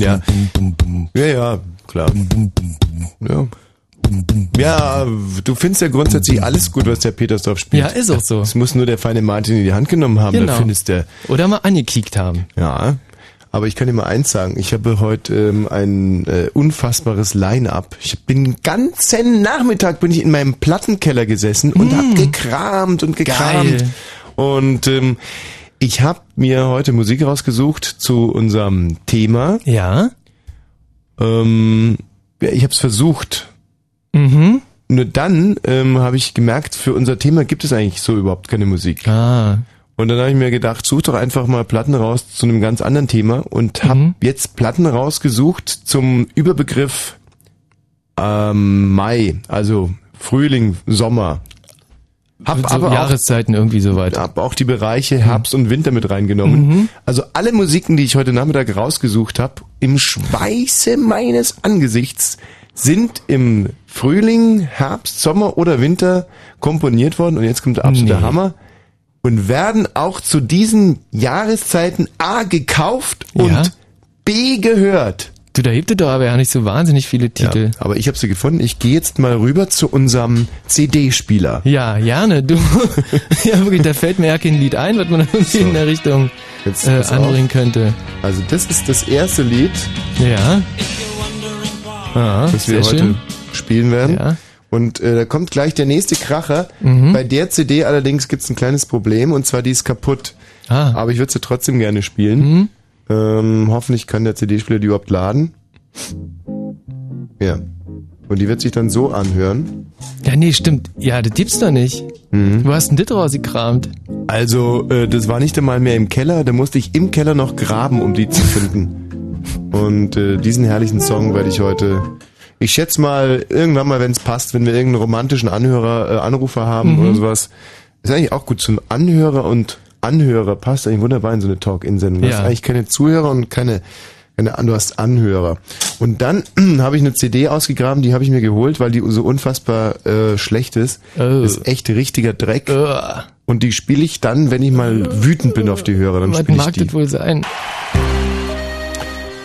Ja. Ja, ja, klar. Ja. Ja, du findest ja grundsätzlich alles gut, was der Petersdorf spielt. Ja, ist auch so. Es muss nur der feine Martin in die Hand genommen haben, Genau. dann findest du. Oder mal angekickt haben. Ja. Aber ich kann dir mal eins sagen, ich habe heute ähm, ein äh, unfassbares Line-up. Ich bin den ganzen Nachmittag bin ich in meinem Plattenkeller gesessen und hab gekramt und gekramt. Geil. Und ähm, ich habe mir heute Musik rausgesucht zu unserem Thema. Ja. Ähm, ja, ich habe es versucht. Mhm. Nur dann ähm, habe ich gemerkt, für unser Thema gibt es eigentlich so überhaupt keine Musik. Ah. Und dann habe ich mir gedacht, such doch einfach mal Platten raus zu einem ganz anderen Thema und habe Mhm. jetzt Platten rausgesucht zum Überbegriff ähm, Mai, also Frühling, Sommer. Hab so aber auch, Jahreszeiten irgendwie soweit. hab auch die Bereiche Herbst und Winter mit reingenommen. Mhm. Also alle Musiken, die ich heute Nachmittag rausgesucht habe, im Schweiße meines Angesichts sind im Frühling, Herbst, Sommer oder Winter komponiert worden. Und jetzt kommt der absolute Nee. Hammer. Und werden auch zu diesen Jahreszeiten A gekauft und Ja. B gehört. Du, da hebt ihr doch aber ja nicht so wahnsinnig viele Titel. Aber ich habe sie gefunden. Ich gehe jetzt mal rüber zu unserem CD-Spieler. Ja, gerne. Du, ja wirklich, da fällt mir ja kein Lied ein, was man irgendwie in der Richtung Jetzt äh, pass auf. anbringen könnte. Also das ist das erste Lied, Ja. Ah, das wir heute schön. spielen werden. Ja. Und äh, da kommt gleich der nächste Kracher. Mhm. Bei der CD allerdings gibt's ein kleines Problem und zwar die ist kaputt. Ah. Aber ich würde sie trotzdem gerne spielen. Mhm. Ähm, hoffentlich kann der CD-Spieler die überhaupt laden. Ja. Und die wird sich dann so anhören. Ja, nee, stimmt. Ja, das gibt's doch nicht. Mhm. Wo hast denn das rausgekramt? Also, äh, das war nicht einmal mehr im Keller, da musste ich im Keller noch graben, um die zu finden. Und äh, diesen herrlichen Song werde ich heute. Ich schätze mal, irgendwann mal, wenn es passt, wenn wir irgendeinen romantischen Anhörer, äh, Anrufer haben Mhm. oder sowas. Ist eigentlich auch gut. Ein Anhörer und Anhörer passt eigentlich wunderbar in so eine Talk-In-Sendung. Du Ja. hast eigentlich keine Zuhörer und keine, keine, du hast Anhörer. Und dann habe ich eine CD ausgegraben, die habe ich mir geholt, weil die so unfassbar äh, schlecht ist. Oh. Ist echt richtiger Dreck. Uah. Und die spiele ich dann, wenn ich mal wütend bin auf die Hörer, dann Was spiele ich die. das wohl sein?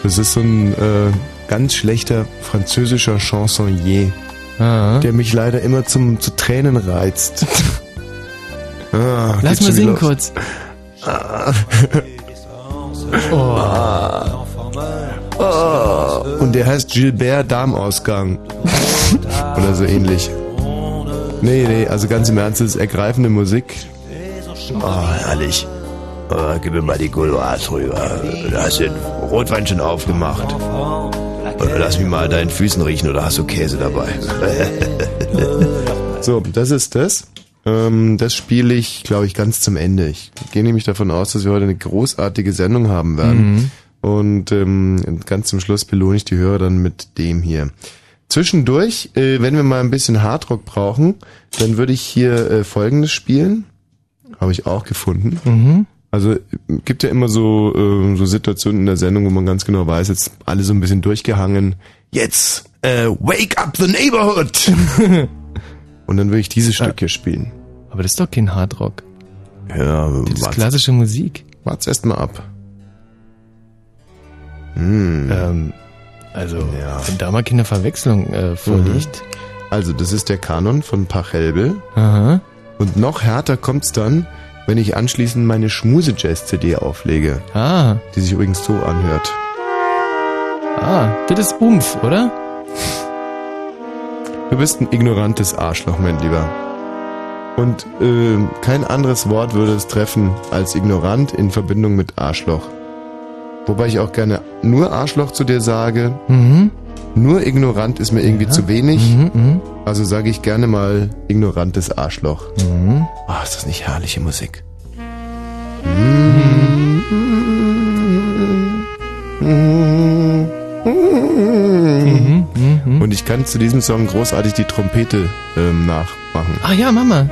Das ist so ein äh, ganz schlechter französischer Chansonnier, Ah. der mich leider immer zum zu Tränen reizt. ah, Lass mal singen los. kurz. Oh. Ah, und der heißt Gilbert Darmausgang. Oder so ähnlich. Nee, nee, also ganz im Ernst, das ist ergreifende Musik. Oh, herrlich. Oh, gib mir mal die Gouloirs rüber. Du hast den Rotwein schon aufgemacht. Oder lass mich mal deinen Füßen riechen oder hast du Käse dabei? so, das ist das. Ähm, das spiele ich, glaube ich, ganz zum Ende. Ich gehe nämlich davon aus, dass wir heute eine großartige Sendung haben werden. Mhm. Und ähm, ganz zum Schluss belohne ich die Hörer dann mit dem hier. Zwischendurch, äh, wenn wir mal ein bisschen Hardrock brauchen, dann würde ich hier äh, Folgendes spielen. Habe ich auch gefunden. Mhm. Also gibt ja immer so, äh, so Situationen in der Sendung, wo man ganz genau weiß, jetzt alle so ein bisschen durchgehangen. Jetzt, äh, wake up the neighborhood! Und dann würde ich dieses Stück hier spielen. Aber das ist doch kein Hardrock. Ja, Das ist klassische Musik. wart's erst mal ab. Hm. Ähm, also, Ja. wenn da mal keine Verwechslung äh, vorliegt. Also, das ist der Kanon von Pachelbel. Aha. Und noch härter kommt's dann, wenn ich anschließend meine Schmuse-Jazz-CD auflege, Ah, die sich übrigens so anhört. ah, das ist Umf, oder? Du bist ein ignorantes Arschloch, mein Lieber. Und äh, kein anderes Wort würde es treffen als ignorant in Verbindung mit Arschloch. Wobei ich auch gerne nur Arschloch zu dir sage. Mhm. Nur ignorant ist mir irgendwie Ja. zu wenig. Mhm, mhm. Also sage ich gerne mal ignorantes Arschloch. Mhm. Ah, ist das nicht herrliche Musik? Mhm, mhm. Und ich kann zu diesem Song großartig die Trompete ähm, nachmachen. Ah ja, Mama.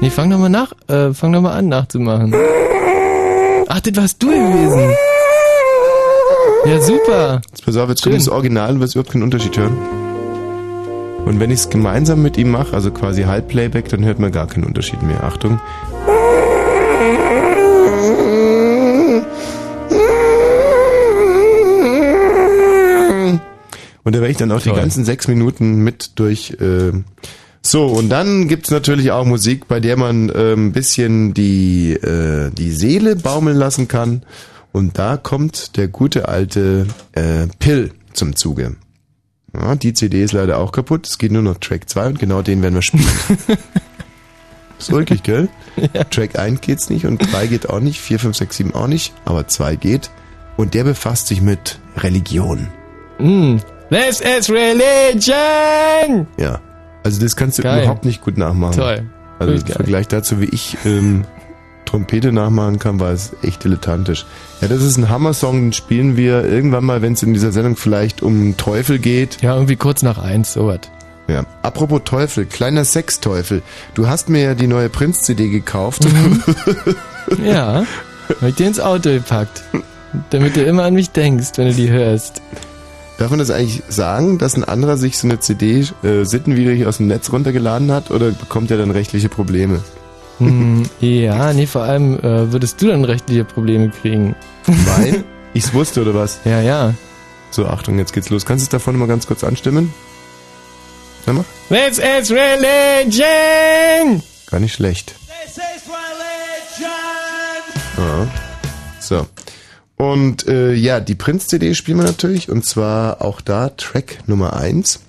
Nee, fang doch mal nach, äh, fang doch mal an nachzumachen. Ach, das warst du gewesen. Ja, super. Jetzt pass auf, jetzt Schön. kommt das Original und wirst überhaupt keinen Unterschied hören. Und wenn ich es gemeinsam mit ihm mache, also quasi Halbplayback, dann hört man gar keinen Unterschied mehr. Achtung. Und da werde ich dann auch Toll. die ganzen sechs Minuten mit durch. Äh so, und dann gibt's natürlich auch Musik, bei der man äh, ein bisschen die, äh, die Seele baumeln lassen kann. Und da kommt der gute alte äh, Pill zum Zuge. Ja, die CD ist leider auch kaputt. Es geht nur noch Track 2 und genau den werden wir spielen. ist ulkig, gell? Ja. Track 1 geht's nicht und 3 geht auch nicht, 4, 5, 6, 7 auch nicht, aber 2 geht. Und der befasst sich mit Religion. Mm, This is religion! Ja. Also das kannst du geil. überhaupt nicht gut nachmachen. Toll. Also im Vergleich dazu, wie ich ähm, Trompete nachmachen kann, war es echt dilettantisch. Ja, das ist ein Hammer-Song, den spielen wir irgendwann mal, wenn es in dieser Sendung vielleicht um Teufel geht. Ja, irgendwie kurz nach eins, sowas. Ja. Apropos Teufel, kleiner Sexteufel. Du hast mir ja die neue Prinz-CD gekauft. Mhm. ja, hab ich dir ins Auto gepackt. Damit du immer an mich denkst, wenn du die hörst. Darf man das eigentlich sagen, dass ein anderer sich so eine CD äh, sittenwidrig aus dem Netz runtergeladen hat oder bekommt er dann rechtliche Probleme? Hm, ja, nee, vor allem äh, würdest du dann rechtliche Probleme kriegen. Weil? Ich's wusste oder was? Ja, ja. So, Achtung, jetzt geht's los. Kannst du es davon mal ganz kurz anstimmen? Sag mal. This is religion! Gar nicht schlecht. This is religion! Ja. So. Und äh, ja, die Prinz-CD spielen wir natürlich und zwar auch da Track Nummer eins.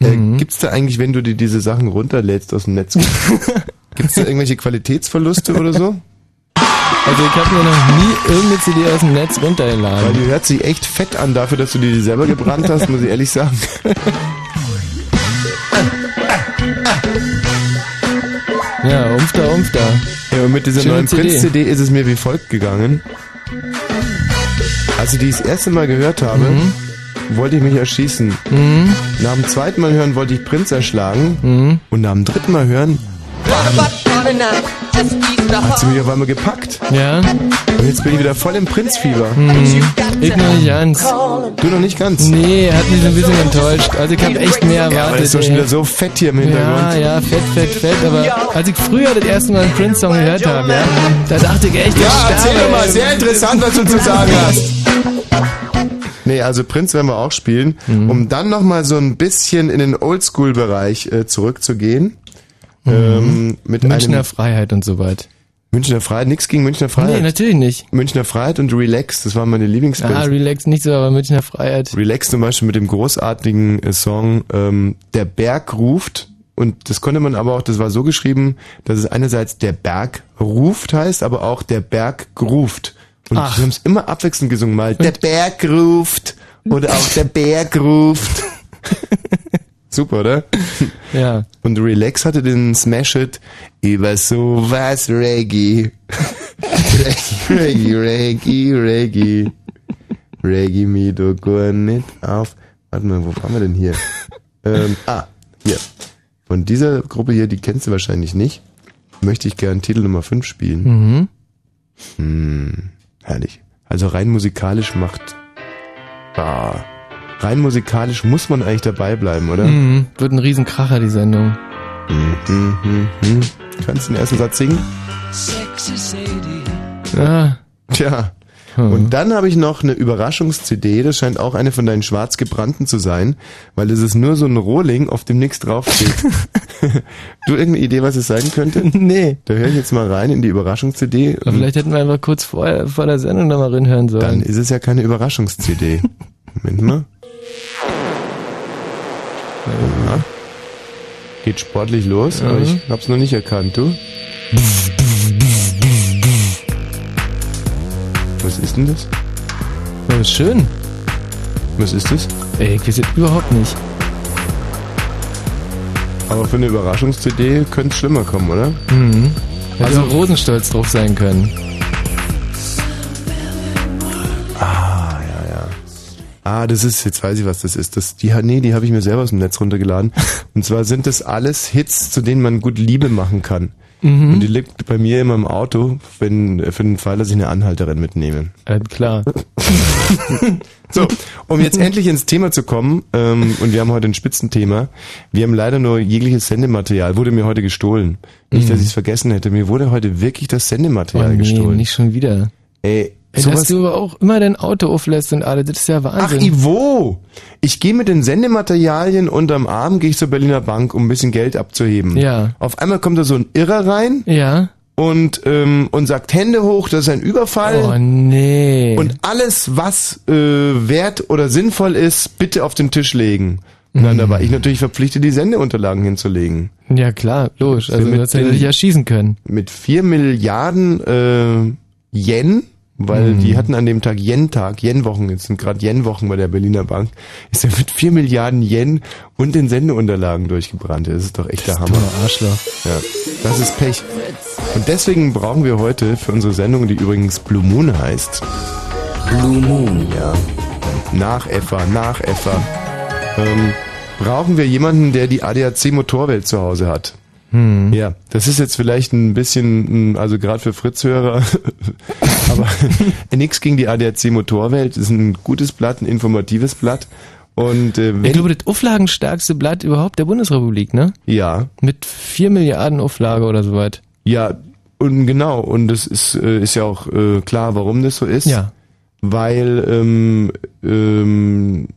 Äh, mhm. Gibt's da eigentlich, wenn du dir diese Sachen runterlädst aus dem Netz, gibt's da irgendwelche Qualitätsverluste oder so? Also ich habe mir noch nie irgendeine CD aus dem Netz runtergeladen. Weil die hört sich echt fett an dafür, dass du dir die selber gebrannt hast, muss ich ehrlich sagen. ja, umfda, umfda. Ja, und mit dieser Schöne neuen Prinz-CD ist es mir wie folgt gegangen. Als ich die das erste Mal gehört habe, mhm. wollte ich mich erschießen. Mhm. Nach dem zweiten Mal hören wollte ich Prinz erschlagen. Mhm. Und nach dem dritten Mal hören hat sie mich auf einmal gepackt. Ja. Und jetzt bin ich wieder voll im Prinzfieber. Mhm. Ich noch nicht ganz. Du noch nicht ganz? Nee, hat mich so ein bisschen enttäuscht. Also ich habe echt mehr erwartet. Ja, aber ist doch schon wieder so fett hier im Hintergrund. Ja, ja, fett, fett, fett. Aber als ich früher das erste Mal einen Prince-Song gehört habe, ja, da dachte ich echt, Ja, erzähl doch mal, sehr interessant, was du zu sagen hast. Nee, also Prinz werden wir auch spielen, mhm. um dann nochmal so ein bisschen in den Oldschool-Bereich äh, zurückzugehen. Mhm. Ähm, mit Münchner einem Freiheit und so weit. Münchner Freiheit, nix gegen Münchner Freiheit. Nee, natürlich nicht. Münchner Freiheit und Relax, das waren meine Lieblingsbands. Ah, Relax nicht so, aber Münchner Freiheit. Relax zum Beispiel mit dem großartigen äh, Song ähm, Der Berg ruft. Und das konnte man aber auch, das war so geschrieben, dass es einerseits Der Berg ruft heißt, aber auch Der Berg gruft. Und Ach. wir haben es immer abwechselnd gesungen, mal Der Berg ruft oder auch Der Berg ruft. Super, oder? Ja. Und Relax hatte den Smash It über sowas Reggae. Reggae, Reggae, Reggae. Reggae me do gar nicht auf. Warte mal, wo waren wir denn hier? ähm, ah, hier. Von dieser Gruppe hier, die kennst du wahrscheinlich nicht, möchte ich gern Titel Nummer 5 spielen. Mhm. Hm, herrlich. Also rein musikalisch macht. Ah, rein musikalisch muss man eigentlich dabei bleiben, oder? Mhm, wird ein Riesenkracher, die Sendung. Mhm, mhm, mhm. Kannst du den ersten Satz singen? Ja. Tja. Hm. Und dann habe ich noch eine Überraschungs-CD, das scheint auch eine von deinen schwarz gebrannten zu sein, weil es ist nur so ein Rohling, auf dem nichts draufsteht. du irgendeine Idee, was es sein könnte? Nee. Da höre ich jetzt mal rein in die Überraschungs-CD. Vielleicht hätten wir einfach kurz vor, vor der Sendung da mal reinhören sollen. Dann ist es ja keine Überraschungs-CD. Moment mal. Ja. Geht sportlich los, mhm. aber ich hab's noch nicht erkannt, du? Was ist denn das? Das ist schön. Was ist das? Ey, ich weiß jetzt überhaupt nicht. Aber für eine Überraschungs-CD könnte es schlimmer kommen, oder? Mhm. Hätte also Rosenstolz drauf sein können. Ah, das ist, jetzt weiß ich, was das ist. Das, die, nee, die habe ich mir selber aus dem Netz runtergeladen. Und zwar sind das alles Hits, zu denen man gut Liebe machen kann. Mhm. Und die liegt bei mir immer im Auto, wenn, für den Fall, dass ich eine Anhalterin mitnehme. Äh, klar. So, um jetzt endlich ins Thema zu kommen, ähm, und wir haben heute ein Spitzenthema. Wir haben leider nur jegliches Sendematerial, wurde mir heute gestohlen. Nicht, dass ich es vergessen hätte, mir wurde heute wirklich das Oh, Sendematerial nee, gestohlen. nicht schon wieder. Ey, Ey, dass du aber auch immer dein Auto auflässt und alles, das ist ja Ach, Wahnsinn. Ivo! Ich gehe mit den Sendematerialien unterm Arm, gehe ich zur Berliner Bank, um ein bisschen Geld abzuheben. Ja. Auf einmal kommt da so ein Irrer rein ja. und, ähm, und sagt Hände hoch, das ist ein Überfall. Oh nee. Und alles, was äh, wert oder sinnvoll ist, bitte auf den Tisch legen. Und dann da war ich natürlich verpflichtet, die Sendeunterlagen hinzulegen. ja klar, logisch. Also mit du hättest ja den- dich erschießen können. Mit vier Milliarden äh, Yen, weil die hatten an dem Tag Yen-Tag, Yen-Wochen, jetzt sind gerade Yen-Wochen bei der Berliner Bank, ist er mit vier Milliarden Yen und den Sendeunterlagen durchgebrannt. Das ist doch echt der Hammer. Dummer Arschloch. Ja, das ist Pech. Und deswegen brauchen wir heute für unsere Sendung, die übrigens Blue Moon heißt, Blue Moon. ja, Nachäffer, Nachäffer, ähm, brauchen wir jemanden, der die ADAC Motorwelt zu Hause hat. Hm. Ja, das ist jetzt vielleicht ein bisschen, mh, also gerade für Fritz-Hörer, aber nix gegen die ADAC Motorwelt, ist ein gutes Blatt, ein informatives Blatt. Und äh, Ich glaube, das auflagenstärkste Blatt überhaupt der Bundesrepublik, ne? ja, Mit vier Milliarden Auflage oder so weit. ja, und genau, und das ist, äh, ist ja auch äh, klar, warum das so ist. Ja. Weil ähm, ähm,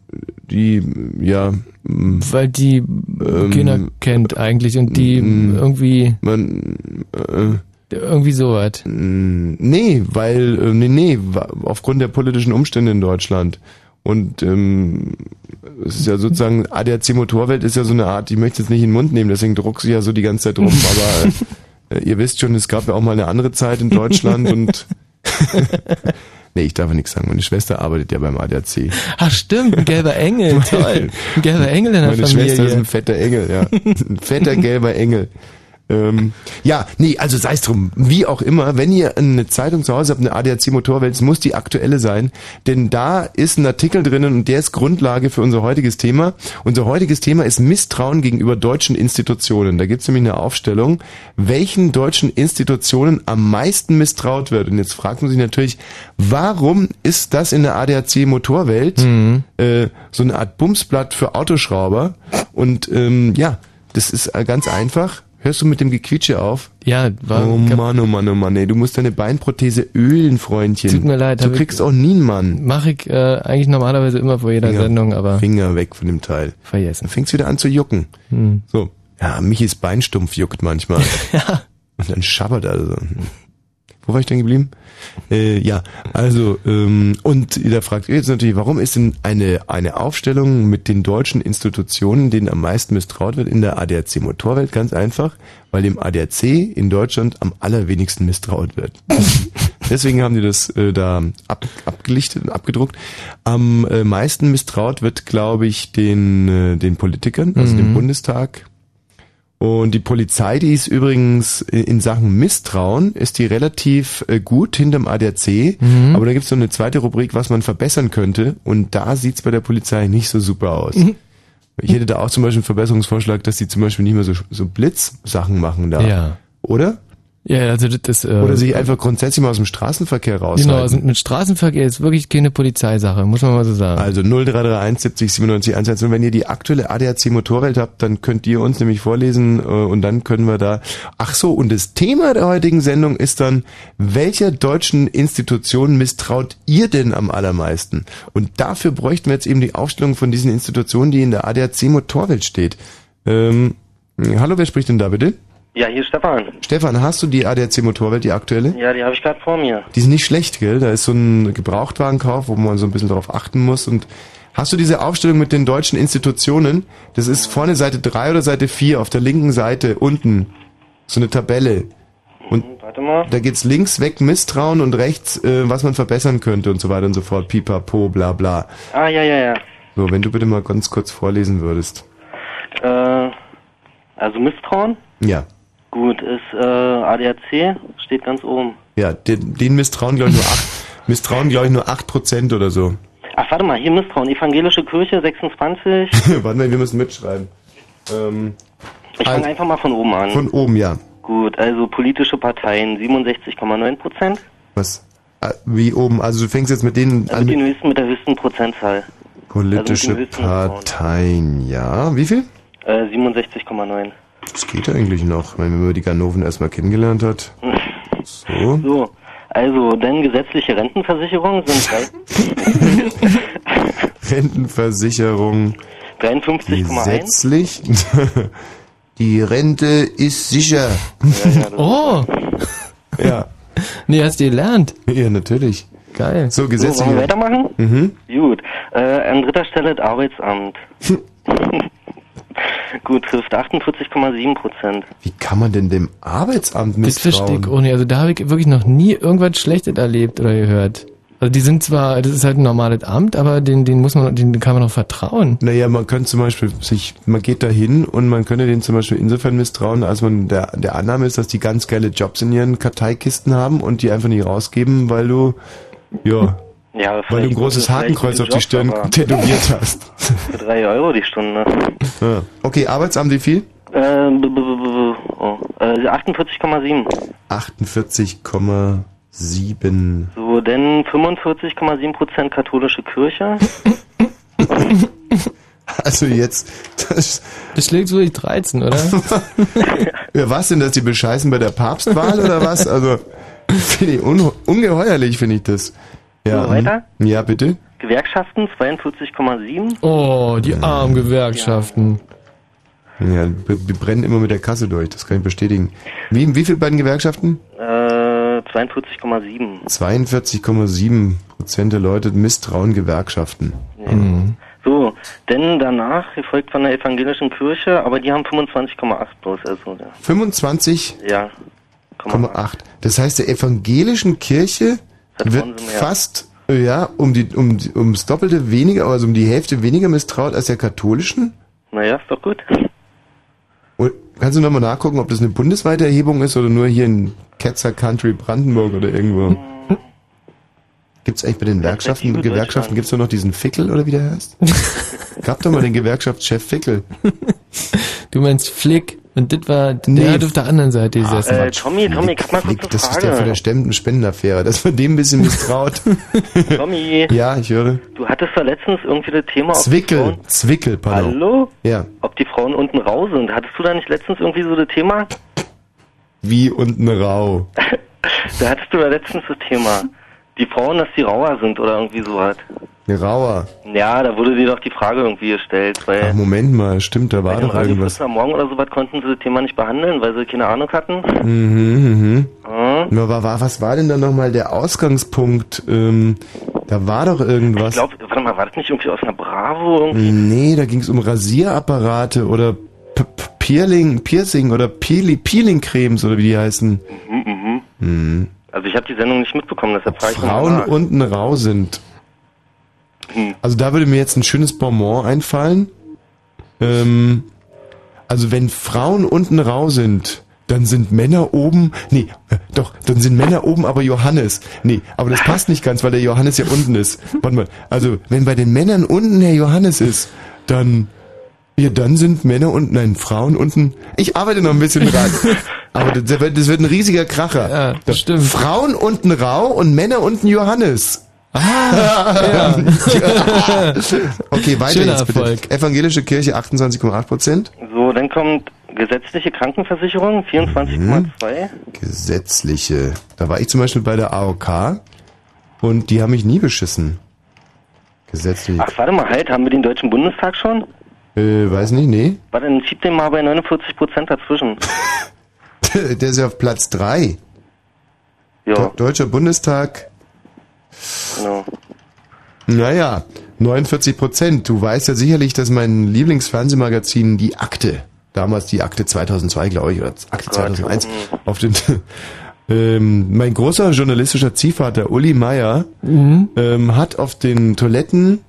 die, ja, mh, Weil die Ähm, keiner kennt eigentlich und die mm. irgendwie, man, äh, irgendwie sowas. nee, weil, äh, nee, nee, aufgrund der politischen Umstände in Deutschland. Und ähm, es ist ja sozusagen, ADAC Motorwelt ist ja so eine Art, ich möchte jetzt nicht in den Mund nehmen, deswegen druck ich ja so die ganze Zeit rum, aber äh, ihr wisst schon, es gab ja auch mal eine andere Zeit in Deutschland und Nee, ich darf ja nichts sagen. Meine Schwester arbeitet ja beim ADAC. Ach stimmt, ein gelber Engel, toll. Ein gelber Engel in der Meine Familie. Schwester ist ein fetter Engel, ja. Ein fetter gelber Engel. Ähm, ja, nee, also sei es drum. Wie auch immer, wenn ihr eine Zeitung zu Hause habt, eine ADAC Motorwelt, es muss die aktuelle sein, denn da ist ein Artikel drinnen und der ist Grundlage für unser heutiges Thema. Unser heutiges Thema ist Misstrauen gegenüber deutschen Institutionen. Da gibt's nämlich eine Aufstellung, welchen deutschen Institutionen am meisten misstraut wird. Und jetzt fragt man sich natürlich, warum ist das in der ADAC Motorwelt äh, so eine Art Bumsblatt für Autoschrauber? Und ähm, ja, das ist äh, ganz einfach. Hörst du mit dem Gequietsche auf? Ja, war, Oh Mann, oh Mann, oh Mann, ey, du musst deine Beinprothese ölen, Freundchen. Tut mir leid, Du hab ich- kriegst auch nie einen Mann. mach ich äh, eigentlich normalerweise immer vor jeder Finger- Sendung, aber Finger weg von dem Teil. vergessen. Dann fängt's wieder an zu jucken. Hm. So. Ja, Michis Beinstumpf juckt manchmal. Ja. Und dann schabbert er so. Wo war ich denn geblieben? Äh, ja, also, ähm, und da fragt ihr jetzt natürlich, warum ist denn eine, eine Aufstellung mit den deutschen Institutionen, denen am meisten misstraut wird in der ADAC Motorwelt? Ganz einfach, weil dem ADAC in Deutschland am allerwenigsten misstraut wird. Deswegen haben die das äh, da ab, abgelichtet und abgedruckt. Am äh, meisten misstraut wird, glaube ich, den, äh, den Politikern, also dem Bundestag, und die Polizei, die ist übrigens in Sachen Misstrauen, ist die relativ äh, gut hinterm ADAC. Aber da gibt es noch eine zweite Rubrik, was man verbessern könnte. Und da sieht's bei der Polizei nicht so super aus. Ich hätte da auch zum Beispiel einen Verbesserungsvorschlag, dass sie zum Beispiel nicht mehr so, so Blitzsachen machen da. Ja. Oder? Ja, also das ist, äh, Oder sich einfach grundsätzlich mal aus dem Straßenverkehr raushalten. Genau, also mit Straßenverkehr ist wirklich keine Polizeisache, muss man mal so sagen. Also 0331 70 97 110. Und wenn ihr die aktuelle ADAC Motorwelt habt, dann könnt ihr uns nämlich vorlesen äh, und dann können wir da. Ach so, und das Thema der heutigen Sendung ist dann, welcher deutschen Institution misstraut ihr denn am allermeisten? Und dafür bräuchten wir jetzt eben die Aufstellung von diesen Institutionen, die in der ADAC Motorwelt steht. Ähm, hallo, wer spricht denn da bitte? Ja, hier ist Stefan. Stefan, hast du die ADAC Motorwelt, die aktuelle? Ja, die habe ich gerade vor mir. Die ist nicht schlecht, gell? Da ist so ein Gebrauchtwagenkauf, wo man so ein bisschen drauf achten muss. Und hast du diese Aufstellung mit den deutschen Institutionen? Das ist vorne Seite 3 oder Seite 4 auf der linken Seite unten. So eine Tabelle. Und Warte mal. da geht's links weg Misstrauen und rechts, äh, was man verbessern könnte und so weiter und so fort. Pipapo, bla bla. Ah, ja, ja, ja. So, wenn du bitte mal ganz kurz vorlesen würdest. Äh, also Misstrauen. Ja. Gut, ist äh, ADAC, steht ganz oben. Ja, den, den misstrauen, glaube ich, nur 8, misstrauen, glaube ich, nur 8% oder so. Ach, warte mal, hier Misstrauen. Evangelische Kirche 26. Warte mal, wir müssen mitschreiben. Ähm, Ich fange Also- einfach mal von oben an. von oben, ja. Gut, also politische Parteien 67,9 Prozent. Was? Ah, Wie oben? Also du fängst jetzt mit denen Also an. mit, den höchsten, mit der höchsten Prozentzahl. Politische also höchsten Frauen. Parteien, ja. Wie viel? Äh, 67,9. Das geht eigentlich noch, wenn man die Ganoven erstmal kennengelernt hat. So. So, also, denn gesetzliche Rentenversicherungen sind Rentenversicherung 53,1. gesetzlich. Die Rente ist sicher. Ja, ja, Oh, Ja. nee, hast du gelernt. Ja, natürlich. Geil. So, so, wollen wir weitermachen? Mhm. Gut. Äh, an dritter Stelle das Arbeitsamt. Gut, trifft 48,7 Prozent. Wie kann man denn dem Arbeitsamt Das verstehe ich misstrauen? auch nicht. Also da habe ich wirklich noch nie irgendwas Schlechtes erlebt oder gehört. Also die sind zwar, das ist halt ein normales Amt, aber den, den muss man, den kann man auch vertrauen. Naja, man könnte zum Beispiel sich, man geht da hin und man könnte denen zum Beispiel insofern misstrauen, als man der, der Annahme ist, dass die ganz geile Jobs in ihren Karteikisten haben und die einfach nicht rausgeben, weil du, ja, Ja, weil du ein großes Hakenkreuz auf die Stirn aber tätowiert hast. Für 3 Euro die Stunde. Ja. Okay, Arbeitsamt wie viel? Äh, oh, äh, 48,7. 48,7. So, denn 45,7 Prozent katholische Kirche. Also jetzt, das, Das schlägt so die 13, oder? ja, was denn, dass die bescheißen bei der Papstwahl oder was? Also, finde ich un, ungeheuerlich, finde ich das. Ja, So, weiter? hm. ja, bitte. Gewerkschaften 42,7. Oh, die armen Gewerkschaften. Ja, wir brennen immer mit der Kasse durch, das kann ich bestätigen. Wie, wie viel bei den Gewerkschaften? Äh, 42,7. 42,7 Prozent der Leute misstrauen Gewerkschaften. Mhm. So, denn danach gefolgt von der evangelischen Kirche, aber die haben 25,8 bloß, also ja. 25,8. ja. Komm mal. Das heißt, der evangelischen Kirche Wird fast, ja, um die, um, ums Doppelte weniger, also um die Hälfte weniger misstraut als der katholischen. Naja, ist doch gut. Und kannst du nochmal nachgucken, ob das eine bundesweite Erhebung ist oder nur hier in Ketzer Country Brandenburg oder irgendwo? Gibt es eigentlich bei den Gewerkschaften, Gewerkschaften gibt es noch diesen Fickel oder wie der heißt? Gab doch mal den Gewerkschaftschef Fickel. Du meinst Flick. Und das war, Nee. der hat auf der anderen Seite gesessen. Äh, Tommy, Tommy, ich hab mal kurz eine das ist der von der Frage. Stemmen- Spendenaffäre, dass man dem ein bisschen misstraut. Tommy, ja, ich höre. du hattest da letztens irgendwie das Thema, Zwickel, Frauen, Zwickel, pardon. Hallo? Ja, Ob die Frauen unten rau sind. Hattest du da nicht letztens irgendwie so das Thema? wie unten rau. Da hattest du da letztens das Thema. Die Frauen, dass die rauer sind oder irgendwie so halt. Rauer. Ja, da wurde dir doch die Frage irgendwie gestellt, weil Ach, Moment mal, stimmt, da war doch irgendwas. Am Morgen oder sowas konnten sie das Thema nicht behandeln, weil sie keine Ahnung hatten. Mhm, mhm. Hm? Na, war, was war denn dann nochmal der Ausgangspunkt? Ähm, da war doch Ich irgendwas. glaube, warte mal, war das nicht irgendwie aus einer Bravo irgendwie? Nee, da ging es um Rasierapparate oder P P Peeling, Piercing oder Peeli Peeling-Cremes oder wie die heißen. Mhm, mhm. Mhm. Also ich habe die Sendung nicht mitbekommen, deshalb frage ich Frauen unten rau sind. Hm. Also da würde mir jetzt ein schönes Bonbon einfallen. Ähm, also wenn Frauen unten rau sind, dann sind Männer oben, nee, äh, doch, dann sind Männer oben, aber Johannes. Nee, aber das passt nicht ganz, weil der Johannes ja unten ist. Warte mal, also wenn bei den Männern unten der Johannes ist, dann, ja, dann sind Männer unten, nein, Frauen unten. Ich arbeite noch ein bisschen dran. Aber das wird, das wird ein riesiger Kracher. Ja, das stimmt. Frauen unten rau und Männer unten Johannes. Ja. Okay, weiter Schöner jetzt bitte. Erfolg. Evangelische Kirche 28,8 Prozent. So, dann kommt gesetzliche Krankenversicherung, 24,2. Mhm. Gesetzliche. Da war ich zum Beispiel bei der AOK und die haben mich nie beschissen. Gesetzlich. Ach, warte mal, halt, haben wir den Deutschen Bundestag schon? Äh, weiß nicht, nee. Warte, dann schieb den mal bei 49 Prozent dazwischen. Der ist ja auf Platz 3. Ja, Deutscher Bundestag, genau. naja, 49 Prozent. Du weißt ja sicherlich, dass mein Lieblingsfernsehmagazin Die Akte, damals die Akte 2002, glaube ich, oder Akte Gott, 2001, mhm. auf den... Ähm, mein großer journalistischer Ziehvater Uli Meier Mhm. ähm, hat auf den Toiletten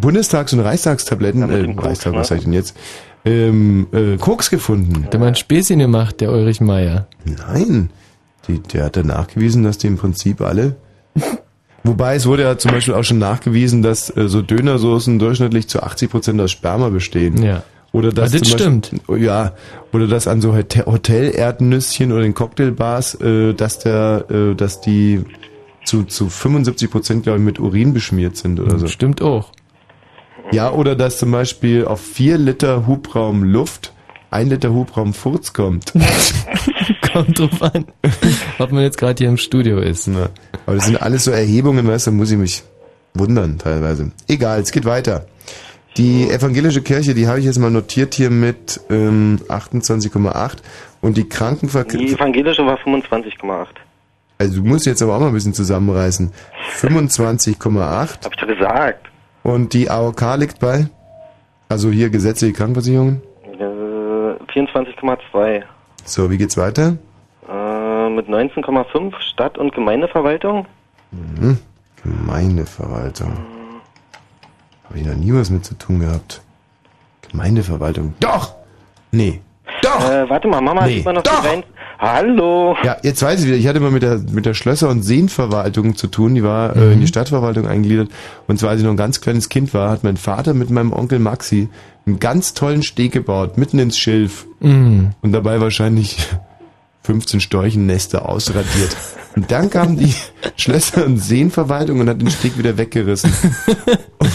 Bundestags- und Reichstagstabletten, mit äh, Koks, Reichstag, ne? was sag ich denn jetzt, ähm, äh, Koks gefunden. Der hat mal ein Späßchen gemacht, der Ulrich Meier. Nein, die, der hat dann nachgewiesen, dass die im Prinzip alle. Wobei es wurde ja zum Beispiel auch schon nachgewiesen, dass äh, so Dönersoßen durchschnittlich zu 80 Prozent aus Sperma bestehen. Ja. Oder das, das zum Beispiel, Ja, oder das an so Hotel- Hotel-Erdnüsschen oder den Cocktailbars, äh, dass der, äh, dass die zu, zu 75 Prozent, glaube ich, mit Urin beschmiert sind oder so. Stimmt auch. Ja, oder dass zum Beispiel auf vier Liter Hubraum Luft ein Liter Hubraum Furz kommt. Kommt drauf an, ob man jetzt gerade hier im Studio ist. Na, aber das sind alles so Erhebungen, weißt du, da muss ich mich wundern teilweise. Egal, es geht weiter. Die evangelische Kirche, die habe ich jetzt mal notiert hier mit ähm, 28,8 und die Die Krankenversicherung, evangelische war 25,8. also du musst jetzt aber auch mal ein bisschen zusammenreißen, 25,8 Hab ich doch gesagt. und die AOK liegt bei, also hier gesetzliche Krankenversicherungen. Äh, 24,2. So, wie geht's weiter? Äh, mit 19,5 Stadt- und Gemeindeverwaltung. Mhm. Gemeindeverwaltung. Habe ich noch nie was mit zu tun gehabt. Gemeindeverwaltung. Doch! Nee. Doch! Äh, warte mal, Mama, Nee. man noch Doch! rein. Hallo! Ja, jetzt weiß ich wieder. Ich hatte mal mit der, mit der Schlösser- und Seenverwaltung zu tun. Die war äh, in die Stadtverwaltung eingegliedert. Und zwar, als ich noch ein ganz kleines Kind war, hat mein Vater mit meinem Onkel Maxi einen ganz tollen Steg gebaut, mitten ins Schilf. Mhm. Und dabei wahrscheinlich 15 Storchennester ausradiert. Und dann kam die Schlösser- und Seenverwaltung und hat den Steg wieder weggerissen.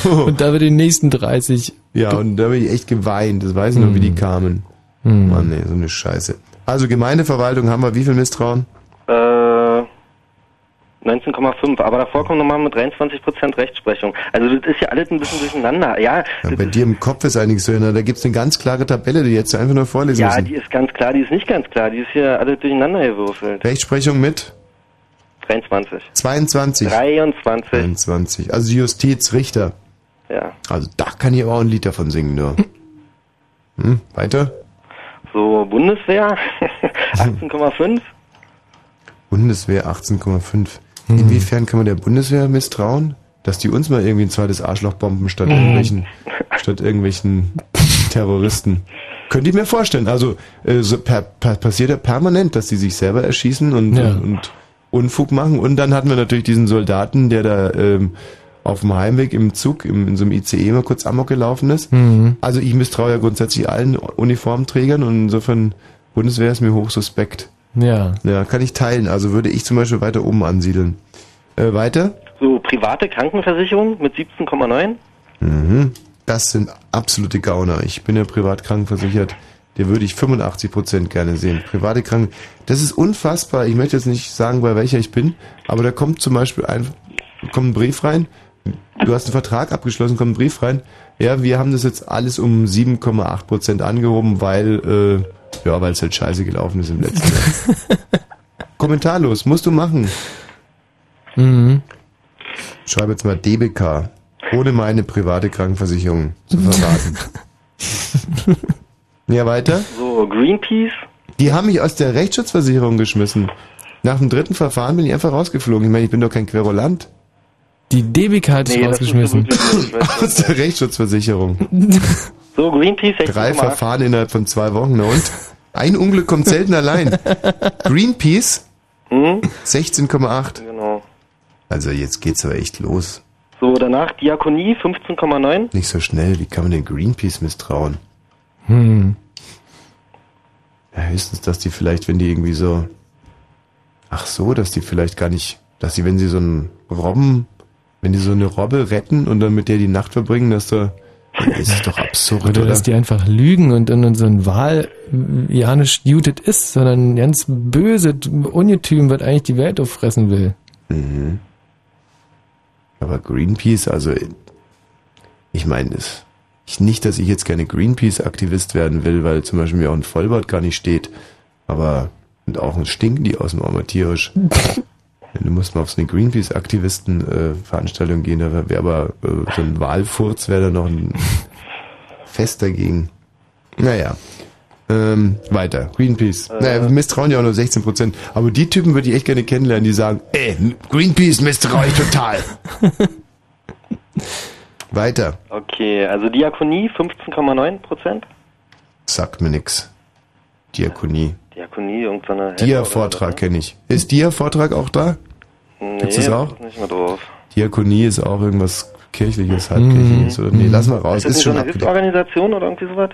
Und da wird die nächsten 30. Ja, und da habe ich echt geweint. Das weiß ich noch, wie die kamen. Mhm. Mann, ey, so eine Scheiße. Also Gemeindeverwaltung haben wir wie viel Misstrauen? Äh, 19,5. Aber davor kommt nochmal mit 23% Rechtsprechung. Also das ist ja alles ein bisschen durcheinander. Ja, Ja, bei dir im Kopf ist einiges so, da gibt's eine ganz klare Tabelle, die jetzt einfach nur vorlesen ja, müssen. die ist ganz klar, die ist nicht ganz klar. Die ist hier alles durcheinander gewürfelt. Rechtsprechung mit 23. 22. 23. 23. Also Justizrichter. Ja. Also da kann ich aber auch ein Lied davon singen, nur. Hm, weiter? So, Bundeswehr 18,5. Bundeswehr 18,5. Inwiefern kann man der Bundeswehr misstrauen? Dass die uns mal irgendwie ein zweites Arschloch bomben statt irgendwelchen, statt irgendwelchen Terroristen. Könnte ich mir vorstellen. Also äh, so per, per, passiert ja permanent, dass die sich selber erschießen und, Ja. und, und Unfug machen. Und dann hatten wir natürlich diesen Soldaten, der da ähm, auf dem Heimweg im Zug, im, in so einem ICE mal kurz amok gelaufen ist. Mhm. Also ich misstraue ja grundsätzlich allen Uniformträgern und insofern Bundeswehr ist mir hochsuspekt. Ja. Ja, kann ich teilen. Also würde ich zum Beispiel weiter oben ansiedeln. Äh, weiter? So, private Krankenversicherung mit 17,9. Mhm. Das sind absolute Gauner. Ich bin ja privat krankenversichert. Der würde ich 85% gerne sehen. Private Kranken. Das ist unfassbar. Ich möchte jetzt nicht sagen, bei welcher ich bin, aber da kommt zum Beispiel ein, kommt ein Brief rein. Du hast einen Vertrag abgeschlossen, kommt ein Brief rein. Ja, wir haben das jetzt alles um 7,8% angehoben, weil, äh, ja, weil es halt scheiße gelaufen ist im letzten Jahr. Kommentarlos, musst du machen. Mhm. Schreibe jetzt mal DBK. Ohne meine private Krankenversicherung zu verraten. ja, weiter? So, Greenpeace. Die haben mich aus der Rechtsschutzversicherung geschmissen. Nach dem dritten Verfahren bin ich einfach rausgeflogen. Ich meine, ich bin doch kein Querulant. Die DBK hat dich Nee, rausgeschmissen. Aus der Rechtsschutzversicherung. So, Greenpeace Drei 16,8. Verfahren innerhalb von zwei Wochen. Und? Ein Unglück kommt selten allein. Greenpeace Hm? 16,8. Genau. Also jetzt geht's aber echt los. So, danach Diakonie 15,9. Nicht so schnell. Wie kann man den Greenpeace misstrauen? Hm. Ja, höchstens, dass die vielleicht, wenn die irgendwie so. Ach so, dass die vielleicht gar nicht. Dass die, wenn sie so einen Robben. Wenn die so eine Robbe retten und dann mit der die Nacht verbringen, dass da. Das ist doch absurd, Oder oder? dass die einfach lügen und dann so ein Wahl ja nicht jutet ist, sondern ein ganz böse Ungetüm, was eigentlich die Welt auffressen will. Mhm. Aber Greenpeace, also ich meine es. Ich, nicht, dass ich jetzt gerne Greenpeace-Aktivist werden will, weil zum Beispiel mir auch ein Vollbart gar nicht steht. Aber und auch ein stinken die aus dem Armer tierisch. Du musst mal auf so eine Greenpeace-Aktivisten-Veranstaltung gehen, da wäre aber äh, so ein Wahlfurz wäre da noch ein Fest dagegen. Naja. Ähm, weiter. Greenpeace. Naja, wir misstrauen ja auch nur 16 Prozent. Aber die Typen würde ich echt gerne kennenlernen, die sagen, ey, Greenpeace misstraue ich total. weiter. Okay, also Diakonie 15,9 Prozent. Sagt mir nix. Diakonie. Diakonie, irgendeine... Dia-Vortrag kenne ich. Ist Dia-Vortrag auch da? Nee, Gibt's das auch? ist nicht mehr drauf. Diakonie ist auch irgendwas kirchliches, halbkirchliches. Oder? Nee, lass mal raus. Ist das Ist nicht so schon eine. Hilfsorganisation oder irgendwie sowas?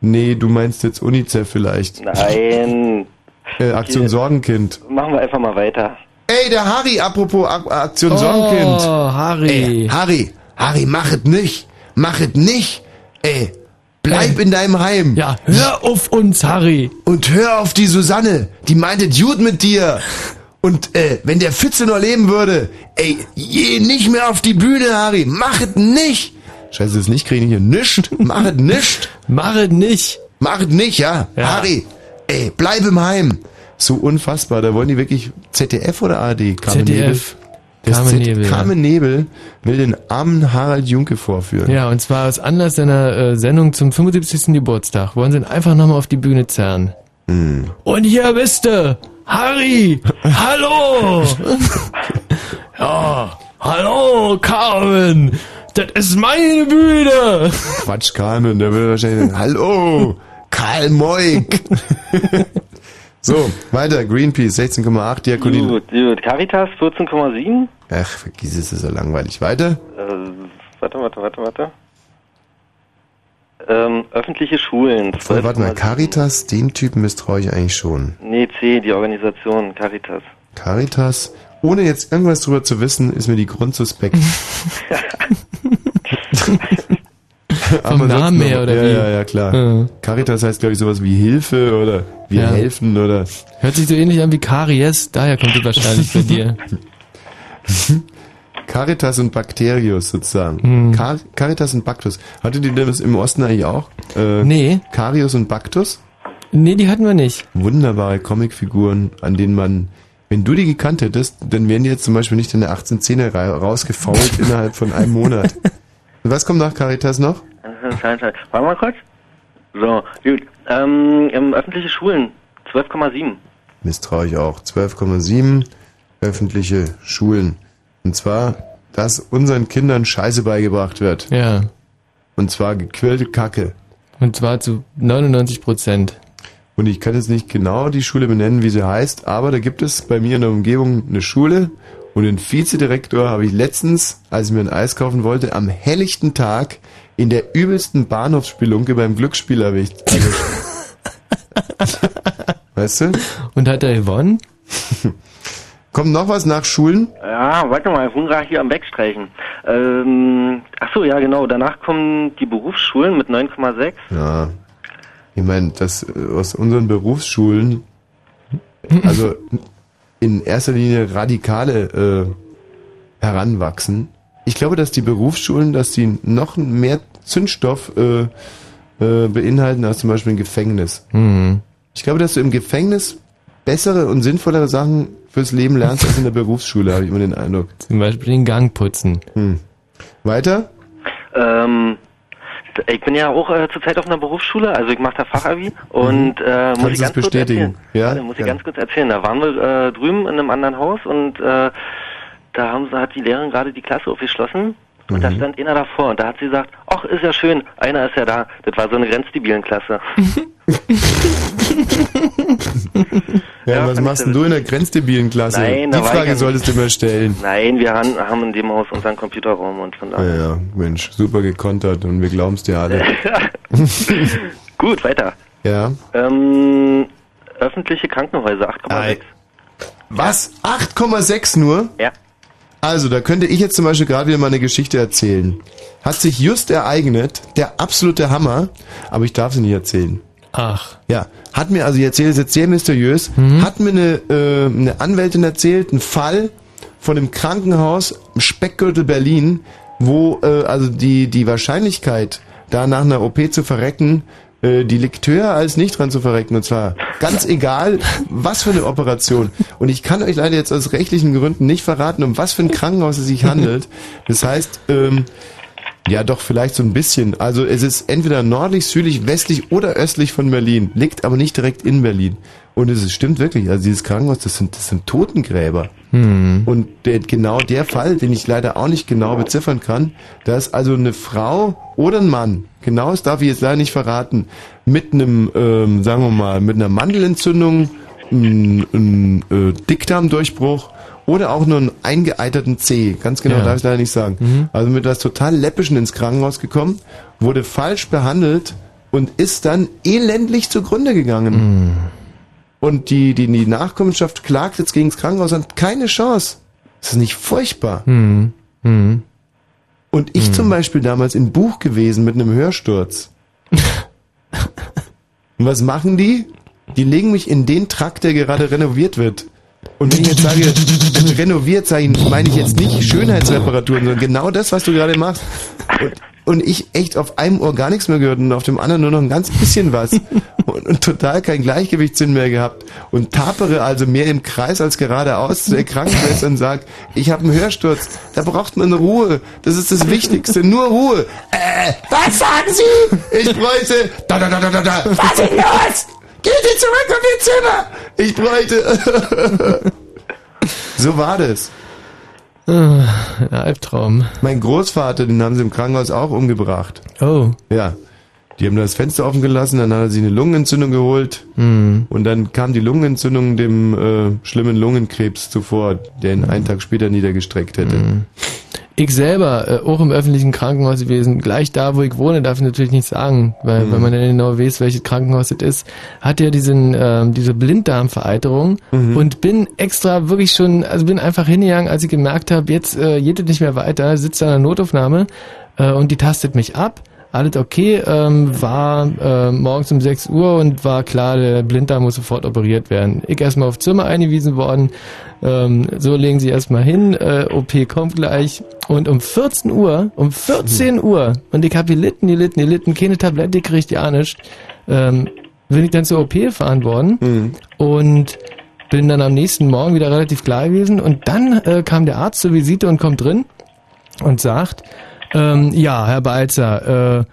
Nee, du meinst jetzt UNICEF vielleicht. Nein. Äh, Aktion Okay. Sorgenkind. Machen wir einfach mal weiter. Ey, der Harry, apropos Ak Aktion Sorgenkind. Oh, Harry. Ey, Harry, Harry, mach es nicht. Mach es nicht. Ey, bleib in deinem Heim. Ja, hör auf uns, Harry. Und hör auf die Susanne. Die meinte gut mit dir. Und äh, wenn der Fitze noch leben würde, ey, je nicht mehr auf die Bühne, Harry. Mach es nicht. Scheiße, das nicht kriegen hier nischt. Mach es nicht. Mach es nicht. Mach es nicht, ja? Ja. Harry, ey, bleib im Heim. So unfassbar. Da wollen die wirklich ZDF oder? Carmen Nebel? ZDF. Das Carmen Z- Nebel. Carmen Nebel will den armen Harald Junke vorführen. Ja, und zwar aus Anlass seiner äh, Sendung zum 75. Geburtstag wollen sie ihn einfach nochmal auf die Bühne zerren. Hm. Und hier bist du, Harry! Hallo! ja, hallo, Carmen! Das ist meine Bühne! Quatsch, Carmen, der will wahrscheinlich sagen, Hallo, Karl Moik. so, weiter, Greenpeace 16,8, Diakonie. Gut, gut. Caritas 14,7. Ach, vergiss es, ist so langweilig. Weiter? Äh, warte, warte, warte, warte. Ähm, öffentliche Schulen. Voll, warte mal, 12,7. Caritas, den Typen misstraue ich eigentlich schon. Nee, C, die Organisation, Caritas. Caritas, ohne jetzt irgendwas drüber zu wissen, ist mir die grundsuspekt. Vom Namen her, oder ja, wie? Ja, ja, klar. Ja. Caritas heißt, glaube ich, sowas wie Hilfe oder wir Ja. helfen oder Hört sich so ähnlich an wie Karies, daher kommt es wahrscheinlich bei dir. Caritas und Bakterius sozusagen. Hm. Car Caritas und Bactus. Hattet ihr das im Osten eigentlich auch? Äh, Nee. Carius und Bactus? Nee, die hatten wir nicht. Wunderbare Comicfiguren, an denen man, wenn du die gekannt hättest, dann wären die jetzt zum Beispiel nicht in der 1810er Reihe rausgefault innerhalb von einem Monat. Was kommt nach Caritas noch? Schein, schein. Warte mal kurz. So, gut. Ähm, ähm, öffentliche Schulen 12,7. Misstraue ich auch. 12,7 öffentliche Schulen. Und zwar, dass unseren Kindern Scheiße beigebracht wird. Ja. Und zwar gequirlte Kacke. Und zwar zu 99 Prozent. Und ich kann jetzt nicht genau die Schule benennen, wie sie heißt, aber da gibt es bei mir in der Umgebung eine Schule und den Vizedirektor habe ich letztens, als ich mir ein Eis kaufen wollte, am helllichten Tag in der übelsten Bahnhofsspelunke beim Glücksspiel erwischt. weißt du? Und hat er gewonnen? Kommt noch was nach Schulen? Ja, warte mal, Hungra hier am Wegstreichen. Ähm, ach so, ja genau. Danach kommen die Berufsschulen mit 9,6. Ja. Ich meine, dass äh, aus unseren Berufsschulen, also in erster Linie Radikale äh, heranwachsen. Ich glaube, dass die Berufsschulen, dass die noch mehr Zündstoff äh, äh, beinhalten als zum Beispiel ein Gefängnis. Mhm. Ich glaube, dass du im Gefängnis bessere und sinnvollere Sachen fürs Leben lernst als in der Berufsschule, habe ich immer den Eindruck. Zum Beispiel den Gang putzen. Hm. Weiter? Ähm, ich bin ja auch äh, zurzeit auf einer Berufsschule, also ich mache da Fachabi und äh, muss Mhm. Ich ganz kurz bestätigen? erzählen. Ja? Warte, muss ich Ja. ganz kurz erzählen. Da waren wir äh, drüben in einem anderen Haus und äh, da haben sie, hat die Lehrerin gerade die Klasse aufgeschlossen und da Mhm. stand einer davor und da hat sie gesagt, ach, ist ja schön, einer ist ja da. Das war so eine grenzdebilen Klasse. Ja, Ja, was machst denn du in der grenzdebilen Klasse? Nein, da Die Frage ja solltest du mir stellen. Nein, wir haben, haben in dem Haus unseren Computerraum und von Ja, daher. ja, Mensch, super gekontert und wir glauben's dir alle. Gut, weiter. Ja. Ähm, öffentliche Krankenhäuser, 8,6. Was? 8,6 nur? Ja. Also, da könnte ich jetzt zum Beispiel gerade wieder mal eine Geschichte erzählen. Hat sich just ereignet, der absolute Hammer, aber ich darf sie nicht erzählen. Ach. Ja, hat mir, also ich erzähle es jetzt sehr mysteriös, hat mir eine, äh, eine Anwältin erzählt, ein Fall von einem Krankenhaus im Speckgürtel Berlin, wo äh, also die, die Wahrscheinlichkeit, da nach einer OP zu verrecken, äh, die höher als nicht dran zu verrecken. Und zwar ganz egal, was für eine Operation. Und ich kann euch leider jetzt aus rechtlichen Gründen nicht verraten, um was für ein Krankenhaus es sich handelt. Das heißt, ähm, ja, doch, vielleicht so ein bisschen. Also es ist entweder nördlich, südlich, westlich oder östlich von Berlin, liegt aber nicht direkt in Berlin. Und es ist, stimmt wirklich, also dieses Krankenhaus, das sind, das sind Totengräber. Hm. Und der, genau der Fall, den ich leider auch nicht genau beziffern kann, da ist also eine Frau oder ein Mann, genau das darf ich jetzt leider nicht verraten, mit einem, ähm, sagen wir mal, mit einer Mandelentzündung, ein, ein äh, Dickdarmdurchbruch oder auch nur einen eingeeiterten Zeh. Ganz genau Ja. darf ich leider nicht sagen. Mhm. Also mit was total Läppischen ins Krankenhaus gekommen, wurde falsch behandelt, und ist dann elendlich zugrunde gegangen. Hm. Und die, die, die Nachkommenschaft klagt jetzt gegen das Krankenhaus und hat keine Chance. Das ist nicht furchtbar. Hm. Hm. Und ich zum Beispiel damals in Buch gewesen mit einem Hörsturz. und was machen die? Die legen mich in den Trakt, der gerade renoviert wird. Und wenn ich jetzt sage, renoviert sein, meine ich jetzt nicht Schönheitsreparaturen, sondern genau das, was du gerade machst. Und, und ich echt auf einem Ohr gar nichts mehr gehört und auf dem anderen nur noch ein ganz bisschen was. Und, und total kein Gleichgewichtssinn mehr gehabt. Und tapere also mehr im Kreis als geradeaus zu der Krankenschwester und sag, ich habe einen Hörsturz. Da braucht man Ruhe. Das ist das Wichtigste. Nur Ruhe. Äh, was sagen Sie? Ich bräuchte... Da, da, da, da, da. Was ist los? Gehen Sie zurück auf Ihr Zimmer! Ich bräuchte... so war das. Ein Albtraum. Mein Großvater, den haben sie im Krankenhaus auch umgebracht. Oh. Ja. Die haben das Fenster offen gelassen, dann hat er sich eine Lungenentzündung geholt Hm. und dann kam die Lungenentzündung dem äh, schlimmen Lungenkrebs zuvor, der ihn einen Tag später niedergestreckt hätte. Ich selber, äh, auch im öffentlichen Krankenhaus gewesen, gleich da, wo ich wohne, darf ich natürlich nicht sagen, weil, weil man dann genau weiß, welches Krankenhaus es ist, hatte ja diesen, ähm, diese Blinddarmvereiterung und bin extra wirklich schon, also bin einfach hingegangen, als ich gemerkt habe, jetzt äh, geht es nicht mehr weiter, sitzt da in der Notaufnahme äh, und die tastet mich ab. Alles okay, ähm, war äh, morgens um 6 Uhr und war klar, der Blinddarm muss sofort operiert werden. Ich erstmal auf Zimmer eingewiesen worden, ähm, so legen sie erstmal hin, äh, OP kommt gleich. Und um 14 Uhr, um 14 Uhr, und ich habe gelitten, gelitten, gelitten, keine Tablette gekriegt, ja nicht, ähm, bin ich dann zur OP gefahren worden und bin dann am nächsten Morgen wieder relativ klar gewesen. Und dann äh, kam der Arzt zur Visite und kommt drin und sagt, ähm, ja, Herr Balzer, äh,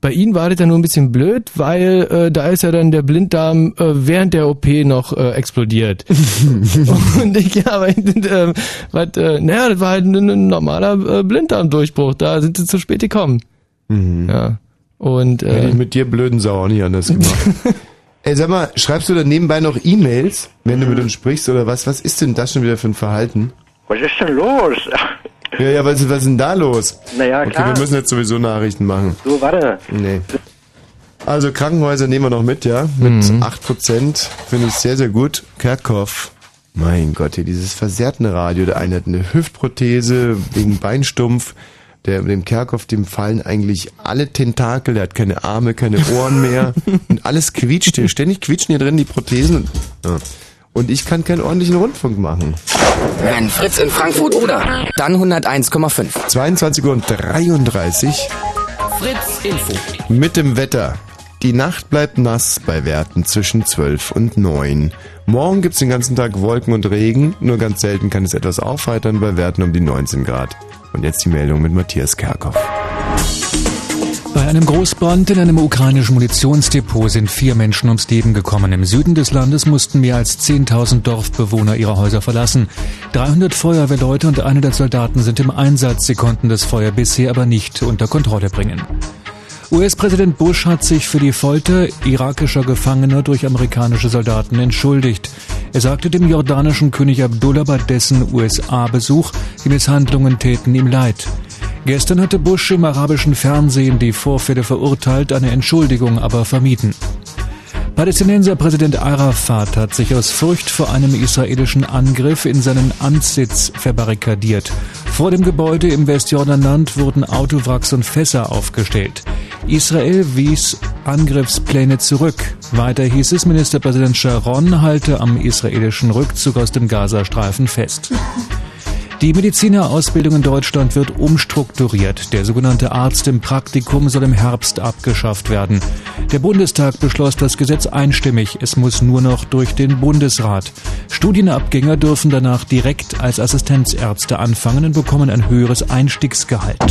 bei Ihnen war das ja nur ein bisschen blöd, weil äh, da ist ja dann der Blinddarm äh, während der OP noch äh, explodiert. und ich, ja, aber äh, was, äh, naja, das war halt ein, ein normaler äh, Blinddarmdurchbruch, da sind sie zu spät gekommen. Ja. Und Hätte äh, ich mit dir blöden Sau auch nicht anders gemacht. Ey, sag mal, schreibst du da nebenbei noch E-Mails, wenn du mit uns sprichst oder was? Was ist denn das schon wieder für ein Verhalten? Was ist denn los? Ja, ja, was, was ist denn da los? Naja, Okay, klar. wir müssen jetzt sowieso Nachrichten machen. So, warte. Nee. Also Krankenhäuser nehmen wir noch mit, ja? Mit 8%. Finde ich sehr, sehr gut. Kerkhoff. Mein Gott, hier dieses versehrte Radio. Der eine hat eine Hüftprothese wegen Beinstumpf. Der, dem Kerkhoff, dem fallen eigentlich alle Tentakel. Der hat keine Arme, keine Ohren mehr. Und alles quietscht hier. Ständig quietschen hier drin die Prothesen. Und, ja. Und ich kann keinen ordentlichen Rundfunk machen. Wenn Fritz in Frankfurt oder, dann 101,5. 22 Uhr und 33. Fritz Info. Mit dem Wetter. Die Nacht bleibt nass bei Werten zwischen 12 und 9. Morgen gibt's den ganzen Tag Wolken und Regen, nur ganz selten kann es etwas aufheitern bei Werten um die 19 Grad. Und jetzt die Meldung mit Matthias Kerkhoff. Bei einem Großbrand in einem ukrainischen Munitionsdepot sind vier Menschen ums Leben gekommen. Im Süden des Landes mussten mehr als 10.000 Dorfbewohner ihre Häuser verlassen. 300 Feuerwehrleute und 100 Soldaten sind im Einsatz. Sie konnten das Feuer bisher aber nicht unter Kontrolle bringen. US-Präsident Bush hat sich für die Folter irakischer Gefangener durch amerikanische Soldaten entschuldigt. Er sagte dem jordanischen König Abdullah bei dessen USA-Besuch, die Misshandlungen täten ihm leid. Gestern hatte Bush im arabischen Fernsehen die Vorfälle verurteilt, eine Entschuldigung aber vermieden. Palästinenser Präsident Arafat hat sich aus Furcht vor einem israelischen Angriff in seinen Amtssitz verbarrikadiert. Vor dem Gebäude im Westjordanland wurden Autowracks und Fässer aufgestellt. Israel wies Angriffspläne zurück. Weiter hieß es, Ministerpräsident Sharon halte am israelischen Rückzug aus dem Gazastreifen fest. Die Medizinerausbildung in Deutschland wird umstrukturiert. Der sogenannte Arzt im Praktikum soll im Herbst abgeschafft werden. Der Bundestag beschloss das Gesetz einstimmig. Es muss nur noch durch den Bundesrat. Studienabgänger dürfen danach direkt als Assistenzärzte anfangen und bekommen ein höheres Einstiegsgehalt.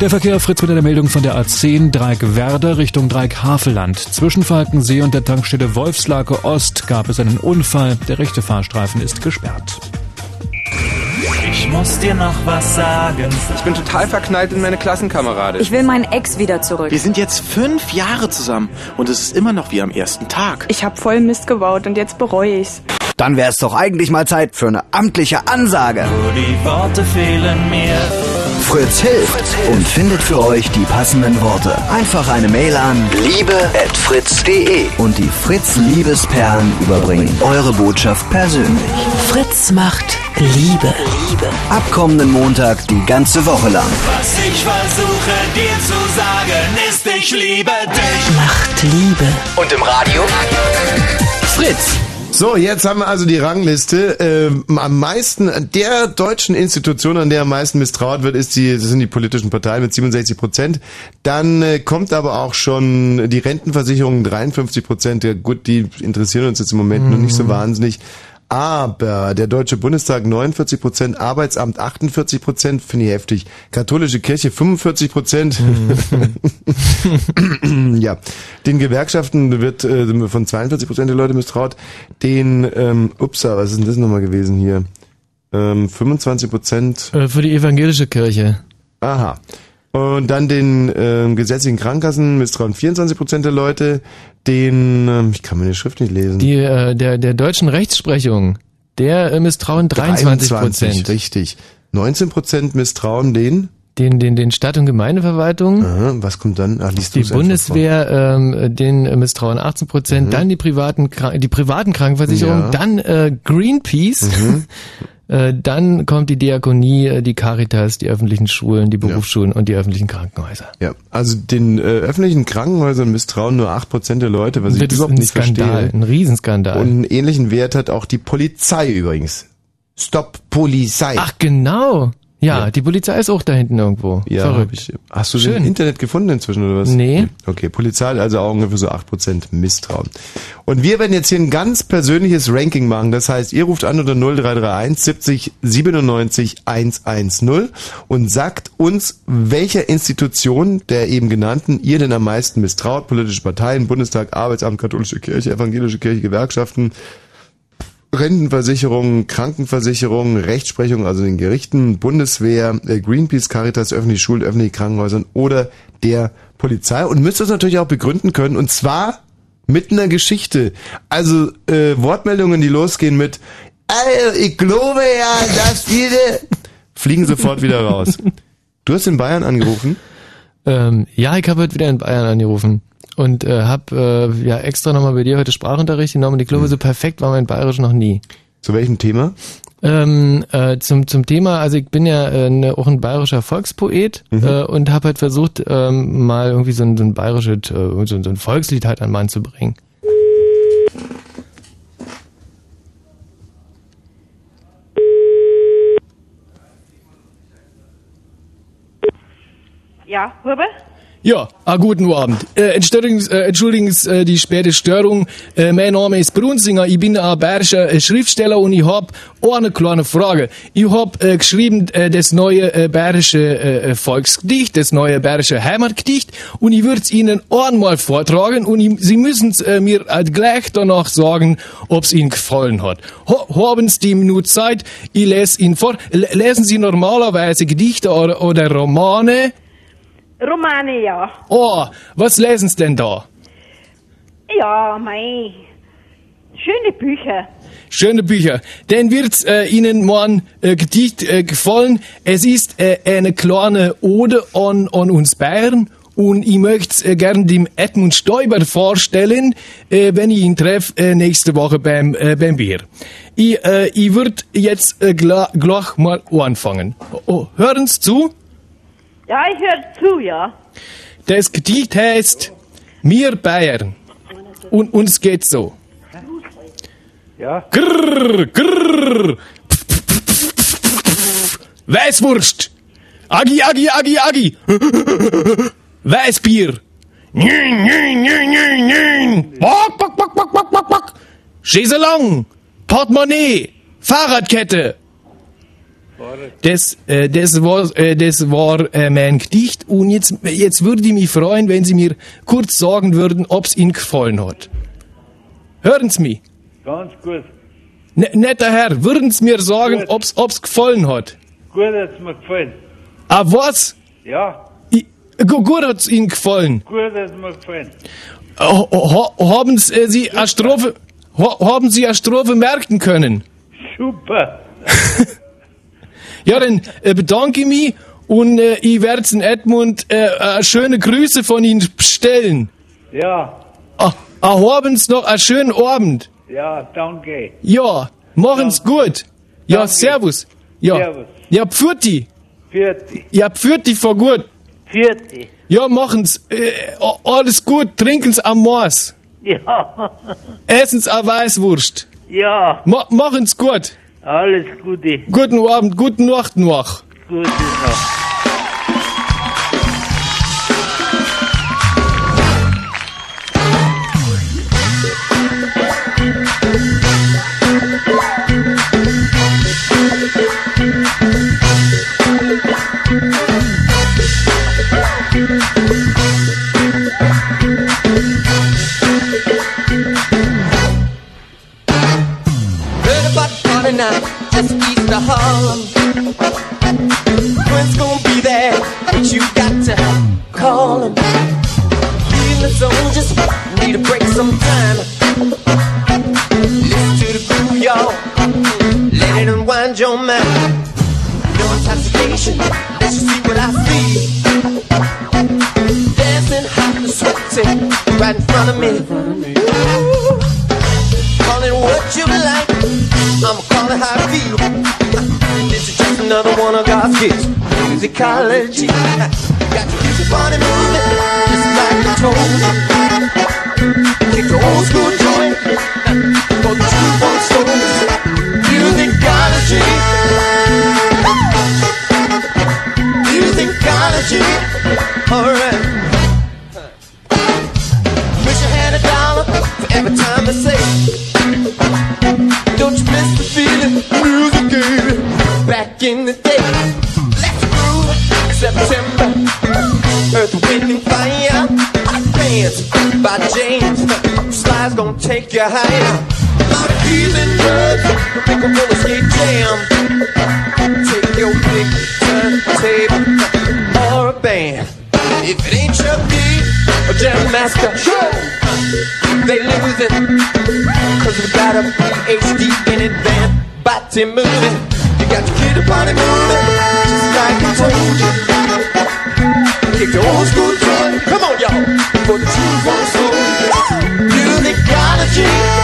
Der Verkehr Fritz mit einer Meldung von der A10 Dreieck Werder Richtung Dreieck Havelland. Zwischen Falkensee und der Tankstelle Wolfslake Ost gab es einen Unfall. Der rechte Fahrstreifen ist gesperrt. Ich muss dir noch was sagen. Ich bin total verknallt in meine Klassenkameradin. Ich will meinen Ex wieder zurück. Wir sind jetzt fünf Jahre zusammen und es ist immer noch wie am ersten Tag. Ich hab voll Mist gebaut und jetzt bereue ich's. Dann wäre es doch eigentlich mal Zeit für eine amtliche Ansage. Nur die Worte fehlen mir. Fritz hilft und findet für euch die passenden Worte. Einfach eine Mail an liebe@fritz.de und die Fritz Liebesperlen überbringen eure Botschaft persönlich. Fritz macht Liebe. Ab kommenden Montag die ganze Woche lang. Was ich versuche dir zu sagen, ist, ich liebe dich. Macht Liebe. Und im Radio? Fritz. So, jetzt haben wir also die Rangliste. Ähm, am meisten, der deutschen Institution, an der am meisten misstraut wird, ist die, das sind die politischen Parteien mit 67 Prozent. Dann äh, kommt aber auch schon die Rentenversicherung 53 Prozent. Ja, gut, die interessieren uns jetzt im Moment noch nicht so wahnsinnig. Aber der Deutsche Bundestag 49 Prozent, Arbeitsamt 48 Prozent, finde ich heftig. Katholische Kirche 45 Prozent. ja, den Gewerkschaften wird äh, von 42 Prozent der Leute misstraut. Den, ähm, upsa, was ist denn das nochmal gewesen hier? Ähm, 25 Prozent. Äh, Für die evangelische Kirche. Aha. Und dann den ähm, gesetzlichen Krankenkassen misstrauen 24 Prozent der Leute. Den, ähm, ich kann meine Schrift nicht lesen. Die, äh, der, der deutschen Rechtsprechung, der äh, misstrauen 23 Prozent. richtig. 19 Prozent misstrauen den. Den, den, den Stadt- und Gemeindeverwaltung. Aha, was kommt dann? Ach, liest Die Bundeswehr, ähm, den misstrauen 18 Prozent, dann die privaten, die privaten Krankenversicherungen, Ja. dann äh, Greenpeace, äh, dann kommt die Diakonie, äh, die Caritas, die öffentlichen Schulen, die Berufsschulen und die öffentlichen Krankenhäuser. Ja, also den äh, öffentlichen Krankenhäusern misstrauen nur 8 Prozent der Leute, was ich das ist überhaupt ein nicht Skandal, verstehe. ein Riesenskandal. Und einen ähnlichen Wert hat auch die Polizei übrigens. Stop Polizei. Ach genau. Ja, die Polizei ist auch da hinten irgendwo. Ja, Verrückt. ich, hast du den Schön. im Internet gefunden inzwischen oder was? Nee. Okay, Polizei hat also auch ungefähr so 8% Misstrauen. Und wir werden jetzt hier ein ganz persönliches Ranking machen. Das heißt, ihr ruft an unter 0331 70 97 110 und sagt uns, welcher Institution der eben genannten ihr denn am meisten misstraut. Politische Parteien, Bundestag, Arbeitsamt, katholische Kirche, evangelische Kirche, Gewerkschaften, Rentenversicherung, Krankenversicherung, Rechtsprechung, also den Gerichten, Bundeswehr, äh, Greenpeace, Caritas, öffentliche Schulen, öffentliche Krankenhäusern oder der Polizei und müsst das natürlich auch begründen können und zwar mit einer Geschichte. Also äh, Wortmeldungen, die losgehen mit also, ich glaube ja, dass viele fliegen sofort wieder raus. Du hast in Bayern angerufen? Ähm, ja, ich habe heute wieder in Bayern angerufen und äh, habe äh, ja extra nochmal bei dir heute Sprachunterricht genommen und ich glaube, so perfekt war mein Bayerisch noch nie. Zu welchem Thema? Ähm, äh, zum, zum Thema, also ich bin ja äh, ne, auch ein bayerischer Volkspoet äh, und habe halt versucht, ähm, mal irgendwie so ein, so ein bayerisches, äh, so, so ein Volkslied halt an Mann zu bringen. Ja, Huber? Ja, ah, guten Abend. Äh, entschuldigen, äh, entschuldigen äh, die späte Störung. Äh, mein Name ist Brunsinger, ich bin ein bayerischer äh, Schriftsteller und ich hab eine kleine Frage. Ich hab äh, geschrieben äh, das neue äh, bayerische äh, Volksgedicht, das neue bayerische Heimatgedicht und ich würde es Ihnen einmal vortragen und ich, Sie müssen äh, mir äh, gleich danach sagen, ob es Ihnen gefallen hat. Ha haben Sie die Minute Zeit? Ich lese Ihnen vor. L lesen Sie normalerweise Gedichte oder, oder Romane? Romane, ja. Oh, was lesen Sie denn da? Ja, mei. Schöne Bücher. Schöne Bücher. Dann wird's äh, Ihnen morgen äh, Gedicht äh, gefallen. Es ist äh, eine kleine Ode an, an uns Bayern und ich möchte äh, gern dem Edmund Stoiber vorstellen, äh, wenn ich ihn treffe äh, nächste Woche beim, äh, beim Bier. Ich, äh, ich würde jetzt gleich mal anfangen. Oh, hören Sie zu? Ja, ich höre zu, ja. Das Gedicht heißt Mir Bayern. Und uns geht so. Ja. Grrr, grrr. Weißwurst. Agi, Agi, Agi, Agi. Weißbier. Nün, nün, nün, nün, nün. Bock, bock, bock, bock, bock, bock, bock. Chaiselong. Portemonnaie. Fahrradkette. Das, äh, das war, äh, das war äh, mein Gedicht und jetzt, jetzt würde ich mich freuen, wenn Sie mir kurz sagen würden, ob es Ihnen gefallen hat. Hören Sie mich? Ganz gut. Ne, netter Herr, würden Sie mir sagen, ob's, ob's gefallen hat? Gut hat's mir gefallen. Ah, was? Ja, I, gu- gut hat's Ihnen gefallen. gut hat's mir gefallen. Ha, haben Sie, äh, Sie eine Strophe, ha, haben Sie eine Strophe merken können? Super. Ja, dann äh, bedanke ich mich Und äh, ich werde in Edmund äh, äh, schöne Grüße von Ihnen bestellen. Ja, Ah, abends noch einen schönen Abend. ja, danke. Ja, machen's gut. Ja, servus. Ja. Servus. Ja, pfürti. Vierte, Ja, pfürti vor gut. vierte. Ja, machen's. Äh, alles gut. Trinken's am Mars. Ja, Essen's a Weißwurst. ja, Ma machen's gut. Alles Gute. Guten Abend, guten Nacht noch. Gute Nacht. Your mind. No intoxication, let's just see what I see. Dancing hot and sweaty, right in front of me. Ooh. Call it what you like. I'ma call it how I feel. This is just another one of God's gifts. Musicology. Got to keep body moving, just like I told you. Kick the old school joint the true funk souls. Musicology. Musicology. Alright. Wish I had a dollar for every time I say. Don't you miss the feeling? Music gave back in the day. Let's groove. September. Earth, wind, and fire. Dance by James. Slide's gonna take you higher. And drugs. Make jam. Take your or a band. If it ain't Chuck D or Jam Master, they lose it. Cause we got a PhD in advance body moving. You got your kid body moving, just like I told you. Kick the old school joint, come on y'all, for the true funk soul. Musicology, yes.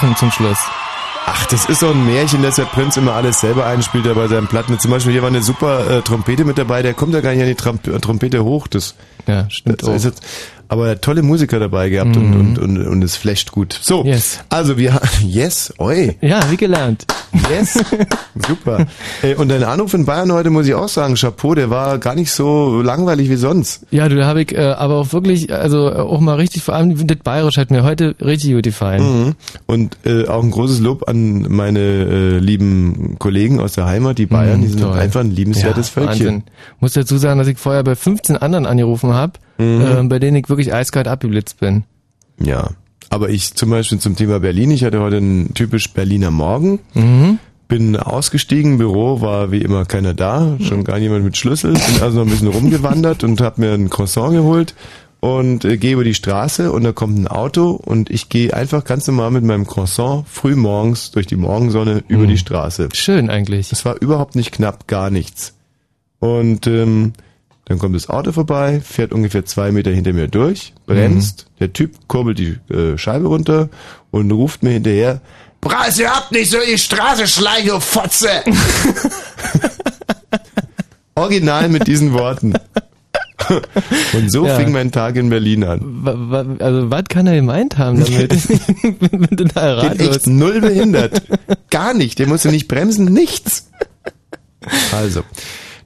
Gesprochen zum Schluss. Ach, das ist so ein Märchen, dass der Prinz immer alles selber einspielt da bei seinen Platten. Zum Beispiel hier war eine super äh, Trompete mit dabei, der kommt ja gar nicht an die Tramp Trompete hoch. Das, ja, stimmt das ist jetzt, Aber tolle Musiker dabei gehabt und, und, und, und es flasht gut. So, Yes. also wir, yes, oi. Ja, wie gelernt. Yes, super. Äh, Und dein Anruf in Bayern heute, muss ich auch sagen, Chapeau, der war gar nicht so langweilig wie sonst. Ja, du, da habe ich äh, aber auch wirklich, also äh, auch mal richtig, vor allem das Bayerisch hat mir heute richtig gut gefallen. Mhm. Und äh, auch ein großes Lob an meine äh, lieben Kollegen aus der Heimat, die Bayern, Mhm, die sind einfach ein liebenswertes ja, Völkchen. Wahnsinn. Muss dazu sagen, dass ich vorher bei 15 anderen angerufen habe, Mhm. äh, bei denen ich wirklich eiskalt abgeblitzt bin. Ja. Aber ich zum Beispiel zum Thema Berlin, ich hatte heute einen typisch Berliner Morgen. Mhm. Bin ausgestiegen, Büro war wie immer keiner da, schon gar niemand mit Schlüssel, bin also noch ein bisschen rumgewandert und habe mir ein Croissant geholt und äh, gehe über die Straße und da kommt ein Auto und ich gehe einfach ganz normal mit meinem Croissant früh morgens durch die Morgensonne über die Straße. Schön eigentlich. Es war überhaupt nicht knapp, gar nichts. Und ähm, dann kommt das Auto vorbei, fährt ungefähr zwei Meter hinter mir durch, bremst, der Typ kurbelt die äh, Scheibe runter und ruft mir hinterher, Preis überhaupt nicht so die Straße schleichen, du Fotze! Original mit diesen Worten. Und so Ja. fing mein Tag in Berlin an. Also was kann er gemeint haben damit? Bin total Bin echt ratlos. null behindert. Gar nicht. Der musste nicht bremsen, nichts. Also,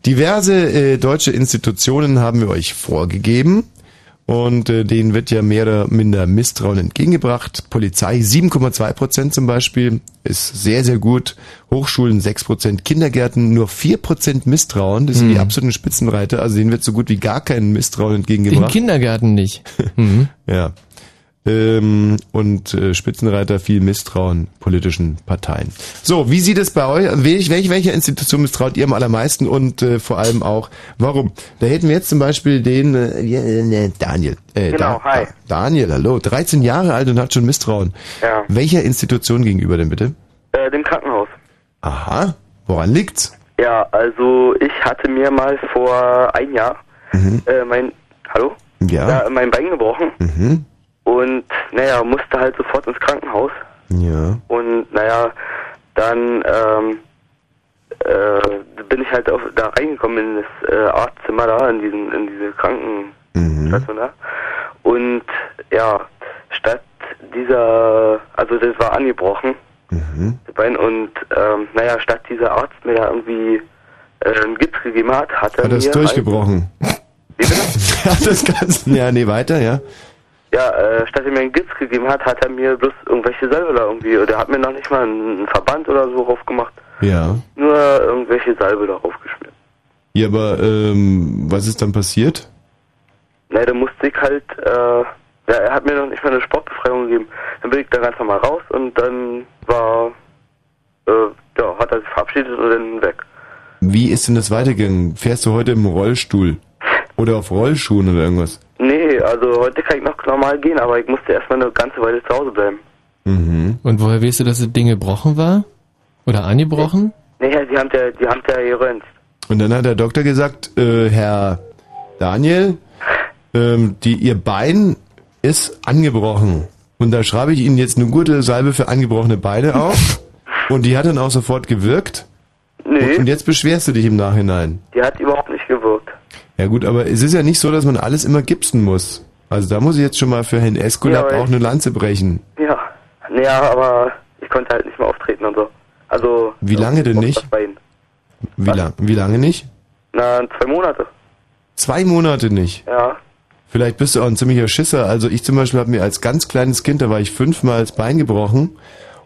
diverse äh, deutsche Institutionen haben wir euch vorgegeben. Und äh, denen wird ja mehr oder minder Misstrauen entgegengebracht. Polizei 7,2 Prozent zum Beispiel ist sehr, sehr gut. Hochschulen 6 Prozent. Kindergärten nur 4 Prozent Misstrauen. Das sind die Mhm. absoluten Spitzenreiter. Also denen wird so gut wie gar kein Misstrauen In entgegengebracht. Kindergärten nicht. Mhm. Ja. Ähm, und äh, Spitzenreiter viel Misstrauen politischen Parteien. So, wie sieht es bei euch? Welch, welch, welcher Institution misstraut ihr am allermeisten und äh, vor allem auch, warum? Da hätten wir jetzt zum Beispiel den äh, äh, Daniel. Äh, Genau, hi. Daniel, hallo. 13 Jahre alt und hat schon Misstrauen. Ja. Welcher Institution gegenüber denn bitte? Äh, dem Krankenhaus. Aha. Woran liegt's? Ja, also ich hatte mir mal vor ein Jahr äh, mein Hallo? Ja. Ja, mein Bein gebrochen Mhm. Und naja, musste halt sofort ins Krankenhaus. Ja. Und naja, dann ähm, äh, bin ich halt auf, da reingekommen in das äh, Arztzimmer da, in diesen, in diese Krankenstation da. Und ja, statt dieser, also das war angebrochen, das Bein, und ähm, naja, statt dieser Arzt mir da irgendwie äh, einen Gips gegeben hat, hat er Hat er es mir durchgebrochen? Hat das Ganze? Ja, nee, weiter, ja. Ja, äh, statt er mir einen Gips gegeben hat, hat er mir bloß irgendwelche Salbe da irgendwie, oder hat mir noch nicht mal einen Verband oder so drauf gemacht, Ja. nur irgendwelche Salbe darauf geschmiert. Ja, aber ähm, was ist dann passiert? Na, da musste ich halt, äh, ja, er hat mir noch nicht mal eine Sportbefreiung gegeben. Dann bin ich da ganz normal raus und dann war, äh, ja, hat er sich verabschiedet und dann weg. Wie ist denn das weitergegangen? Fährst du heute im Rollstuhl? Oder auf Rollschuhen oder irgendwas? Nee, also heute kann ich noch normal gehen, aber ich musste erstmal eine ganze Weile zu Hause bleiben. Mhm. Und woher weißt du, dass das Ding gebrochen war? Oder angebrochen? Naja, die haben ja, die haben ja geröntgt. Und dann hat der Doktor gesagt, äh, Herr Daniel, ähm, die, Ihr Bein ist angebrochen. Und da schreibe ich Ihnen jetzt eine gute Salbe für angebrochene Beine auf. Und die hat dann auch sofort gewirkt. Nee. Und jetzt beschwerst du dich im Nachhinein. Die hat überhaupt nicht gewirkt. Ja gut, aber es ist ja nicht so, dass man alles immer gipsen muss. Also da muss ich jetzt schon mal für Herrn Esculap Ja, auch eine Lanze brechen. Ja, naja, aber ich konnte halt nicht mehr auftreten und so. Also, Wie lange denn nicht? das. Wie, lang, wie lange nicht? Na, zwei Monate. Zwei Monate nicht. Ja. Vielleicht bist du auch ein ziemlicher Schisser. Also ich zum Beispiel habe mir als ganz kleines Kind, da war ich fünfmal das Bein gebrochen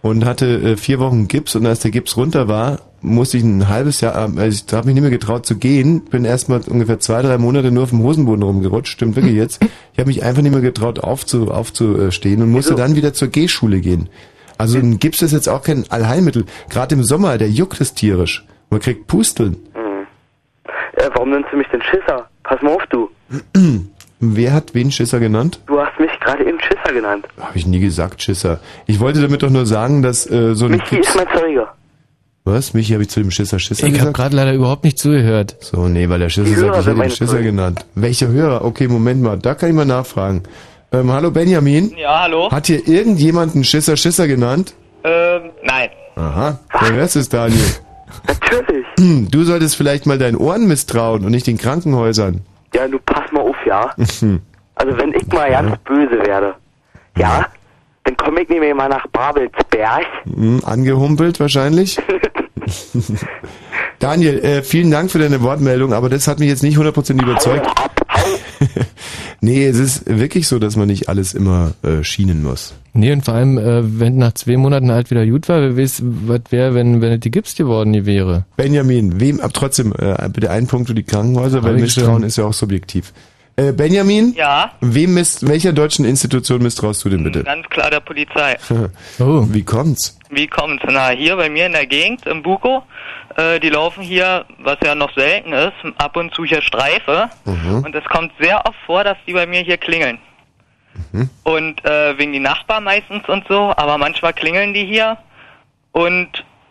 und hatte äh, vier Wochen Gips und als der Gips runter war, musste ich ein halbes Jahr, äh, also ich habe mich nicht mehr getraut zu gehen, bin erstmal ungefähr zwei, drei Monate nur auf dem Hosenboden rumgerutscht, stimmt wirklich jetzt. Ich habe mich einfach nicht mehr getraut aufzu, aufzustehen und musste dann wieder zur Gehschule gehen. Also ein Gips ist jetzt auch kein Allheilmittel. Gerade im Sommer, der juckt es tierisch. Man kriegt Pusteln. Äh, warum nennst du mich denn Schisser? Pass mal auf, du. Wer hat wen Schisser genannt? Du hast mich gerade eben Schisser genannt. Habe ich nie gesagt, Schisser. Ich wollte damit doch nur sagen, dass äh, so ein Michi ist mein Zeuge. Was? Michi habe ich zu dem Schisser Schisser Ich habe gesagt? gerade leider überhaupt nicht zugehört. So, nee, weil der Schisser Die sagt, ich hätte ihn Schisser Zeugen. genannt. Welcher Hörer? Okay, Moment mal, da kann ich mal nachfragen. Ähm, hallo Benjamin? Ja, hallo? Hat hier irgendjemand einen Schisser Schisser genannt? Ähm, nein. Aha, der Rest ist Daniel. Natürlich. Hm, Du solltest vielleicht mal deinen Ohren misstrauen und nicht den Krankenhäusern. Ja, du pass mal ja. Hm. Also wenn ich mal ganz böse werde, ja, dann komme ich nämlich mal nach Babelsberg. Hm, angehumpelt wahrscheinlich. Daniel, äh, vielen Dank für deine Wortmeldung, aber das hat mich jetzt nicht 100% überzeugt. nee, es ist wirklich so, dass man nicht alles immer äh, schienen muss. Nee, und vor allem, äh, wenn nach zwei Monaten halt wieder gut war, wer weiß, was wäre, wenn, wenn es die Gips geworden die wäre. Benjamin, wem, aber trotzdem, äh, bitte ein Punkt für die Krankenhäuser, weil Misstrauen ist ja auch subjektiv. Äh, Benjamin? Ja? Wem misst, welcher deutschen Institution misstraust du denn bitte? Ganz klar der Polizei. oh. Wie kommt's? Wie kommt's? Na, hier bei mir in der Gegend, im Buko, äh, die laufen hier, was ja noch selten ist, ab und zu hier Streife. Mhm. Und es kommt sehr oft vor, dass die bei mir hier klingeln. Mhm. Und äh, wegen die Nachbarn meistens und so, aber manchmal klingeln die hier und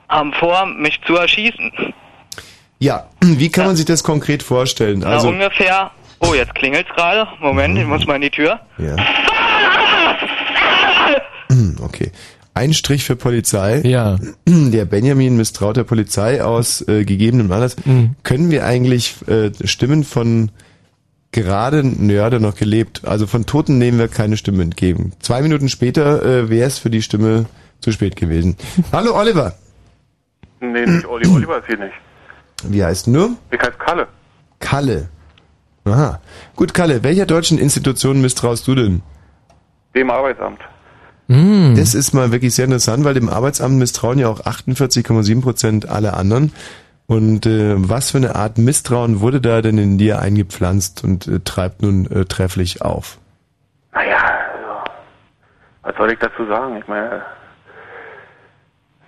haben vor, mich zu erschießen. Ja, wie kann man sich das konkret vorstellen? Na, Also, ungefähr. Oh, jetzt klingelt's gerade. Moment, ich muss mal in die Tür. ja. Okay. Ein Strich für Polizei. Ja. Der Benjamin misstraut der Polizei aus äh, gegebenem Anlass. Mhm. Können wir eigentlich äh, Stimmen von gerade Nörde noch gelebt? Also von Toten nehmen wir keine Stimme entgegen. Zwei Minuten später äh, wäre es für die Stimme zu spät gewesen. Hallo Oliver. Nee, nicht Olli. Oliver ist hier nicht. Wie heißt du nur? Ich heiße Kalle. Kalle. Aha. Gut, Kalle, welcher deutschen Institution misstraust du denn? Dem Arbeitsamt. Das ist mal wirklich sehr interessant, weil dem Arbeitsamt misstrauen ja auch 48,7 Prozent aller anderen. Und äh, was für eine Art Misstrauen wurde da denn in dir eingepflanzt und äh, treibt nun äh, trefflich auf? Naja, also, was soll ich dazu sagen? Ich meine,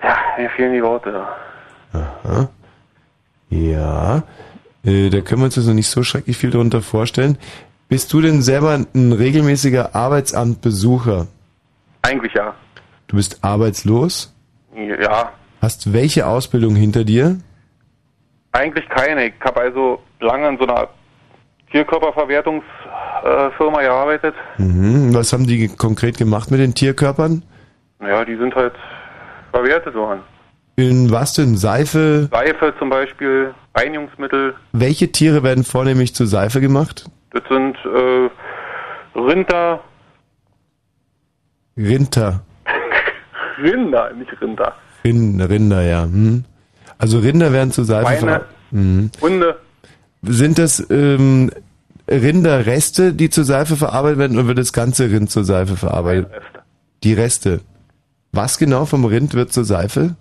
ja, mir fehlen die Worte. Aha. Ja, äh, da können wir uns jetzt noch nicht so schrecklich viel darunter vorstellen. Bist du denn selber ein regelmäßiger Arbeitsamtbesucher? Eigentlich ja. Du bist arbeitslos? Ja, Hast welche Ausbildung hinter dir? eigentlich keine. Ich habe also lange in so einer Tierkörperverwertungsfirma gearbeitet. Mhm. Was haben die konkret gemacht mit den Tierkörpern? Ja, die sind halt verwertet worden. In was denn? Seife? Seife zum Beispiel, Reinigungsmittel, Welche Tiere werden vornehmlich zu Seife gemacht? das sind äh, Rinder, Rinder. Rinder, nicht Rinder. Rinder, Rinder, ja. Hm. Also Rinder werden zu Seife Schweine. Mhm. Hunde. Sind das ähm, Rinderreste, die zur Seife verarbeitet werden, oder wird das ganze Rind zur Seife verarbeitet? Die Reste. Was genau vom Rind wird zur Seife?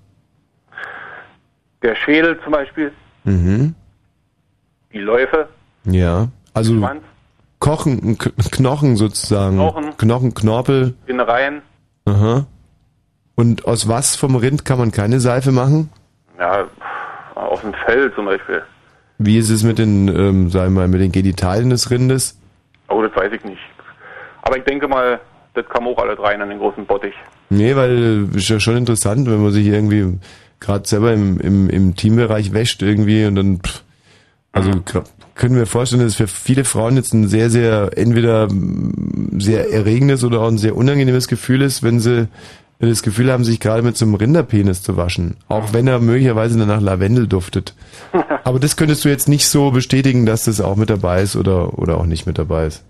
Der Schädel zum Beispiel, Mhm. die Läufe, Ja. Also Schwanz, Kochen, Knochen sozusagen. Knochen. Knochen, Knorpel. Innereien, Aha. Und aus was vom Rind kann man keine Seife machen? ja, auf dem Fell zum Beispiel. Wie ist es mit den, ähm, sagen wir mal, mit den Genitalien des Rindes? Oh, das weiß ich nicht. Aber ich denke mal, das kam auch alles rein in den großen Bottich. Nee, weil äh, ist ja schon interessant, wenn man sich irgendwie gerade selber im, im, im Teambereich wäscht irgendwie und dann, pff, also gra- können wir vorstellen, dass es für viele Frauen jetzt ein sehr, sehr, entweder sehr erregendes oder auch ein sehr unangenehmes Gefühl ist, wenn sie das Gefühl haben, sich gerade mit so einem Rinderpenis zu waschen. Auch wenn er möglicherweise dann nach Lavendel duftet. Aber das könntest du jetzt nicht so bestätigen, dass das auch mit dabei ist oder, oder auch nicht mit dabei ist.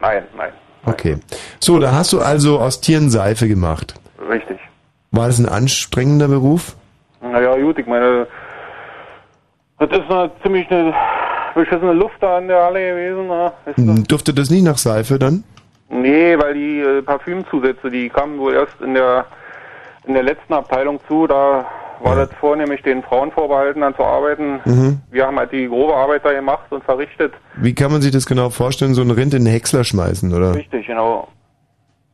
Nein, nein, Okay. So, da hast du also aus Tieren Seife gemacht. richtig. War das ein anstrengender Beruf? Naja, gut, ich meine, das ist eine ziemlich eine beschissene Luft da in der Halle gewesen. Ne? Ist Hm, Duftet das nicht nach Seife dann? Nee, weil die äh, Parfümzusätze, die kamen wohl erst in der in der letzten Abteilung zu. Da war das vornehmlich den Frauen vorbehalten, dann zu arbeiten. Mhm. Wir haben halt die grobe Arbeit da gemacht und verrichtet. Wie kann man sich das genau vorstellen? So ein Rind in den Häcksler schmeißen, oder? Richtig, genau.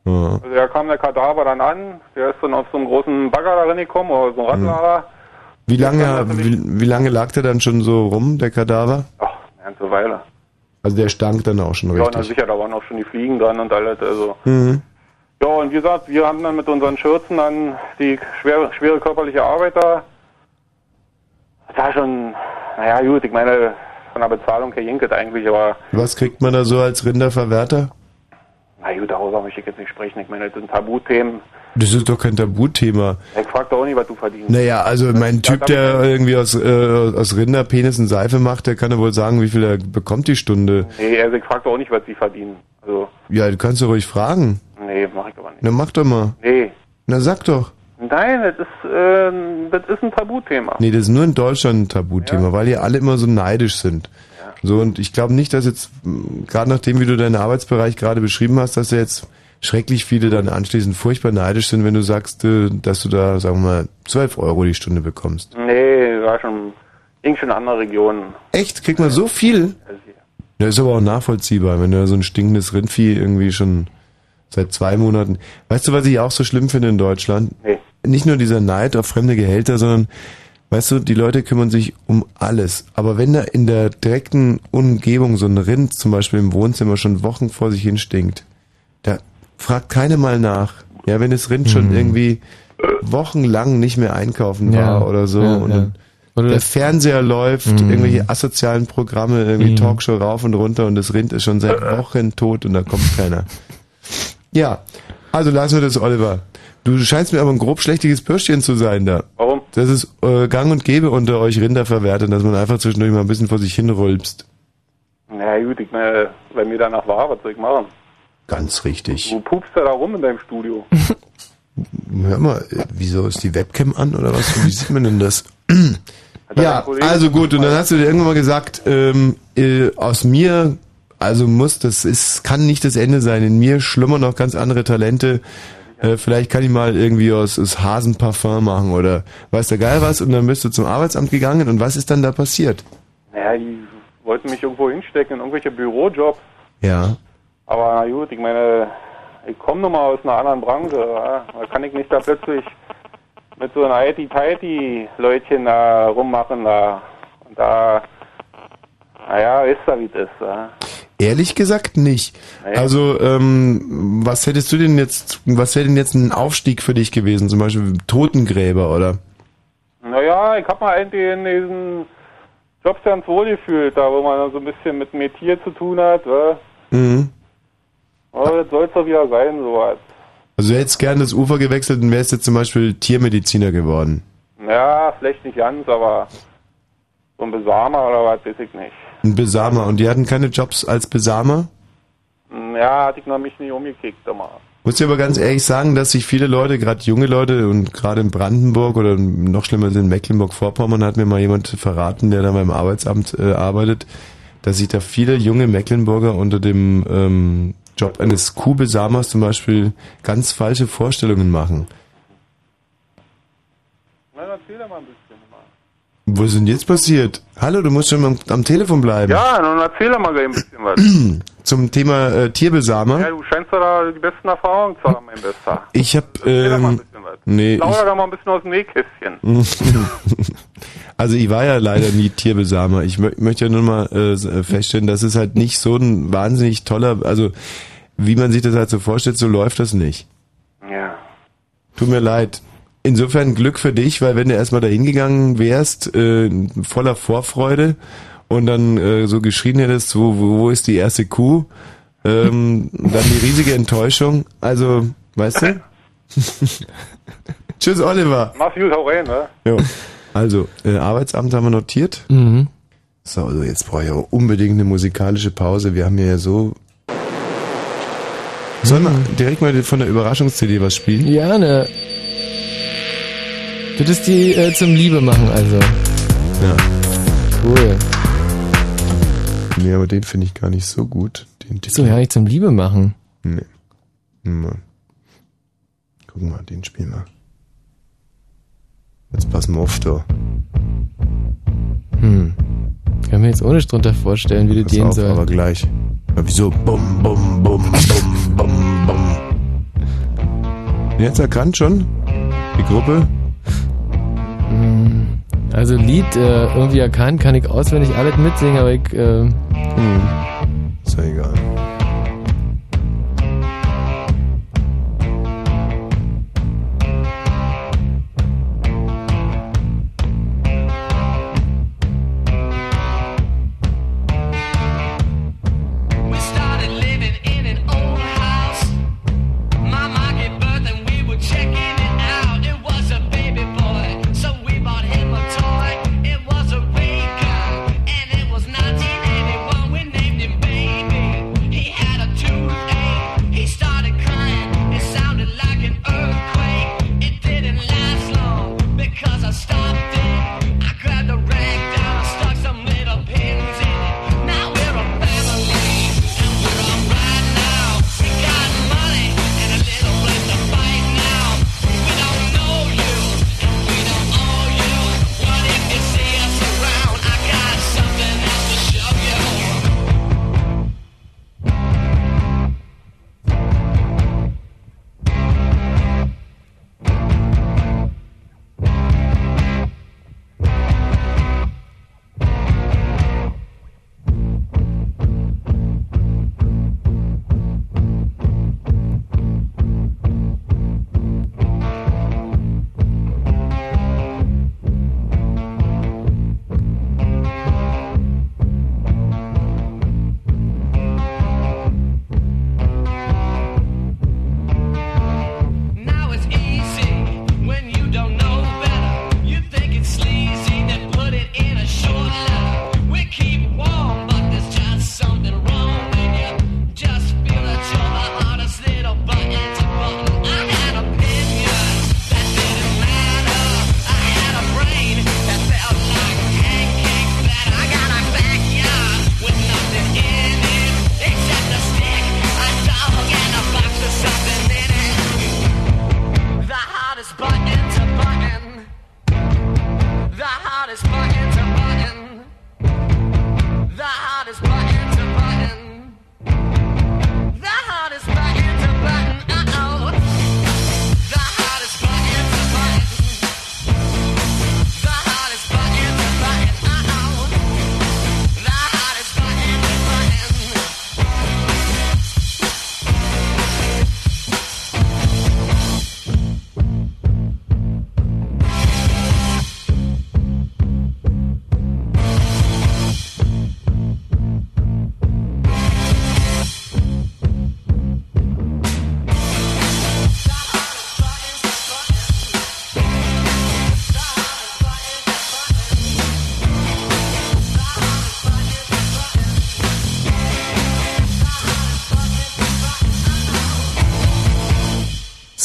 Ja. Also da kam der Kadaver dann an, der ist dann auf so einem großen Bagger da gekommen, oder so ein Radlader. Wie lange, wie, wie lange lag der dann schon so rum, der Kadaver? Ach, eine ganze Weile. Also der stank dann auch schon Ja, richtig. sicher, da waren auch schon die Fliegen dran und alles. Also. Mhm. Ja, und wie gesagt, wir haben dann mit unseren Schürzen dann die schwere, schwere körperliche Arbeit da. Das war schon, naja gut, ich meine, von der Bezahlung her jinket eigentlich, aber Was kriegt man da so als Rinderverwerter? Na gut, darüber möchte ich jetzt nicht sprechen. Ich meine, das sind Tabuthemen. Das ist doch kein Tabuthema. Ich frag doch auch nicht, was du verdienst. Naja, also mein Typ, der irgendwie aus, äh, aus Rinderpenis und Seife macht, der kann ja wohl sagen, wie viel er bekommt die Stunde. Nee, also ich frag doch auch nicht, was sie verdienen. Also, Ja, du kannst du ruhig fragen. nee, mach ich aber nicht. Na, mach doch mal. Nee. Na, sag doch. Nein, das ist, äh, das ist ein Tabuthema. Nee, das ist nur in Deutschland ein Tabuthema, weil ihr alle immer so neidisch sind. So, und ich glaube nicht, dass jetzt, gerade nachdem, wie du deinen Arbeitsbereich gerade beschrieben hast, dass jetzt schrecklich viele dann anschließend furchtbar neidisch sind, wenn du sagst, äh, dass du da, sagen wir mal, 12 Euro die Stunde bekommst. Nee, war schon, ging schon in andere Regionen. Echt? Kriegt man so viel? Ja, ist aber auch nachvollziehbar, wenn du so ein stinkendes Rindvieh irgendwie schon seit zwei Monaten. Weißt du, was ich auch so schlimm finde in Deutschland? Nee. Nicht nur dieser Neid auf fremde Gehälter, sondern, weißt du, die Leute kümmern sich um alles. Aber wenn da in der direkten Umgebung so ein Rind zum Beispiel im Wohnzimmer schon Wochen vor sich hin stinkt, da fragt keiner mal nach. Ja, wenn das Rind schon irgendwie wochenlang nicht mehr einkaufen war Ja, oder so ja, und ja. Oder der Fernseher läuft, Mhm. irgendwelche asozialen Programme, irgendwie Mhm. Talkshow rauf und runter und das Rind ist schon seit Wochen tot und da kommt keiner. Ja, also lassen wir das, Oliver. Du scheinst mir aber ein grob schlechtiges Pürstchen zu sein da. Warum? Das ist äh, gang und gäbe unter euch Rinderverwertern, dass man einfach zwischendurch mal ein bisschen vor sich hin rülpst. Na gut, ich meine, wenn mir danach war, was soll ich machen? Ganz richtig. Du pupst da rum in deinem Studio. Hör mal, äh, wieso ist die Webcam an oder was? Wie sieht man denn das? ja, also gut, und dann hast du dir irgendwann mal gesagt, ähm, äh, aus mir, also muss, das ist, kann nicht das Ende sein. In mir schlummern noch ganz andere Talente. Äh, vielleicht kann ich mal irgendwie aus, aus Hasenparfum machen oder weiß der Geil was und dann bist du zum Arbeitsamt gegangen und was ist dann da passiert? Naja, die wollten mich irgendwo hinstecken in irgendwelche Bürojobs. Ja. Aber na gut, ich meine, ich komme nun mal aus einer anderen Branche. Ja? Da kann ich nicht da plötzlich mit so einer IT-Tighty-Leutchen da rummachen. Da. Und da, naja, ist da wie es ist. Ja? Ehrlich gesagt nicht. Also, ähm, was hättest du denn jetzt, was wäre denn jetzt ein Aufstieg für dich gewesen? Zum Beispiel Totengräber, oder? Naja, ich habe mal eigentlich in diesen Jobs ganz wohl gefühlt, da wo man so ein bisschen mit Metier zu tun hat. Ja? Mhm. Aber das soll es doch wieder sein, sowas. Also du hättest gern das Ufer gewechselt und wärst jetzt zum Beispiel Tiermediziner geworden. Ja, vielleicht nicht ganz, aber so ein Besamer oder was, weiß ich nicht. Ein Besamer. Und die hatten keine Jobs als Besamer? Hm, Ja, hatte ich noch mich nicht umgekickt immer. Muss ich aber ganz ehrlich sagen, dass sich viele Leute, gerade junge Leute und gerade in Brandenburg oder noch schlimmer in Mecklenburg-Vorpommern hat mir mal jemand verraten, der da beim Arbeitsamt äh, arbeitet, dass sich da viele junge Mecklenburger unter dem ähm, Job eines Kuhbesamers zum Beispiel ganz falsche Vorstellungen machen. Na, dann erzähl doch mal ein bisschen. Was ist denn jetzt passiert? Hallo, du musst schon am, am Telefon bleiben. Ja, dann erzähl doch mal gleich ein bisschen was. Zum Thema äh, Tierbesamer. ja, du scheinst doch da die besten Erfahrungen zu haben, mein Bester. Ich hab, Erzähl doch mal ein ähm, bisschen was. nee, Lauder doch mal ein bisschen aus dem Nähkästchen. also ich war ja leider nie Tierbesamer. Ich mö möchte ja nur mal äh, s- äh, feststellen, dass es halt nicht so ein wahnsinnig toller, also wie man sich das halt so vorstellt, so läuft das nicht. Ja. Tut mir leid. Insofern Glück für dich, weil wenn du erstmal da hingegangen wärst, äh, voller Vorfreude und dann äh, so geschrien hättest, wo, wo, wo ist die erste Kuh, ähm, dann die riesige Enttäuschung. Also, weißt du? Tschüss, Oliver. Mach's gut, hau rein, ne? Jo. Also, äh, Arbeitsamt haben wir notiert. Mhm. So, also jetzt brauche ich aber unbedingt eine musikalische Pause. Wir haben hier ja so... Sollen wir direkt mal von der Überraschungs-CD was spielen? Ja, ne. Du das die äh, zum Liebe machen, also. Ja. Cool. Nee, aber den finde ich gar nicht so gut. Den So, ja, nicht zum Liebe machen. Nee. Mal. Guck mal, den spielen wir. Jetzt passen wir auf, da. Hm. Kann mir jetzt ohne drunter vorstellen, wie du Pass den auf, soll. aber gleich. Ja, wieso? Bum, bum, bum, bum, bum, bum. Jetzt erkannt schon? Die Gruppe? Hm. Also Lied äh, irgendwie erkannt, kann ich auswendig alles mitsingen, aber ich... Äh, hm. Ist ja egal.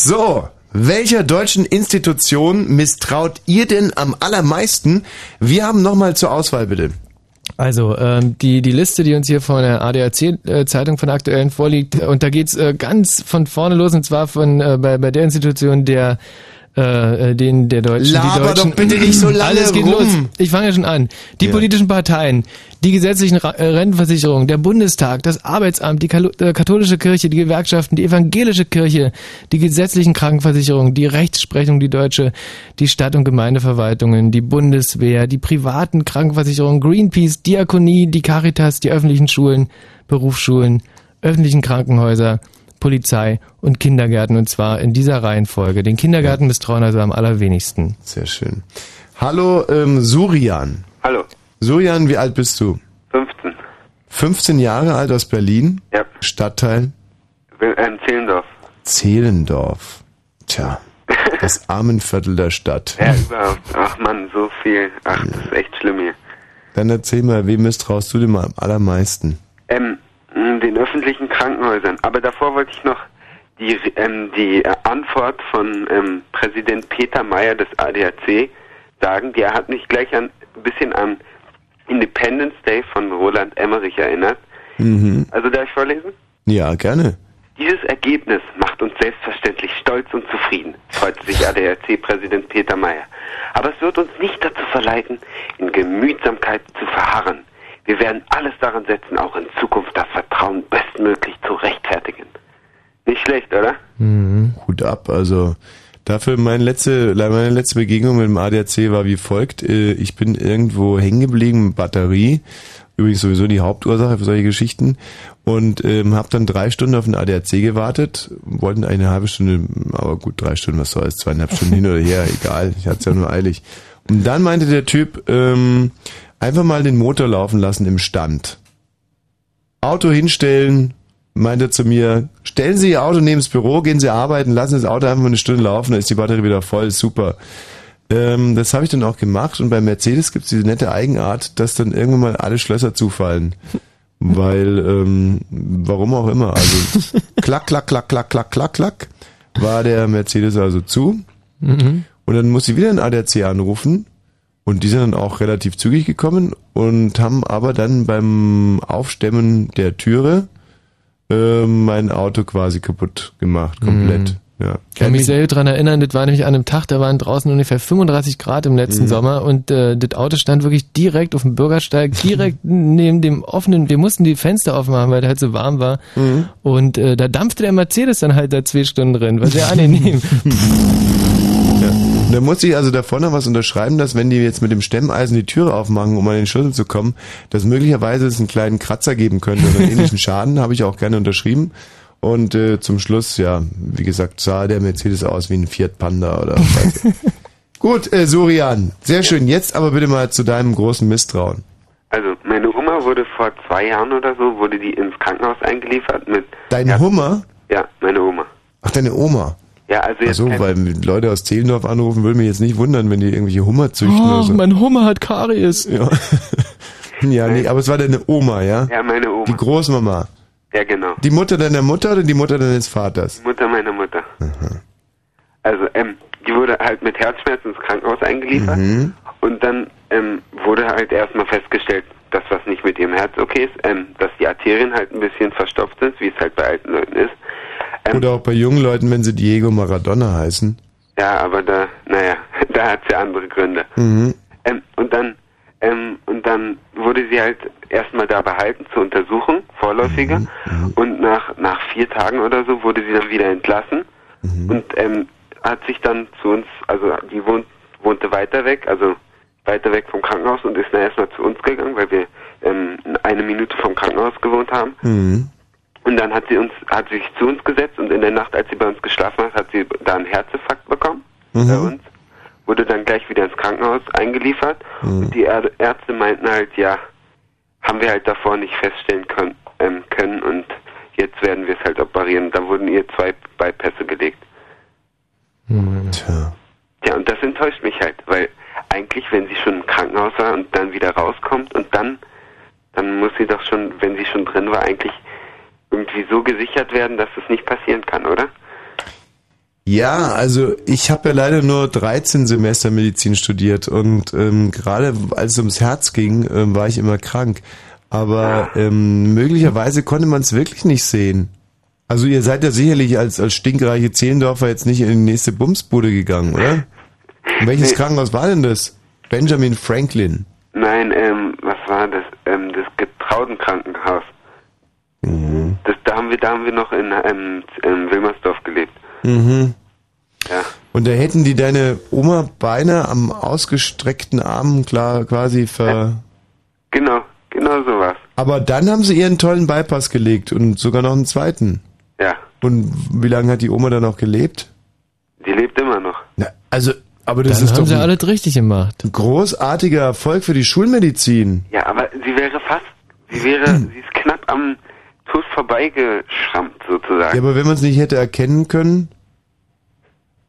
So, welcher deutschen Institution misstraut ihr denn am allermeisten? Wir haben nochmal zur Auswahl bitte. Also ähm, die die Liste, die uns hier von der ADAC-Zeitung von der aktuellen vorliegt, äh, und da geht's äh, ganz von vorne los, und zwar von äh, bei, bei der Institution der äh, äh, den der Deutschen, Laber die Deutschen. doch bitte nicht so lange Alles geht rum. los. Ich fange ja schon an. Die Ja. politischen Parteien, die gesetzlichen Ra- äh, Rentenversicherungen, der Bundestag, das Arbeitsamt, die Kalo- äh, katholische Kirche, die Gewerkschaften, die evangelische Kirche, die gesetzlichen Krankenversicherungen, die Rechtsprechung, die deutsche, die Stadt- und Gemeindeverwaltungen, die Bundeswehr, die privaten Krankenversicherungen, Greenpeace, Diakonie, die Caritas, die öffentlichen Schulen, Berufsschulen, öffentlichen Krankenhäuser, Polizei und Kindergärten und zwar in dieser Reihenfolge. Den Kindergarten misstrauen also am allerwenigsten. Sehr schön. Hallo, ähm, Surian. Hallo. Surian, wie alt bist du? 15. 15 Jahre alt aus Berlin? Ja. Stadtteil? Ähm, Zehlendorf. Zehlendorf. Tja, das Armenviertel der Stadt. Ja, überhaupt. Ach man, so viel. Ach, das ist echt schlimm hier. Dann erzähl mal, wem misstraust du denn mal am allermeisten? Ähm, den öffentlichen Krankenhäusern. Aber davor wollte ich noch die, ähm, die äh, Antwort von ähm, Präsident Peter Mayer des ADAC sagen. Die hat mich gleich an, ein bisschen an Independence Day von Roland Emmerich erinnert. Mhm. Also darf ich vorlesen? Ja, gerne. Dieses Ergebnis macht uns selbstverständlich stolz und zufrieden, freute sich ADAC-Präsident Peter Mayer. Aber es wird uns nicht dazu verleiten, in Gemütsamkeit zu verharren. Wir werden alles daran setzen, auch in Zukunft das Vertrauen bestmöglich zu rechtfertigen. Nicht schlecht, oder? Mhm. Hut ab, also dafür meine letzte, meine letzte Begegnung mit dem ADAC war wie folgt. Äh, Ich bin irgendwo hängen geblieben mit Batterie, übrigens sowieso die Hauptursache für solche Geschichten und ähm, habe dann drei Stunden auf den ADAC gewartet, wollten eine halbe Stunde, aber gut, drei Stunden, was soll's, zweieinhalb Stunden hin oder her, egal, ich hatte es ja nur eilig. Und dann meinte der Typ, ähm, einfach mal den Motor laufen lassen im Stand. Auto hinstellen, meinte er zu mir, stellen Sie Ihr Auto neben das Büro, gehen Sie arbeiten, lassen Sie das Auto einfach mal eine Stunde laufen, dann ist die Batterie wieder voll, super. Ähm, das habe ich dann auch gemacht und bei Mercedes gibt es diese nette Eigenart, dass dann irgendwann mal alle Schlösser zufallen. Weil, ähm, warum auch immer, also klack, klack, klack, klack, klack, klack, klack, war der Mercedes also zu. Mhm. Und dann muss ich wieder einen ADAC anrufen. Und die sind dann auch relativ zügig gekommen und haben aber dann beim Aufstemmen der Türe äh, mein Auto quasi kaputt gemacht, komplett. Ja. Ich kann mich sehr gut dran erinnern, das war nämlich an einem Tag, da waren draußen ungefähr 35 Grad im letzten Mhm. Sommer und äh, das Auto stand wirklich direkt auf dem Bürgersteig, direkt neben dem offenen, wir mussten die Fenster aufmachen, weil der halt so warm war. Mhm. Und äh, da dampfte der Mercedes dann halt da zwei Stunden drin, war sehr angenehm. Ja. Und da musste ich also davor noch was unterschreiben, dass wenn die jetzt mit dem Stemmeisen die Türe aufmachen, um an den Schlüssel zu kommen, dass möglicherweise es einen kleinen Kratzer geben könnte oder einen ähnlichen Schaden, habe ich auch gerne unterschrieben. Und äh, zum Schluss, ja, wie gesagt, sah der Mercedes aus wie ein Fiat Panda oder weiß ich. Gut, äh, Surian, sehr schön. Jetzt aber bitte mal zu deinem großen Misstrauen. Also meine Oma wurde vor zwei Jahren oder so, wurde die ins Krankenhaus eingeliefert mit... Dein Hummer? Ja, meine Oma. Ach, deine Oma. Ja, also Ach jetzt so, kein- weil Leute aus Zehlendorf anrufen, würde mich jetzt nicht wundern, wenn die irgendwelche Hummer züchten oder Oh, so. mein Hummer hat Karies. Ja. ja, nee, aber es war deine Oma, ja? Ja, meine Oma. Die Großmama. Ja, genau. Die Mutter deiner Mutter oder die Mutter deines Vaters? Mutter meiner Mutter. Also, ähm, die wurde halt mit Herzschmerzen ins Krankenhaus eingeliefert Mhm. und dann ähm, wurde halt erstmal festgestellt, dass was nicht mit ihrem Herz okay ist, ähm, dass die Arterien halt ein bisschen verstopft sind, wie es halt bei alten Leuten ist. Oder auch bei jungen Leuten, wenn sie Diego Maradona heißen. Ja, aber da, naja, da hat sie andere Gründe. Mhm. Ähm, und dann, ähm, und dann wurde sie halt erstmal da behalten zur Untersuchung, vorläufiger. Und nach, nach vier Tagen oder so wurde sie dann wieder entlassen und ähm, hat sich dann zu uns, also die wohnt, wohnte weiter weg, also weiter weg vom Krankenhaus und ist dann erstmal zu uns gegangen, weil wir ähm, eine Minute vom Krankenhaus gewohnt haben. Und dann hat sie uns, hat sie sich zu uns gesetzt und in der Nacht, als sie bei uns geschlafen hat, hat sie da einen Herzinfarkt bekommen Mhm. bei uns. Wurde dann gleich wieder ins Krankenhaus eingeliefert. Mhm. Und die Är- Ärzte meinten halt, ja, haben wir halt davor nicht feststellen können, ähm, können und jetzt werden wir es halt operieren. Da wurden ihr zwei Bypässe gelegt. Tja. Ja, und das enttäuscht mich halt, weil eigentlich, wenn sie schon im Krankenhaus war und dann wieder rauskommt und dann, dann muss sie doch schon, wenn sie schon drin war, eigentlich irgendwie so gesichert werden, dass es nicht passieren kann, oder? Ja, also ich habe ja leider nur 13 Semester Medizin studiert und ähm, gerade als es ums Herz ging, ähm, war ich immer krank. Aber ähm, möglicherweise konnte man es wirklich nicht sehen. Also ihr seid ja sicherlich als, als stinkreiche Zehlendorfer jetzt nicht in die nächste Bumsbude gegangen, oder? Und welches Nee. Krankenhaus war denn das? Benjamin Franklin. Nein, ähm, was war das? Ähm, das Getrautenkrankenhaus. Das, da haben wir, da haben wir noch in, ähm, in Wilmersdorf gelebt. Mhm. Ja. Und da hätten die deine Oma beinahe am ausgestreckten Arm klar quasi ver... Genau, genau sowas. Aber dann haben sie ihren tollen Bypass gelegt und sogar noch einen zweiten. Ja. Und wie lange hat die Oma dann noch gelebt? Die lebt immer noch. Na, also, aber das Dann ist haben doch sie alles richtig gemacht. großartiger Erfolg für die Schulmedizin. Ja, aber sie wäre fast, sie wäre, sie ist knapp am Tod vorbeigeschrammt sozusagen. Ja, aber wenn man es nicht hätte erkennen können,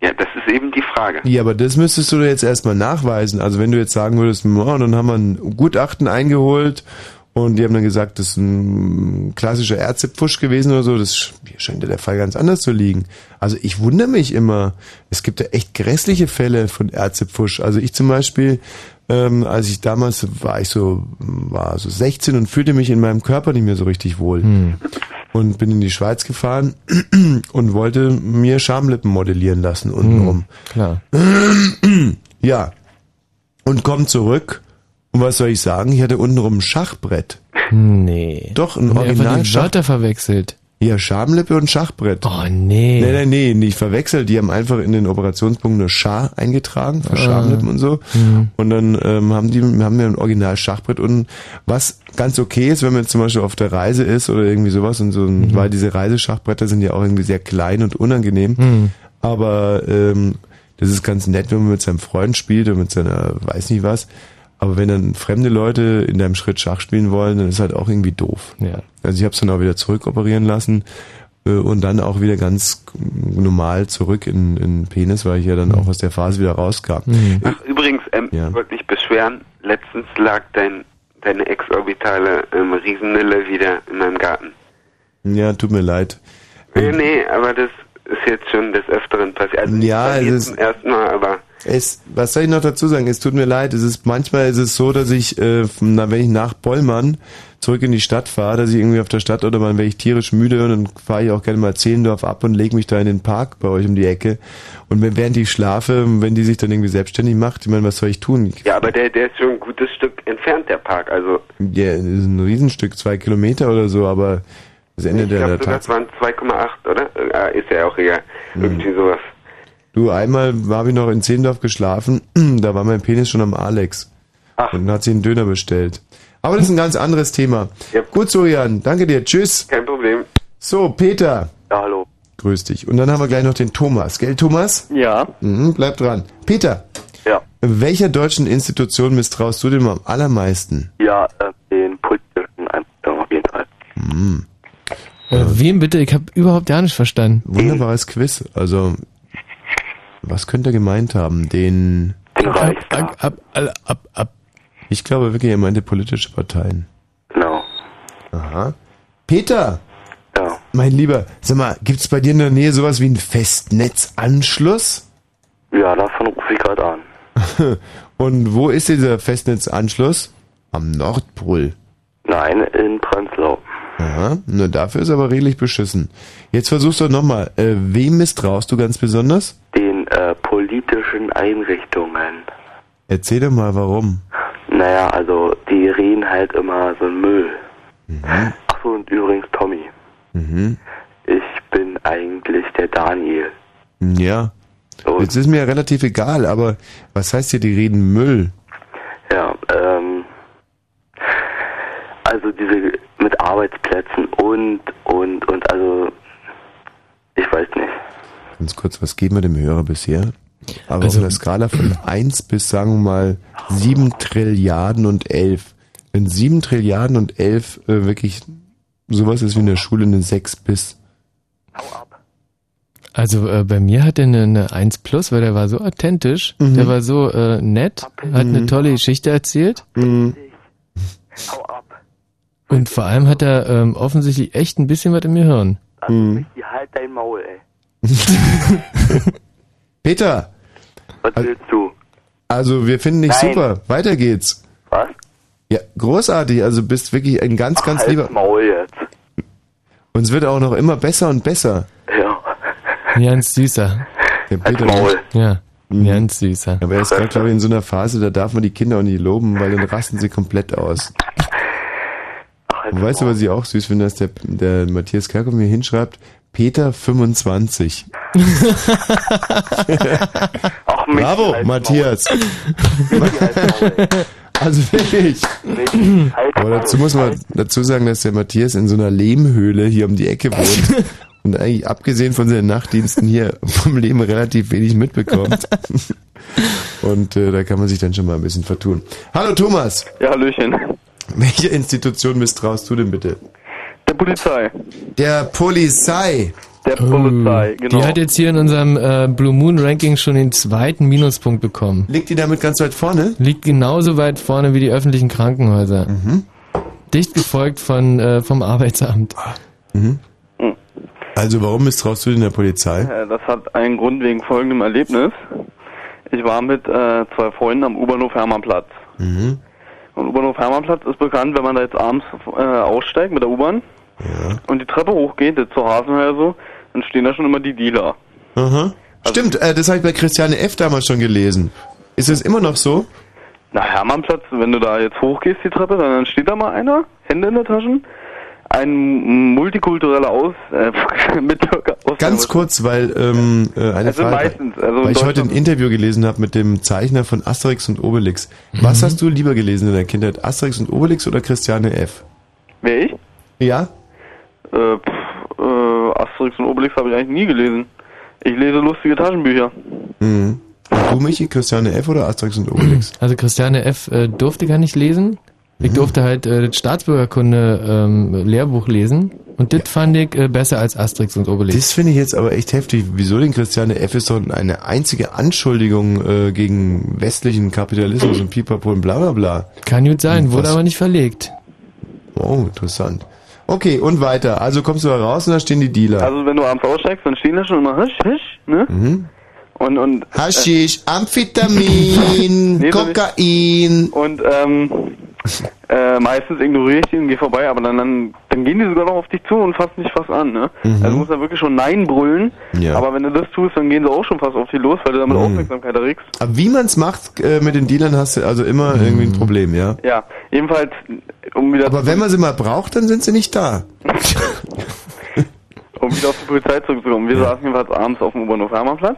Ja, das ist eben die Frage. ja, aber das müsstest du jetzt erstmal nachweisen. Also wenn du jetzt sagen würdest, oh, dann haben wir ein Gutachten eingeholt und die haben dann gesagt, das ist ein klassischer Ärztepfusch gewesen oder so, das scheint ja der Fall ganz anders zu liegen. Also ich wundere mich immer, es gibt ja echt grässliche Fälle von Ärztepfusch. Also ich zum Beispiel, ähm, als ich damals war ich so, war so 16 und fühlte mich in meinem Körper nicht mehr so richtig wohl. Und bin in die Schweiz gefahren und wollte mir Schamlippen modellieren lassen untenrum. Klar. Ja. Und komm zurück. Und was soll ich sagen? Ich hatte untenrum ein Schachbrett. Nee. Doch, ein Original die Wörter verwechselt. Ja, Schamlippe und Schachbrett. Oh nee. Nee, nee, nee, nicht verwechselt. Die haben einfach in den Operationspunkt nur Schar eingetragen für Ah. Schamlippen und so. Mhm. Und dann ähm, haben die haben wir ein Original Schachbrett und was ganz okay ist, wenn man zum Beispiel auf der Reise ist oder irgendwie sowas und so, Mhm. weil diese Reiseschachbretter sind ja auch irgendwie sehr klein und unangenehm. Mhm. Aber ähm, das ist ganz nett, wenn man mit seinem Freund spielt oder mit seiner weiß nicht was. Aber wenn dann fremde Leute in deinem Schritt Schach spielen wollen, dann ist halt auch irgendwie doof. Ja. Also ich habe es dann auch wieder zurückoperieren lassen äh, und dann auch wieder ganz normal zurück in, in Penis, weil ich ja dann auch aus der Phase wieder rauskam. Mhm. Ach, übrigens, ähm, Ja. ich wollte mich beschweren. Letztens lag dein, deine exorbitale ähm, Riesennille wieder in meinem Garten. Ja, tut mir leid. Nee, nee, aber das ist jetzt schon des Öfteren passiert. Also Ja, es ist- zum ersten Mal, aber Es, was soll ich noch dazu sagen? Es tut mir leid. Es ist manchmal ist es so, dass ich, äh, na, wenn ich nach Bollmann zurück in die Stadt fahre, dass ich irgendwie auf der Stadt oder mal, wenn ich tierisch müde und dann fahre ich auch gerne mal Zehlendorf ab und lege mich da in den Park bei euch um die Ecke. Und wenn, während ich schlafe, wenn die sich dann irgendwie selbstständig macht, ich meine, was soll ich tun? ja, aber der, der ist schon ein gutes Stück entfernt, der Park. Also Ja, das ist ein Riesenstück, zwei Kilometer oder so, aber das Ende ich der, glaube der Tat. es waren 2,8, oder? Äh, ist ja auch egal. Hm. Irgendwie sowas. Du, einmal habe ich noch in Zehlendorf geschlafen, da war mein Penis schon am Alex. Und dann hat sie einen Döner bestellt. Aber das ist ein ganz anderes Thema. Gut, Sorian, danke dir. Tschüss. Kein Problem. So, Peter. Ja, hallo. Grüß dich. Und dann haben wir gleich noch den Thomas. Gell, Thomas? Ja. Mhm, bleib dran. Peter. Ja. Welcher deutschen Institution misstraust du dem am allermeisten? Ja, äh, den politischen Einstellungen auf jeden Fall. Mhm. Äh, wem bitte? Ich habe überhaupt gar nicht verstanden. Wunderbares Quiz. Also, was könnte er gemeint haben? Den... Den Ab, ab, ab, ab, ab. Ich glaube wirklich, er meinte politische Parteien. Genau. Aha. Peter! Ja. Mein Lieber, sag mal, gibt's bei dir in der Nähe sowas wie einen Festnetzanschluss? Ja, davon rufe ich gerade an. Und wo ist dieser Festnetzanschluss? Am Nordpol. Nein, in Prenzlau. Aha, nur dafür ist aber redlich beschissen. Jetzt versuchst du nochmal. Äh, wem misstraust du ganz besonders? Den äh, politischen Einrichtungen. Erzähl doch mal, warum. Naja, also die reden halt immer so Müll. Achso, und übrigens Tommy. Mhm. Ich bin eigentlich der Daniel. Ja. Jetzt ist mir ja relativ egal, aber was heißt hier, die reden Müll? Ja, ähm, also diese mit Arbeitsplätzen und, und, und, also, ich weiß nicht. Ganz kurz, was geben wir dem Hörer bisher? Aber Also- auf einer Skala von 1 bis, sagen wir mal, 7 Trilliarden und 11. Wenn 7 Trilliarden und 11 äh, wirklich sowas ist wie in der Schule eine 6 bis. Also äh, bei mir hat er eine, eine 1 plus, weil der war so authentisch, Mhm. der war so äh, nett, hat eine tolle Geschichte erzählt. Mhm. Und vor allem hat er ähm, offensichtlich echt ein bisschen was in mir hören. Also, Michi, halt dein Maul, ey. Peter. Was willst du? Also, wir finden dich Nein. super. Weiter geht's. Was? Ja, großartig. Also, bist wirklich ein ganz, ganz Halt's lieber. Maul jetzt. Und es wird auch noch immer besser und besser. Ja. Ganz süßer. Der Peter. Maul. Ja, ganz süßer. Aber er ist gerade, glaube ich, in so einer Phase, da darf man die Kinder auch nicht loben, weil dann rasten sie komplett aus. Und weißt du, was ich auch süß finde, dass der, der Matthias Kerkhoff mir hinschreibt? Peter 25. Ach, Mensch, Bravo, Matthias. Also wirklich. Aber dazu muss man dazu sagen, dass der Matthias in so einer Lehmhöhle hier um die Ecke wohnt und eigentlich abgesehen von seinen Nachtdiensten hier vom Leben relativ wenig mitbekommt. Und äh, da kann man sich dann schon mal ein bisschen vertun. Hallo Thomas, Ja, Hallöchen. welche Institution misstraust du denn bitte? Der Polizei. Der Polizei. Der Polizei, genau. Die hat jetzt hier in unserem äh, Blue Moon Ranking schon den zweiten Minuspunkt bekommen. Liegt die damit ganz weit vorne? Liegt genauso weit vorne wie die öffentlichen Krankenhäuser. Mhm. Dicht gefolgt von, äh, vom Arbeitsamt. Mhm. Also warum misstraust du denn der Polizei? Äh, Das hat einen Grund wegen folgendem Erlebnis. Ich war mit äh, zwei Freunden am U-Bahnhof Hermannplatz. Mhm. Und U-Bahnhof Hermannplatz ist bekannt, wenn man da jetzt abends äh, aussteigt mit der U-Bahn und die Treppe hochgeht, zur so, dann stehen da schon immer die Dealer. Aha. Stimmt, äh, das habe ich bei Christiane F. damals schon gelesen. Ist es immer noch so? Na, Hermannplatz, wenn du da jetzt hochgehst, die Treppe, dann steht da mal einer, Hände in der Taschen, ein multikultureller Aus, äh, Mitbürger aus Ganz kurz, weil ähm, äh, eine Also Frage, meistens, also weil ich heute ein Interview gelesen habe mit dem Zeichner von Asterix und Obelix. Was hast du lieber gelesen in der Kindheit, Asterix und Obelix oder Christiane F? Wer ich? Ja? Äh, pff, äh, Asterix und Obelix habe ich eigentlich nie gelesen. Ich lese lustige Taschenbücher. Mhm. Und du, Michi, Christiane F. oder Asterix und Obelix? Also Christiane F. Äh, durfte gar nicht lesen. Ich durfte halt äh, das Staatsbürgerkunde ähm, Lehrbuch lesen. Und das fand ich äh, besser als Asterix und Obelix. Das finde ich jetzt aber echt heftig. Wieso denn Christiane F. ist doch eine einzige Anschuldigung äh, gegen westlichen Kapitalismus und Pipapo und bla bla bla. Kann gut sein, wurde Was? aber nicht verlegt. Oh, interessant. Okay, und weiter. Also kommst du da raus und da stehen die Dealer. Also wenn du abends aussteigst, dann stehen da schon immer Hisch, Hisch, ne? Mhm. Und, und, Haschisch, Amphetamin, Nee, Kokain. Und ähm, äh, meistens ignoriere ich die und gehe vorbei, aber dann, dann, dann gehen die sogar noch auf dich zu und fassen dich fast an, ne? Mhm. Also du musst da wirklich schon Nein brüllen, Ja. aber wenn du das tust, dann gehen sie auch schon fast auf dich los, weil du damit Mhm. Aufmerksamkeit erregst. Aber wie man's macht äh, mit den Dealern, hast du also immer irgendwie ein Problem, ja? Ja, jedenfalls, um wieder, Aber wenn man sie mal braucht, dann sind sie nicht da. um wieder auf die Polizei zurückzukommen. Wir saßen jedenfalls abends auf dem U-Bahnhof Hermannplatz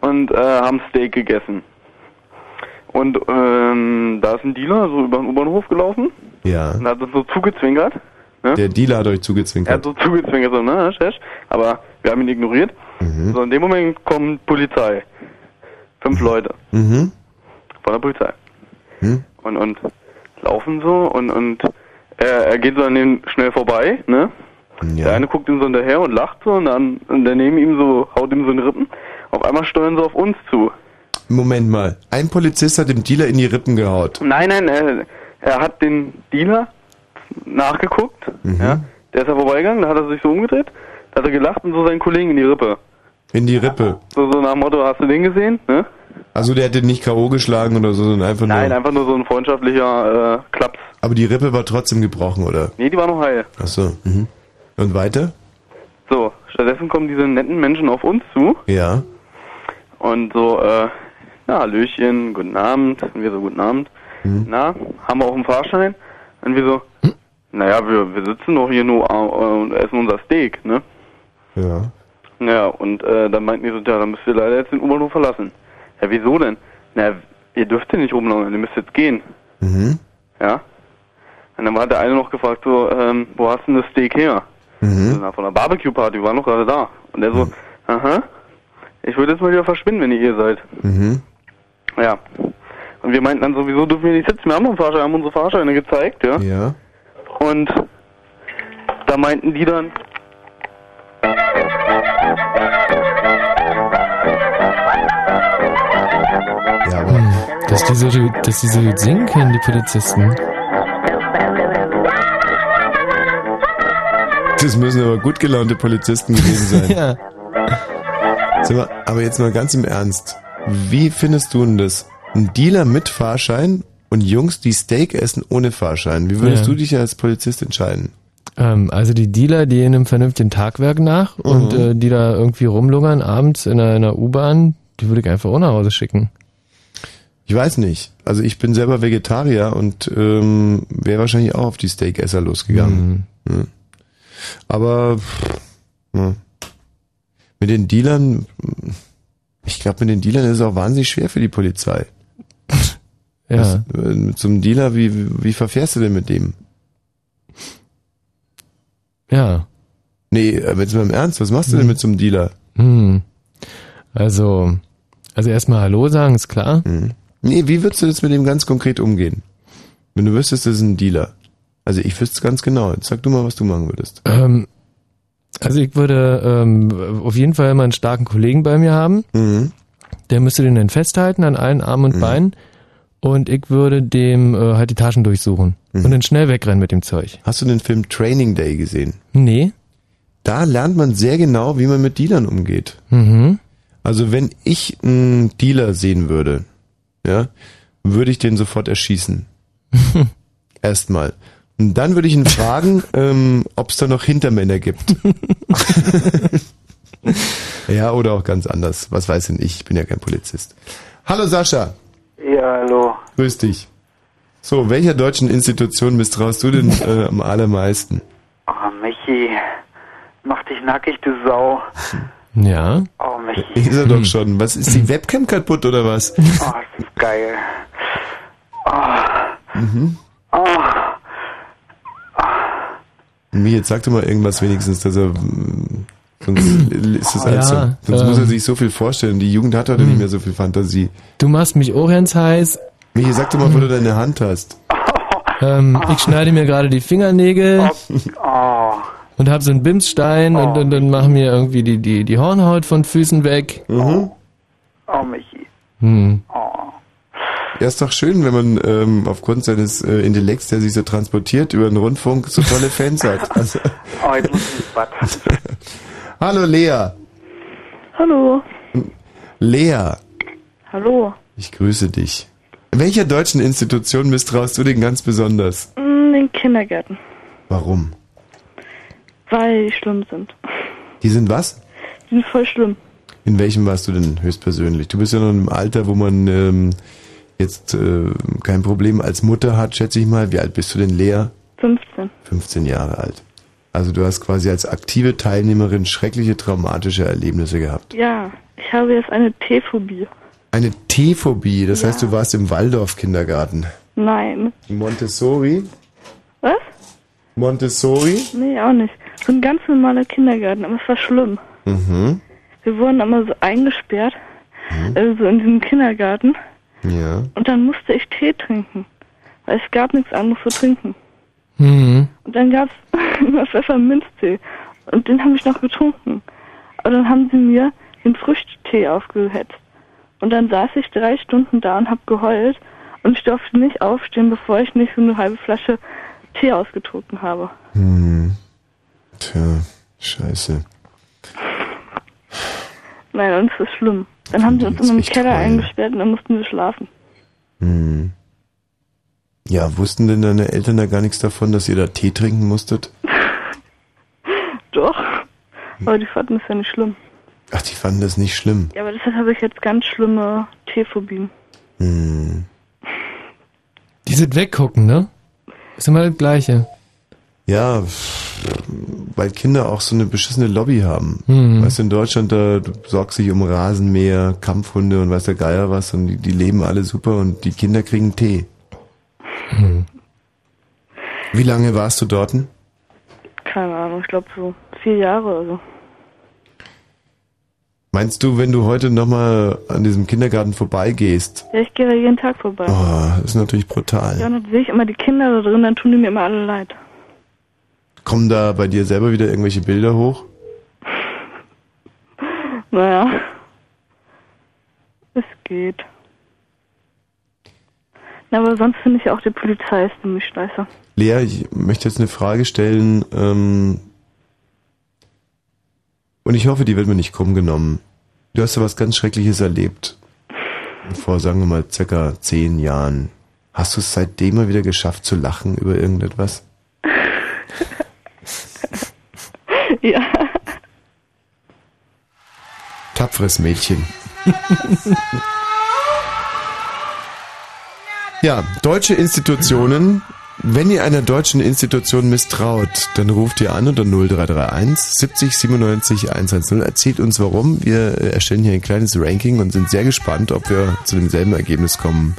und äh, haben Steak gegessen. Und ähm, da ist ein Dealer so über den U-Bahnhof gelaufen Ja. und hat uns so zugezwinkert. Ne? Der Dealer hat euch Er hat zugezwinkert. so zugezwinkert, so, ne, Schesch. Aber wir haben ihn ignoriert. So, in dem Moment kommt Polizei. Fünf Leute Mhm. von der Polizei. Hm? Und, und laufen so und, und er, er geht so an denen schnell vorbei, ne? Der eine guckt ihm so hinterher und lacht so und dann und der neben ihm so, haut ihm so in die Rippen. Auf einmal steuern sie auf uns zu. Moment mal. Ein Polizist hat dem Dealer in die Rippen gehaut. Nein, nein, er, er hat den Dealer nachgeguckt, Mhm. ja. Der ist ja vorbeigegangen, da hat er sich so umgedreht, da hat er gelacht und so seinen Kollegen in die Rippe. In die Rippe. So, so nach dem Motto, hast du den gesehen? Ne? Also der hätte nicht K.O. geschlagen oder so, sondern einfach Nein, nur... einfach nur so ein freundschaftlicher äh, Klaps. Aber die Rippe war trotzdem gebrochen, oder? Nee, die war noch heil. Ach so. Mhm. Und weiter? So, stattdessen kommen diese netten Menschen auf uns zu Ja. und so, äh, ja, Hallöchen, guten Abend. Und wir so, guten Abend. Mhm. Na, haben wir auch einen Fahrschein? Und wir so, naja, wir, wir sitzen doch hier nur äh, und essen unser Steak, ne? Ja. Ja, und äh, dann meinten die so, ja, dann müsst ihr leider jetzt den U-Bahnhof verlassen. Ja, wieso denn? Na, ihr dürft hier nicht rumlaufen, ihr müsst jetzt gehen. Mhm. Ja? Und dann hat der eine noch gefragt, so, ähm, wo hast du denn das Steak her? Mhm. Na, von der Barbecue-Party, wir waren noch gerade da. Und der so, aha, ich würde jetzt mal wieder verschwinden, wenn ihr hier seid. Mhm. Ja. Und wir meinten dann sowieso, dürfen wir nicht sitzen, wir haben noch einen Fahrschein, haben unsere Fahrscheine gezeigt, ja? Ja. Und da meinten die dann, Ja, aber... Dass die so, dass die so gut singen können, die Polizisten. Das müssen aber gut gelaunte Polizisten gewesen sein. ja. Sag mal, aber jetzt mal ganz im Ernst. Wie findest du denn das? Ein Dealer mit Fahrschein und Jungs, die Steak essen ohne Fahrschein. Wie würdest Ja. du dich als Polizist entscheiden? Ähm, also die Dealer, die in einem vernünftigen Tagwerk nach und Mhm. äh, die da irgendwie rumlungern abends in einer, in einer U-Bahn, die würde ich einfach auch nach Hause schicken. Ich weiß nicht. Also ich bin selber Vegetarier und ähm, wäre wahrscheinlich auch auf die Steakesser losgegangen. Ja. Aber pff, ja. mit den Dealern, ich glaube, mit den Dealern ist es auch wahnsinnig schwer für die Polizei. Ja. Was, äh, einem Dealer, wie, wie, verfährst du denn mit dem? Ja. Nee, äh, jetzt mal im Ernst, was machst du denn mit so einem Dealer? Hm. Also, also erstmal Hallo sagen, ist klar. Nee, wie würdest du jetzt mit dem ganz konkret umgehen? Wenn du wüsstest, das ist ein Dealer. Also ich wüsste es ganz genau. Jetzt sag du mal, was du machen würdest. Ähm, also ich würde ähm, auf jeden Fall immer einen starken Kollegen bei mir haben. Mhm. Der müsste den dann festhalten an allen Armen und Beinen. Und ich würde dem äh, halt die Taschen durchsuchen. Mhm. Und dann schnell wegrennen mit dem Zeug. Hast du den Film Training Day gesehen? Nee. Da lernt man sehr genau, wie man mit Dealern umgeht. Mhm. Also wenn ich einen Dealer sehen würde, ja, würde ich den sofort erschießen. Erstmal. Und dann würde ich ihn fragen, ähm, ob es da noch Hintermänner gibt. ja, oder auch ganz anders. Was weiß denn ich? Ich bin ja kein Polizist. Hallo Sascha, Ja, hallo. grüß dich. So, welcher deutschen Institution misstraust du denn äh, am allermeisten? Oh, Michi. Mach dich nackig, du Sau. Ja. Oh, Michi. Ist er doch schon. Was ist die Webcam kaputt oder was? Oh, das ist geil. Oh, Mhm. oh. Mir jetzt sag doch mal irgendwas wenigstens, dass er mm, sonst ist es Ja, alles so, sonst ähm. muss er sich so viel vorstellen. Die Jugend hat heute nicht mehr so viel Fantasie. Du machst mich auch ganz heiß. Michi, sag doch mal, wo du deine Hand hast. Ähm, ich schneide mir gerade die Fingernägel Oh. und habe so einen Bimsstein und, und dann machen mir irgendwie die, die, die Hornhaut von Füßen weg. Mhm. Oh, Michi. Hm. Ja, ist doch schön, wenn man ähm, aufgrund seines äh, Intellekts, der sich so transportiert über den Rundfunk, so tolle Fans hat. Also, Oh, jetzt muss ich ins Bad. hallo Lea. Hallo. Lea, Hallo. ich grüße dich. Welcher deutschen Institution misstraust du denn ganz besonders? Mm, Den Kindergärten. Warum? Weil die schlimm sind. Die sind was? Die sind voll schlimm. In welchem warst du denn höchstpersönlich? Du bist ja noch im Alter, wo man ähm, jetzt äh, kein Problem als Mutter hat, schätze ich mal. Wie alt bist du denn, Lea? 15. 15 Jahre alt. Also du hast quasi als aktive Teilnehmerin schreckliche traumatische Erlebnisse gehabt. Ja, ich habe jetzt eine T-Phobie. Eine T-Phobie, das heißt, du warst im Waldorf-Kindergarten. Nein. Montessori? Was? Montessori? Nee, auch nicht. So ein ganz normaler Kindergarten, aber es war schlimm. Mhm. Wir wurden immer so eingesperrt, also so in diesem Kindergarten. Ja. Und dann musste ich Tee trinken, weil es gab nichts anderes zu trinken. Mhm. Und dann gab's immer Pfefferminztee. Und den habe ich noch getrunken. Aber dann haben sie mir den Früchtetee aufgehetzt. Und dann saß ich drei Stunden da und habe geheult. Und ich durfte nicht aufstehen, bevor ich nicht so eine halbe Flasche Tee ausgetrunken habe. Hm. Tja, scheiße. Nein, und es ist schlimm. Dann haben sie uns immer im Keller eingesperrt und dann mussten wir schlafen. Hm. Ja, wussten denn deine Eltern da gar nichts davon, dass ihr da Tee trinken musstet? Doch. Aber die fanden es ja nicht schlimm. Ach, die fanden das nicht schlimm. Ja, aber deshalb habe ich jetzt ganz schlimme Teephobien. Hm. Dieses Weggucken, ne? Ist immer das Gleiche. Ja, weil Kinder auch so eine beschissene Lobby haben. Mhm. Weißt du, in Deutschland, da du sorgst dich um Rasenmäher, Kampfhunde und weiß der Geier was und die, die leben alle super und die Kinder kriegen Tee. Mhm. Wie lange warst du dort? Keine Ahnung, ich glaube so vier Jahre oder so. Meinst du, wenn du heute nochmal an diesem Kindergarten vorbeigehst, Ja, ich gehe da jeden Tag vorbei. oh, das ist natürlich brutal. Ja, und dann sehe ich immer die Kinder da drin, dann tun die mir immer alle leid. Kommen da bei dir selber wieder irgendwelche Bilder hoch? Naja. Es geht. Na, aber sonst finde ich auch die Polizei ist ziemlich scheiße. Lea, ich möchte jetzt eine Frage stellen, ähm, und ich hoffe, die wird mir nicht krumm genommen. Du hast ja was ganz Schreckliches erlebt. Vor, sagen wir mal, circa zehn Jahren. Hast du es seitdem mal wieder geschafft zu lachen über irgendetwas? Ja. Tapferes Mädchen. ja, deutsche Institutionen. Wenn ihr einer deutschen Institution misstraut, dann ruft ihr an unter 0331 70 97 110. Erzählt uns warum. Wir erstellen hier ein kleines Ranking und sind sehr gespannt, ob wir zu demselben Ergebnis kommen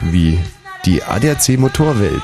wie die ADAC Motorwelt.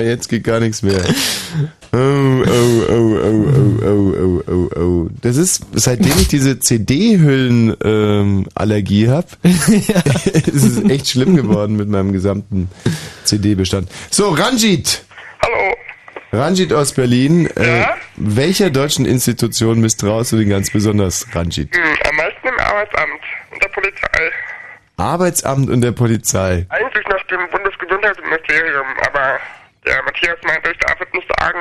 Jetzt geht gar nichts mehr. Oh, oh, oh, oh, oh, oh, oh, oh, oh. Das ist, seitdem ich diese CD-Hüllen-Allergie ähm, habe, ist es echt schlimm geworden mit meinem gesamten CD-Bestand. So, Ranjit. Hallo. Ranjit aus Berlin. Äh, welcher deutschen Institution misstraust du denn ganz besonders, Ranjit? Hm, am meisten im Arbeitsamt und der Polizei. Arbeitsamt und der Polizei. Eigentlich nach dem Bundesgesundheitsministerium, aber der Matthias meinte, ich darf es nicht sagen.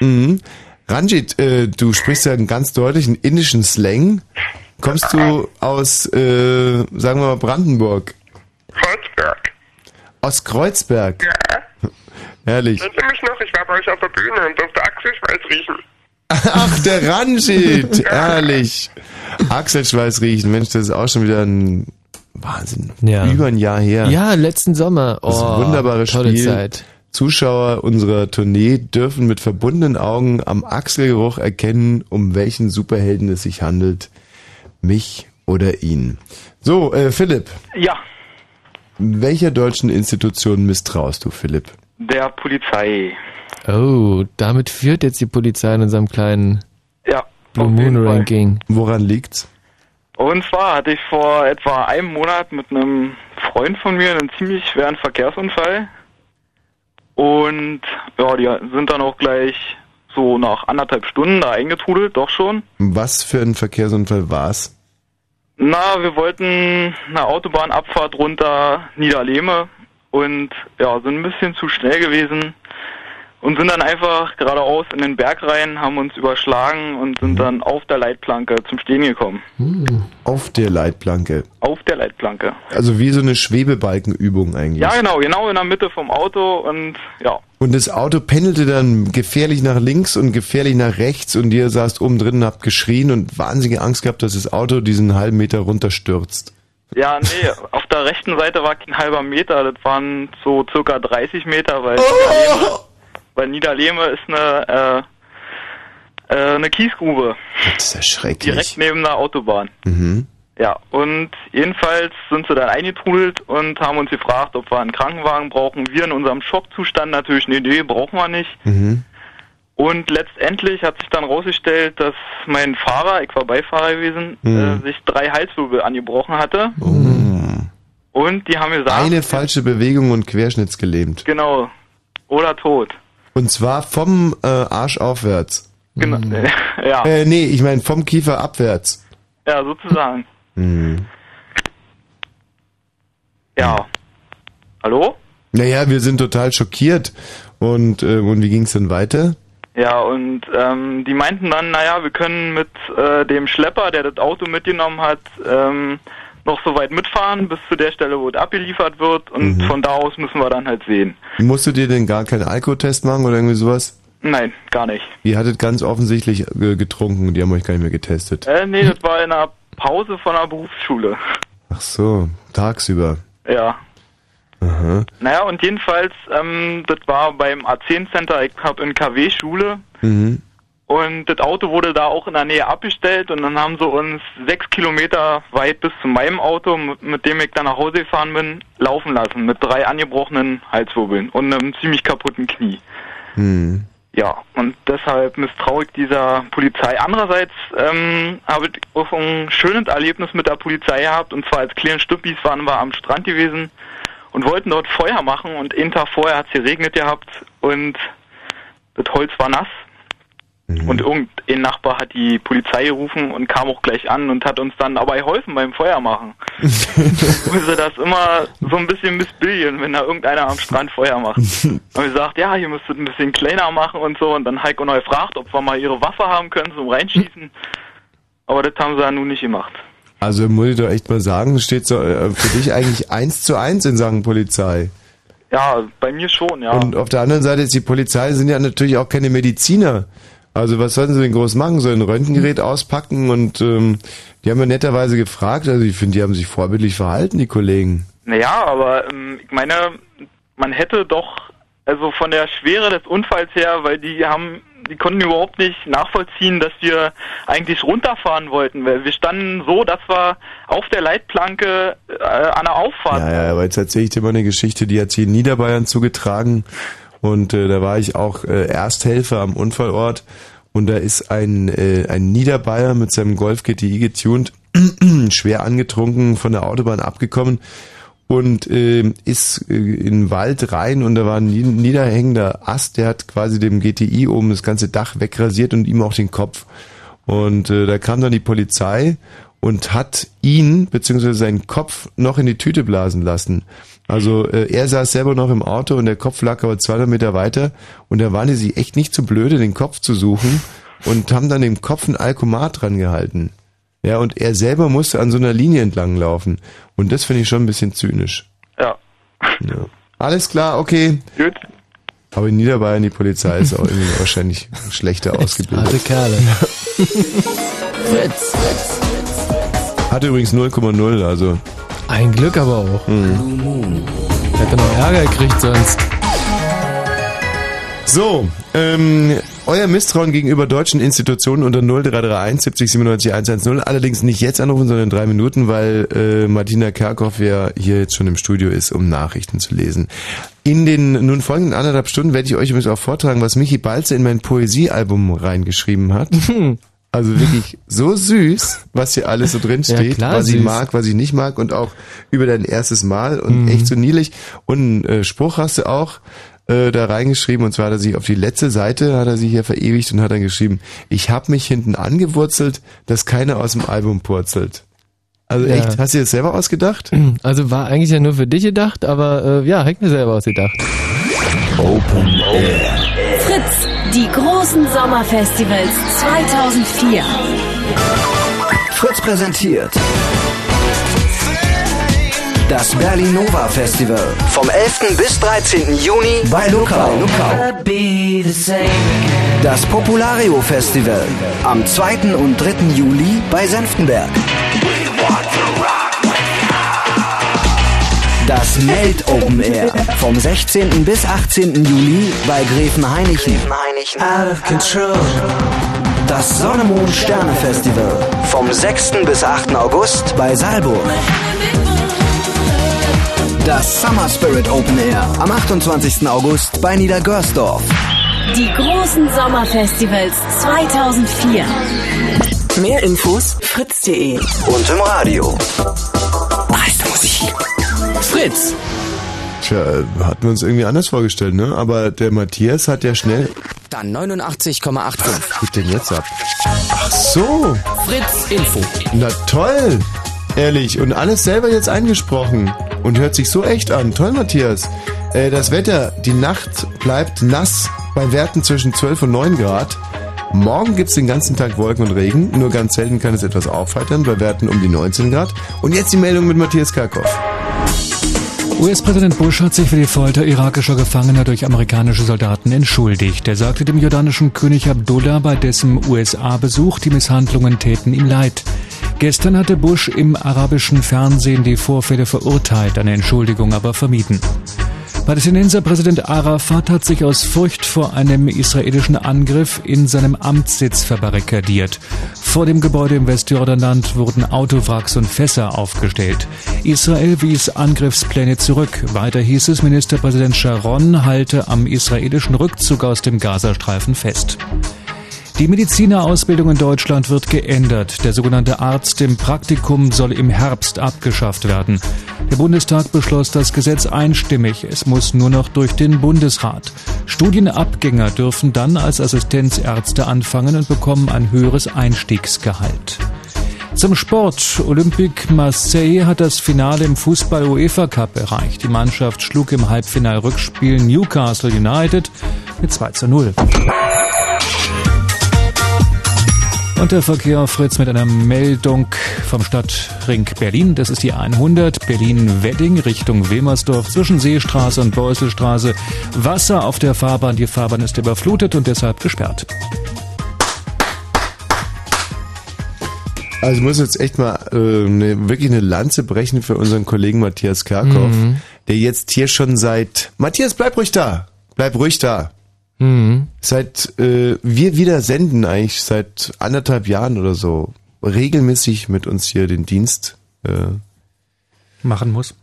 Mhm. Ranjit, äh, du sprichst ja einen ganz deutlichen indischen Slang. Kommst du aus, äh, sagen wir mal, Brandenburg? Kreuzberg. Aus Kreuzberg? Ja. Herrlich. Sie mich noch? Ich war bei euch auf der Bühne und durfte Achselschweiß riechen. Ach, der Ranjit. Herrlich. Achselschweiß riechen. Mensch, das ist auch schon wieder ein Wahnsinn. Ja. Über ein Jahr her. Ja, letzten Sommer. Das ist ein Oh, wunderbares tolle Spiel. Zeit. Zuschauer unserer Tournee dürfen mit verbundenen Augen am Achselgeruch erkennen, um welchen Superhelden es sich handelt. Mich oder ihn. So, äh, Philipp. Ja, Welcher deutschen Institution misstraust du, Philipp? der Polizei. Oh, damit führt jetzt die Polizei in unserem kleinen Ja. Blue Moon Ranking. Woran liegt's? Und zwar hatte ich vor etwa einem Monat mit einem Freund von mir einen ziemlich schweren Verkehrsunfall. Und ja, die sind dann auch gleich so nach anderthalb Stunden da eingetrudelt, doch schon. Was für ein Verkehrsunfall war's? Na, wir wollten eine Autobahnabfahrt runter Niederlehme und ja, sind ein bisschen zu schnell gewesen und sind dann einfach geradeaus in den Berg rein, haben uns überschlagen und sind dann auf der Leitplanke zum Stehen gekommen. Auf der Leitplanke. Auf der Leitplanke. Also wie so eine Schwebebalkenübung eigentlich. Ja, genau, genau in der Mitte vom Auto und ja. Und das Auto pendelte dann gefährlich nach links und gefährlich nach rechts und ihr saßt oben drin und habt geschrien und wahnsinnige Angst gehabt, dass das Auto diesen halben Meter runterstürzt. Ja, nee, auf der rechten Seite war kein halber Meter, das waren so circa 30 Meter, weil Oh! Weil Niederlehme ist eine, äh, äh, eine Kiesgrube. Das ist ja schrecklich. Direkt neben der Autobahn. Mhm. Ja, und jedenfalls sind sie dann eingetrudelt und haben uns gefragt, ob wir einen Krankenwagen brauchen. Wir in unserem Schockzustand natürlich, nee, nee, brauchen wir nicht. Mhm. Und letztendlich hat sich dann rausgestellt, dass mein Fahrer, ich war Beifahrer gewesen, Mhm. äh, sich drei Halswirbel angebrochen hatte. Und die haben gesagt, Eine falsche Bewegung und querschnittsgelähmt. genau, oder tot. Und zwar vom äh, Arsch aufwärts. Genau, ja, Äh, nee, ich meine vom Kiefer abwärts. ja, sozusagen. Mhm. Ja. Hallo? Naja, wir sind total schockiert. Und, äh, und wie ging's denn weiter? Ja, und ähm, die meinten dann, naja, wir können mit äh, dem Schlepper, der das Auto mitgenommen hat, ähm, noch so weit mitfahren, bis zu der Stelle, wo es abgeliefert wird. Und Mhm. von da aus müssen wir dann halt sehen. Musst du dir denn gar keinen Alkotest machen oder irgendwie sowas? Nein, gar nicht. Ihr hattet ganz offensichtlich äh, getrunken, die haben euch gar nicht mehr getestet. Äh, nee, das war in einer Pause von einer Berufsschule. Ach so, tagsüber. Ja. Aha. Naja, und jedenfalls, ähm, das war beim A10 Center, ich hab in KW Schule Mhm. Und das Auto wurde da auch in der Nähe abgestellt und dann haben sie uns sechs Kilometer weit bis zu meinem Auto, mit, dem ich dann nach Hause gefahren bin, laufen lassen mit drei angebrochenen Halswirbeln und einem ziemlich kaputten Knie. Mhm. Ja, und deshalb misstraue ich dieser Polizei. Andererseits ähm, habe ich auch ein schönes Erlebnis mit der Polizei gehabt. Und zwar als kleinen Stüppis waren wir am Strand gewesen und wollten dort Feuer machen. Und einen Tag vorher hat es geregnet gehabt und das Holz war nass. Und irgendein Nachbar hat die Polizei gerufen und kam auch gleich an und hat uns dann dabei geholfen beim Feuermachen. Wo sie das immer so ein bisschen missbilligen, wenn da irgendeiner am Strand Feuer macht. Haben wir gesagt, ja, ihr müsst es ein bisschen kleiner machen und so. Und dann Heiko neu fragt, ob wir mal ihre Waffe haben können zum Reinschießen. Aber das haben sie ja nun nicht gemacht. Also muss ich doch echt mal sagen, steht so äh, für dich eigentlich eins zu eins in Sachen Polizei. Ja, bei mir schon, ja. Und auf der anderen Seite ist die Polizei sind ja natürlich auch keine Mediziner. Also was sollen sie denn groß machen? Sollen ein Röntgengerät auspacken und ähm, die haben ja netterweise gefragt. Also ich finde, die haben sich vorbildlich verhalten, die Kollegen. Naja, aber ähm, ich meine, man hätte doch, also von der Schwere des Unfalls her, weil die haben, die konnten überhaupt nicht nachvollziehen, dass wir eigentlich runterfahren wollten, weil wir standen so, dass wir auf der Leitplanke äh, an der Auffahrt Ja, ja, aber jetzt erzähle ich dir mal eine Geschichte, die hat sich in Niederbayern zugetragen. Und äh, da war ich auch äh, Ersthelfer am Unfallort. Und da ist ein, äh, ein Niederbayer mit seinem Golf GTI getuned, schwer angetrunken von der Autobahn abgekommen und äh, ist äh, in den Wald rein und da war ein nie- niederhängender Ast, der hat quasi dem GTI oben das ganze Dach wegrasiert und ihm auch den Kopf. Und äh, da kam dann die Polizei und hat ihn beziehungsweise seinen Kopf noch in die Tüte blasen lassen. Also äh, er saß selber noch im Auto und der Kopf lag aber 200 Meter weiter und da waren die sich echt nicht zu blöde, den Kopf zu suchen und haben dann dem Kopf ein Alkomat dran gehalten. Ja, und er selber musste an so einer Linie entlang laufen. Und das finde ich schon ein bisschen zynisch. Ja. Ja. Alles klar, okay. Gut. Aber in Niederbayern, die Polizei ist auch irgendwie wahrscheinlich schlechter ausgebildet. Harte Kerle. Fritz. Hatte übrigens 0,0, also. Ein Glück aber auch. Mhm. Hätte noch Ärger gekriegt sonst. So, ähm, euer Misstrauen gegenüber deutschen Institutionen unter 0331 70 97 110. Allerdings nicht jetzt anrufen, sondern in drei Minuten, weil äh, Martina Kerkhoff ja hier jetzt schon im Studio ist, um Nachrichten zu lesen. In den nun folgenden anderthalb Stunden werde ich euch übrigens auch vortragen, was Michi Balze in mein Poesiealbum reingeschrieben hat. Also wirklich so süß, was hier alles so drin Ja, steht, klar, was ich süß. mag, was ich nicht mag und auch über dein erstes Mal und Mhm. echt so niedlich. Und einen äh, Spruch hast du auch äh, da reingeschrieben und zwar hat er sich auf die letzte Seite hat er sich hier verewigt und hat dann geschrieben, ich habe mich hinten angewurzelt, dass keiner aus dem Album purzelt. Also Ja. echt, hast du dir das selber ausgedacht? Also war eigentlich ja nur für dich gedacht, aber äh, ja, hängt mir selber ausgedacht. Open Air. Die großen Sommerfestivals 2004. Fritz präsentiert das Berlinova Festival vom 11. bis 13. Juni bei Luckau. Das Populario Festival am 2. und 3. Juli bei Senftenberg. Das Melt Open Air vom 16. bis 18. Juli bei Gräfen Hainichen. Out of control. Das Sonne Mond Sterne Festival vom 6. bis 8. August bei Saalburg. Das Summer Spirit Open Air am 28. August bei Niedergörsdorf. Die großen Sommerfestivals 2004. Mehr Infos fritz.de Und im Radio. Fritz. Tja, hatten wir uns irgendwie anders vorgestellt, ne? Aber der Matthias hat ja schnell. Dann 89,85. Was geht denn jetzt ab? Ach so. Fritz Info. Na toll! Ehrlich, und alles selber jetzt eingesprochen. Und hört sich so echt an. Toll, Matthias. Äh, das Wetter, die Nacht bleibt nass bei Werten zwischen 12 und 9 Grad. Morgen gibt's den ganzen Tag Wolken und Regen. Nur ganz selten kann es etwas aufheitern bei Werten um die 19 Grad. Und jetzt die Meldung mit Matthias Karkow. US-Präsident Bush hat sich für die Folter irakischer Gefangener durch amerikanische Soldaten entschuldigt. Er sagte dem jordanischen König Abdullah bei dessen USA-Besuch, die Misshandlungen täten ihm leid. Gestern hatte Bush im arabischen Fernsehen die Vorfälle verurteilt, eine Entschuldigung aber vermieden. Palästinenser Präsident Arafat hat sich aus Furcht vor einem israelischen Angriff in seinem Amtssitz verbarrikadiert. Vor dem Gebäude im Westjordanland wurden Autowracks und Fässer aufgestellt. Israel wies Angriffspläne zurück. Weiter hieß es, Ministerpräsident Sharon halte am israelischen Rückzug aus dem Gazastreifen fest. Die Medizinerausbildung in Deutschland wird geändert. Der sogenannte Arzt im Praktikum soll im Herbst abgeschafft werden. Der Bundestag beschloss das Gesetz einstimmig. Es muss nur noch durch den Bundesrat. Studienabgänger dürfen dann als Assistenzärzte anfangen und bekommen ein höheres Einstiegsgehalt. Zum Sport. Olympique Marseille hat das Finale im Fußball UEFA Cup erreicht. Die Mannschaft schlug im Halbfinalrückspiel Newcastle United mit 2 zu 0. Und der Verkehr Fritz mit einer Meldung vom Stadtring Berlin. Das ist die 100 Berlin-Wedding Richtung Wilmersdorf zwischen Seestraße und Beuselstraße. Wasser auf der Fahrbahn. Die Fahrbahn ist überflutet und deshalb gesperrt. Also ich muss jetzt echt mal äh, ne, wirklich eine Lanze brechen für unseren Kollegen Matthias Kerkhoff, Mhm. der jetzt hier schon seit... Matthias, bleib ruhig da. Bleib ruhig da. Mhm. Seit äh, wir wieder senden eigentlich seit anderthalb Jahren oder so regelmäßig mit uns hier den Dienst äh, Machen muss.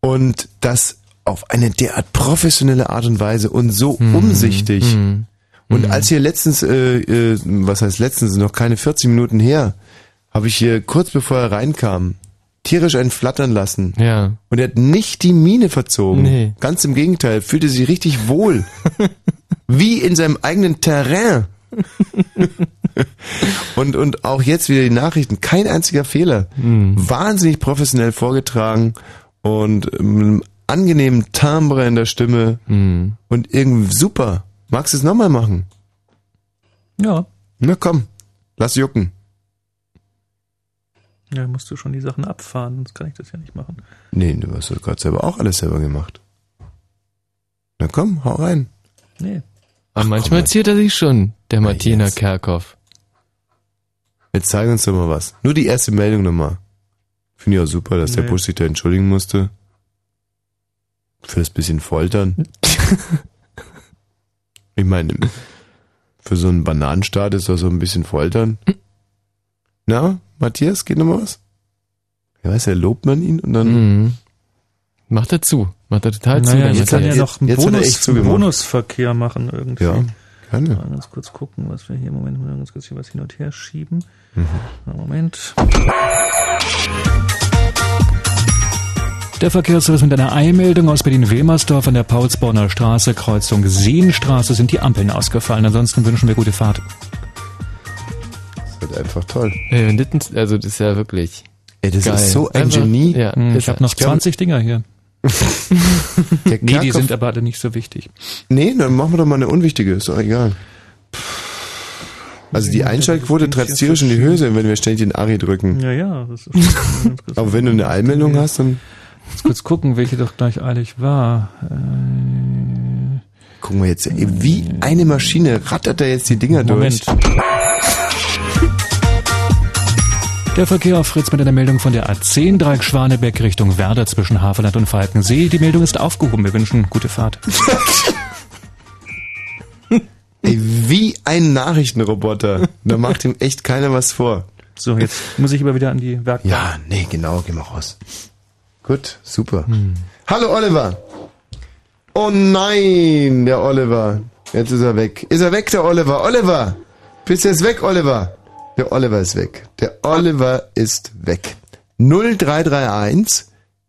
und das auf eine derart professionelle Art und Weise und so Mhm. umsichtig. Mhm. Und Mhm. als hier letztens, äh, äh, was heißt letztens, noch keine 40 Minuten her, habe ich hier kurz bevor er reinkam, tierisch einen flattern lassen. Ja. Und er hat nicht die Miene verzogen. Nee. Ganz im Gegenteil, fühlte sich richtig wohl. Wie in seinem eigenen Terrain. und, und auch jetzt wieder die Nachrichten. Kein einziger Fehler. Mhm. Wahnsinnig professionell vorgetragen und mit einem angenehmen Timbre in der Stimme. Mhm. Und irgendwie super. Magst du es nochmal machen? Ja. Na komm, lass jucken. Ja, musst du schon die Sachen abfahren, sonst kann ich das ja nicht machen. Nee, du hast doch gerade selber auch alles selber gemacht. Na komm, hau rein. Nee. Aber manchmal ziert er sich schon, der Martina Kerkhoff. Jetzt zeig uns doch mal was. Nur die erste Meldung nochmal. Finde ich auch super, dass der Nee. Busch sich da entschuldigen musste. Für das bisschen Foltern. ich meine, für so einen Bananenstaat ist das so ein bisschen Foltern. Na, Matthias, geht noch mal was? Ja, weiß, er lobt man ihn und dann. Mhm. Macht er zu. Macht er total zu. Naja, der ich kann ja Matthias. noch einen, jetzt er Bonus. Bonusverkehr machen irgendwie. Ja, gerne. Mal ganz kurz gucken, was wir hier, Moment, mal ganz kurz hier was hin und her schieben. Mhm. Moment. Der Verkehrsservice mit einer Eilmeldung aus Berlin-Wilmersdorf an der Paulsborner Straße, Kreuzung Seenstraße sind die Ampeln ausgefallen. Ansonsten wünschen wir gute Fahrt. Das wird einfach toll. Ey, wenn das, also das ist ja wirklich. Ey, das geil. ist so ein Einfach- Genie. Ja, Hm, ich habe noch 20 Dinger hier. Nee, die Kerkhoff- sind aber alle nicht so wichtig. Nee, dann machen wir doch mal eine unwichtige, ist doch egal. Also die Einschaltquote treibt tierisch in die Höhe, wenn wir ständig den Ari drücken. Ja, ja, das ist Aber wenn du eine Eilmeldung hast, dann Jetzt kurz gucken, welche doch gleich eilig war. Äh, gucken wir jetzt. Wie eine Maschine rattert er jetzt die Dinger Moment. durch. Der Verkehr auf Fritz mit einer Meldung von der A10 Dreieck Schwanebeck Richtung Werder zwischen Havelland und Falkensee. Die Meldung ist aufgehoben. Wir wünschen gute Fahrt. Ey, wie ein Nachrichtenroboter. Da macht ihm echt keiner was vor. So, jetzt muss ich aber wieder an die Werkbank. Ja, nee, genau, geh mal raus. Gut, super. Hallo Oliver. Oh nein, der Oliver. Jetzt ist er weg. Ist er weg, der Oliver? Oliver! Bist du jetzt weg, Oliver? Der Oliver ist weg. Der Oliver ist weg. 0331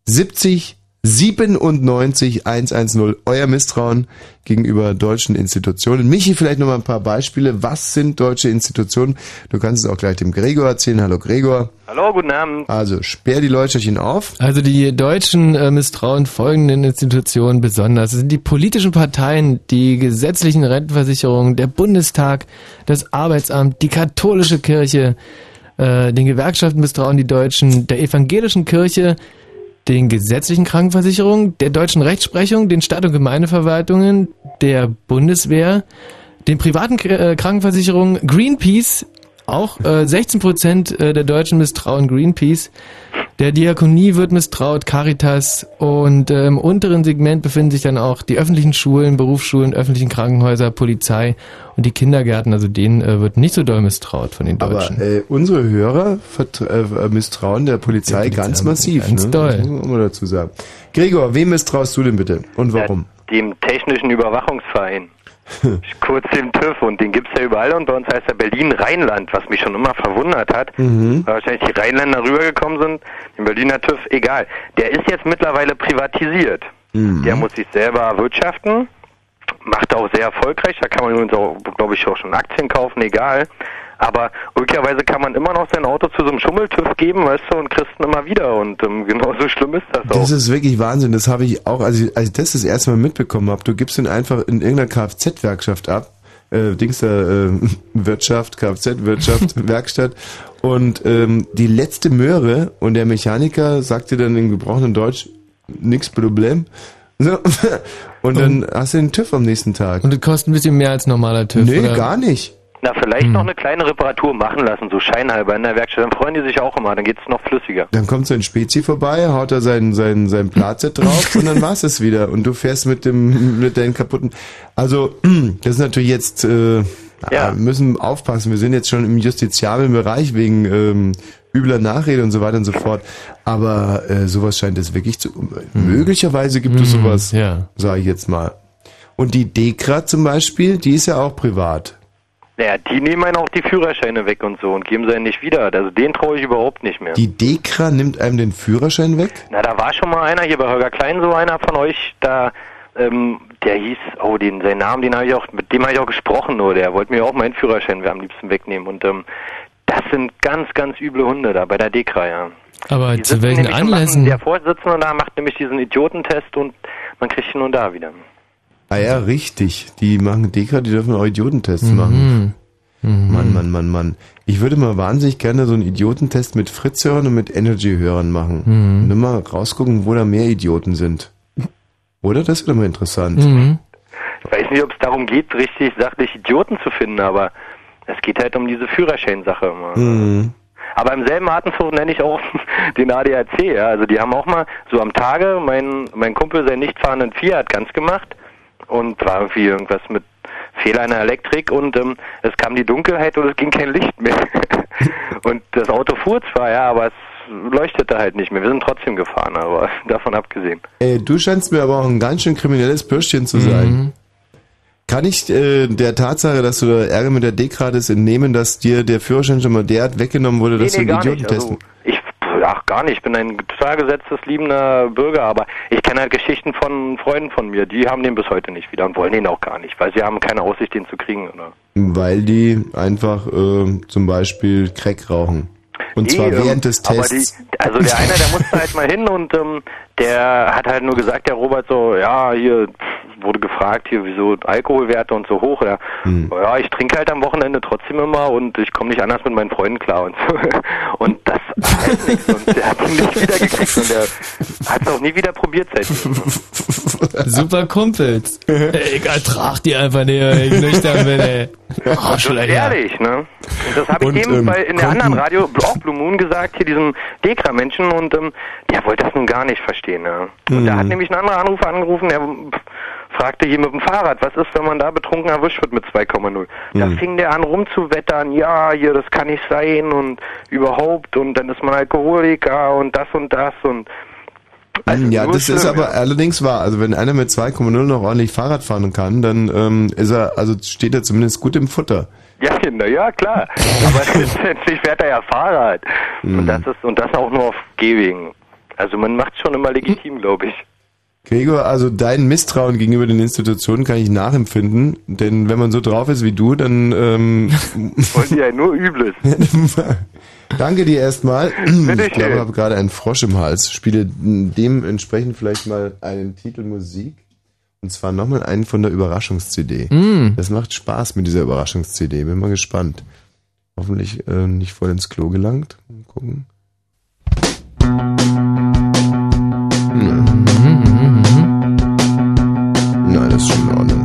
70 97 110. Euer Misstrauen gegenüber deutschen Institutionen. Michi, vielleicht noch mal ein paar Beispiele. Was sind deutsche Institutionen? Du kannst es auch gleich dem Gregor erzählen. Hallo Gregor. Hallo, guten Abend. Also sperr die Leuchterchen auf. Also die Deutschen äh, misstrauen folgenden Institutionen besonders. Es sind die politischen Parteien, die gesetzlichen Rentenversicherungen, der Bundestag, das Arbeitsamt, die katholische Kirche, äh, den Gewerkschaften misstrauen die Deutschen, der evangelischen Kirche, den gesetzlichen Krankenversicherungen, der deutschen Rechtsprechung, den Stadt- und Gemeindeverwaltungen, der Bundeswehr, den privaten äh, Krankenversicherungen, Greenpeace, auch äh, 16 Prozent äh, der Deutschen misstrauen Greenpeace. Der Diakonie wird misstraut, Caritas und äh, im unteren Segment befinden sich dann auch die öffentlichen Schulen, Berufsschulen, öffentlichen Krankenhäuser, Polizei und die Kindergärten. Also denen äh, wird nicht so doll misstraut von den Deutschen. Aber äh, unsere Hörer vertra- äh, misstrauen der Polizei, Der Polizei ganz massiv. ganz ne? doll. Das muss man dazu sagen. Gregor, wem misstraust du denn bitte? Und warum? Dem Technischen Überwachungsverein. Kurz dem TÜV und den gibt's ja überall und bei uns heißt er Berlin-Rheinland, was mich schon immer verwundert hat. Mhm. Weil wahrscheinlich die Rheinländer rübergekommen sind, den Berliner TÜV, egal. Der ist jetzt mittlerweile privatisiert. Mhm. Der muss sich selber erwirtschaften, macht auch sehr erfolgreich, da kann man übrigens auch, glaube ich, auch schon Aktien kaufen, egal. Aber möglicherweise kann man immer noch sein Auto zu so einem Schummeltüv geben, weißt du, und kriegst ihn immer wieder. Und ähm, genauso schlimm ist das auch. Das ist wirklich Wahnsinn. Das habe ich auch, als ich, als ich das das erste Mal mitbekommen habe. Du gibst ihn einfach in irgendeiner Kfz-Werkschaft ab. Äh, Dings da, äh, Wirtschaft, Kfz-Wirtschaft, Werkstatt. Und ähm, die letzte Möhre und der Mechaniker sagt dir dann in gebrochenem Deutsch, nix Problem. So. Und dann hast du den TÜV am nächsten Tag. Und das kostet ein bisschen mehr als normaler TÜV. Nee, oder? gar nicht. Na, vielleicht noch eine kleine Reparatur machen lassen, so scheinhalber in der Werkstatt. Dann freuen die sich auch immer, dann geht's noch flüssiger. Dann kommt so ein Spezi vorbei, haut da sein, sein, sein Platze drauf und dann war's es wieder. Und du fährst mit dem, mit deinen kaputten. Also, das ist natürlich jetzt, äh, ja. müssen aufpassen. Wir sind jetzt schon im justiziablen Bereich wegen ähm, übler Nachrede und so weiter und so fort. Aber äh, sowas scheint es wirklich zu. Möglicherweise gibt es Hm, sowas, ja. sage ich jetzt mal. Und die Dekra zum Beispiel, die ist ja auch privat. Naja, die nehmen einen auch die Führerscheine weg und so und geben sie einen nicht wieder. Also den traue ich überhaupt nicht mehr. Die Dekra nimmt einem den Führerschein weg? Na, da war schon mal einer hier bei Holger Klein, so einer von euch, da, ähm, der hieß, oh, den, seinen Namen, den habe ich auch, mit dem habe ich auch gesprochen, nur, der wollte mir auch meinen Führerschein am liebsten wegnehmen und, ähm, das sind ganz, ganz üble Hunde da bei der Dekra, ja. Aber Die zu welchen Anlässen? Machen, der Vorsitzende da macht nämlich diesen Idiotentest und man kriegt ihn und da wieder. Ah ja, richtig. Die machen Dekra, die dürfen auch Idiotentests Mhm. machen. Mann, Mann, Mann, Mann. Ich würde mal wahnsinnig gerne so einen Idiotentest mit Fritz-Hörern und mit Energy-Hörern machen. Mhm. Und mal rausgucken, wo da mehr Idioten sind. Oder? Das wäre mal interessant. Mhm. Ich weiß nicht, ob es darum geht, richtig sachlich Idioten zu finden, aber es geht halt um diese Führerscheinsache immer. Mhm. Aber im selben Atemzug nenne ich auch den ADAC, ja. Also die haben auch mal so am Tage mein, mein Kumpel seinen nicht fahrenden Fiat ganz gemacht und war irgendwie irgendwas mit Fehler in der Elektrik und ähm, es kam die Dunkelheit und es ging kein Licht mehr. und das Auto fuhr zwar, ja, aber es leuchtete halt nicht mehr. Wir sind trotzdem gefahren, aber davon abgesehen. Ey, du scheinst mir aber auch ein ganz schön kriminelles Bürschchen zu sein. Kann ich äh, der Tatsache, dass du da Ärger mit der Dekra hattest, entnehmen, dass dir der Führerschein schon mal derart weggenommen wurde, dass nee, du nee, einen gar nicht. Idiotentest... Also, ich, gar nicht. Ich bin ein total gesetztes, liebender Bürger, aber ich kenne halt Geschichten von Freunden von mir, die haben den bis heute nicht wieder und wollen den auch gar nicht, weil sie haben keine Aussicht, den zu kriegen. Oder? Weil die einfach äh, zum Beispiel Crack rauchen. Und Nee, zwar ähm, während des aber Tests. Die, also der eine, der musste halt mal hin und ähm, der hat halt nur gesagt, der Robert so, ja, hier pff, wurde gefragt, hier wieso Alkoholwerte und so hoch. Ja, Hm. ja ich trinke halt am Wochenende trotzdem immer und ich komme nicht anders mit meinen Freunden klar und so. Und das heißt nichts und der hat ihn nicht wiedergekriegt und der hat es auch nie wieder probiert seitdem. Super Kumpels. Ey, ich ertrag die einfach nicht, ey, ich nüchtern bin, ey. Das ist Arschlöcher. ehrlich, ne? Und das habe ich eben ähm, bei, in der anderen Radio, auch Blue Moon, gesagt, hier diesem Dekra-Menschen und ähm, der wollte das nun gar nicht verstehen, ne? Und da hat nämlich ein anderer Anrufer angerufen, der fragte hier mit dem Fahrrad, was ist, wenn man da betrunken erwischt wird mit 2,0? Da Mhm. fing der an rumzuwettern, ja, hier, das kann nicht sein und überhaupt und dann ist man Alkoholiker und das und das und ja, nur das ist aber allerdings wahr. Also wenn einer mit 2,0 noch ordentlich Fahrrad fahren kann, dann ähm, ist er, also steht er zumindest gut im Futter. Ja, Kinder, ja klar. Aber letztendlich fährt er ja Fahrrad. Mhm. Und das ist und das auch nur auf Gehwegen. Also man macht schon immer legitim, glaube ich. Gregor, also dein Misstrauen gegenüber den Institutionen kann ich nachempfinden, denn wenn man so drauf ist wie du, dann ähm, Wollen die ja nur Übles. danke dir erstmal. Bitte Ich glaube, ich habe gerade einen Frosch im Hals. Spiele dementsprechend vielleicht mal einen Titel Musik. Und zwar nochmal einen von der Überraschungs-CD. Mm. Das macht Spaß mit dieser Überraschungs-CD. Bin mal gespannt. Hoffentlich äh, nicht voll ins Klo gelangt. Mal gucken. Nein, das ist schon in Ordnung.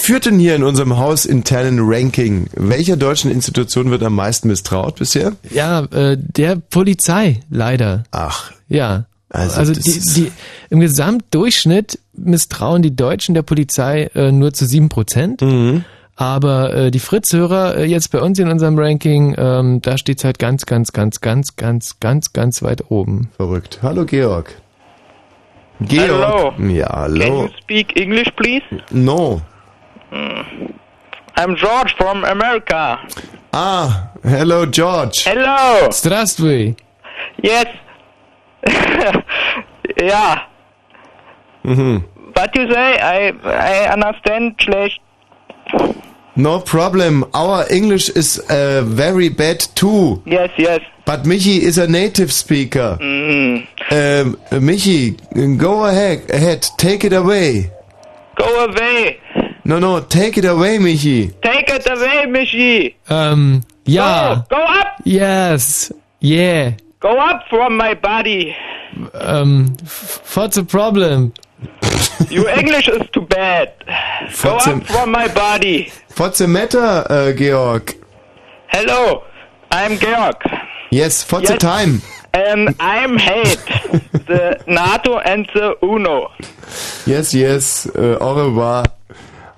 Führt denn hier in unserem hausinternen Ranking? Welcher deutschen Institution wird am meisten misstraut bisher? Ja, äh, der Polizei, leider. Ach. Ja. Also Also, die, die, im Gesamtdurchschnitt misstrauen die Deutschen der Polizei äh, nur zu sieben Prozent. Mhm. Aber äh, die Fritz-Hörer äh, jetzt bei uns in unserem Ranking, ähm, da steht's halt ganz, ganz, ganz, ganz, ganz, ganz, ganz weit oben. Verrückt. Hallo Georg. Georg. Ja, Can hallo. you speak English, please? No. I'm George from America. Ah, hello George. Hello. Здравствуй. Yes. yeah. Mhm. What you say? I I understand schlecht. No problem. Our English is uh, very bad too. Yes, yes. But Michi is a native speaker. Mhm. Um, Michi, go ahead, ahead, take it away. Go away. No, no, take it away, Michi. Take it away, Michi. Ähm, ja. Go up. Yes. Yeah. Go up from my body. Ähm, f- what's the problem? Your English is too bad. Go What's up the- from my body. What's the matter, uh, Georg? Hello. I'm Georg. Yes, what's the Yes. time? And I'm hate the NATO and the UNO. Yes, yes, uh, au revoir.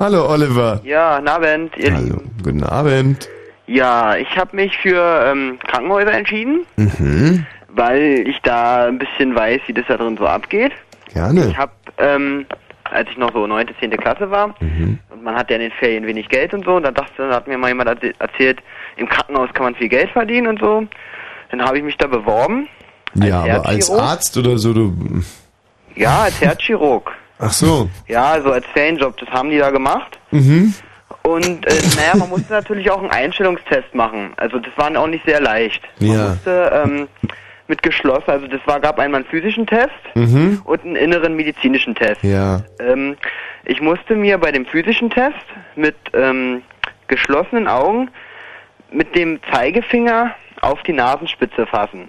Hallo Oliver. Ja, guten Abend. Ihr Hallo, guten Abend. Ja, ich habe mich für ähm, Krankenhäuser entschieden, Mhm, weil ich da ein bisschen weiß, wie das da drin so abgeht. gerne. Ich habe, ähm, als ich noch so 9., 10. Klasse war, Mhm. und man hat ja in den Ferien wenig Geld und so, und da dachte, da hat mir mal jemand erz- erzählt, im Krankenhaus kann man viel Geld verdienen und so. Dann habe ich mich da beworben. Ja, aber als? Arzt oder so, du... Ja, als Herzchirurg. Ach so. Ja, so als Ferienjob, das haben die da gemacht. Mhm. Und äh, naja, man musste natürlich auch einen Einstellungstest machen. Also das war auch nicht sehr leicht. Man Ja. musste ähm, mit geschlossen, also das war gab einmal einen physischen Test Mhm. und einen inneren medizinischen Test. Ja. Ähm, ich musste mir bei dem physischen Test mit ähm, geschlossenen Augen mit dem Zeigefinger auf die Nasenspitze fassen.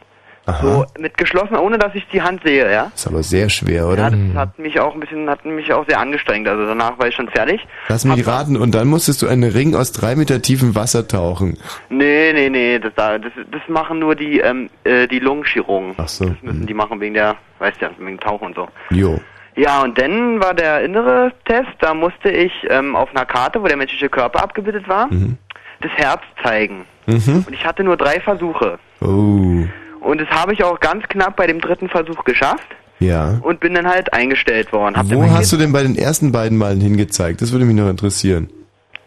So mit geschlossen, ohne dass ich die Hand sehe, ja. Ist aber sehr schwer, Ja, oder? das hat mich auch ein bisschen, hat mich auch sehr angestrengt. Also danach war ich schon fertig. Lass mich raten, und dann musstest du einen Ring aus drei Meter tiefem Wasser tauchen. Nee, nee, nee, das, das, das machen nur die, ähm, äh, die Lungenchirurgen. Ach so. Das müssen die machen wegen der, weißt ja, wegen Tauchen und so. Jo. Ja, und dann war der innere Test, da musste ich ähm, auf einer Karte, wo der menschliche Körper abgebildet war, das Herz zeigen. Mhm. Und ich hatte nur drei Versuche. Oh. Und das habe ich auch ganz knapp bei dem dritten Versuch geschafft Ja. und bin dann halt eingestellt worden. Hab Wo hast du denn bei den ersten beiden Malen hingezeigt? Das würde mich noch interessieren.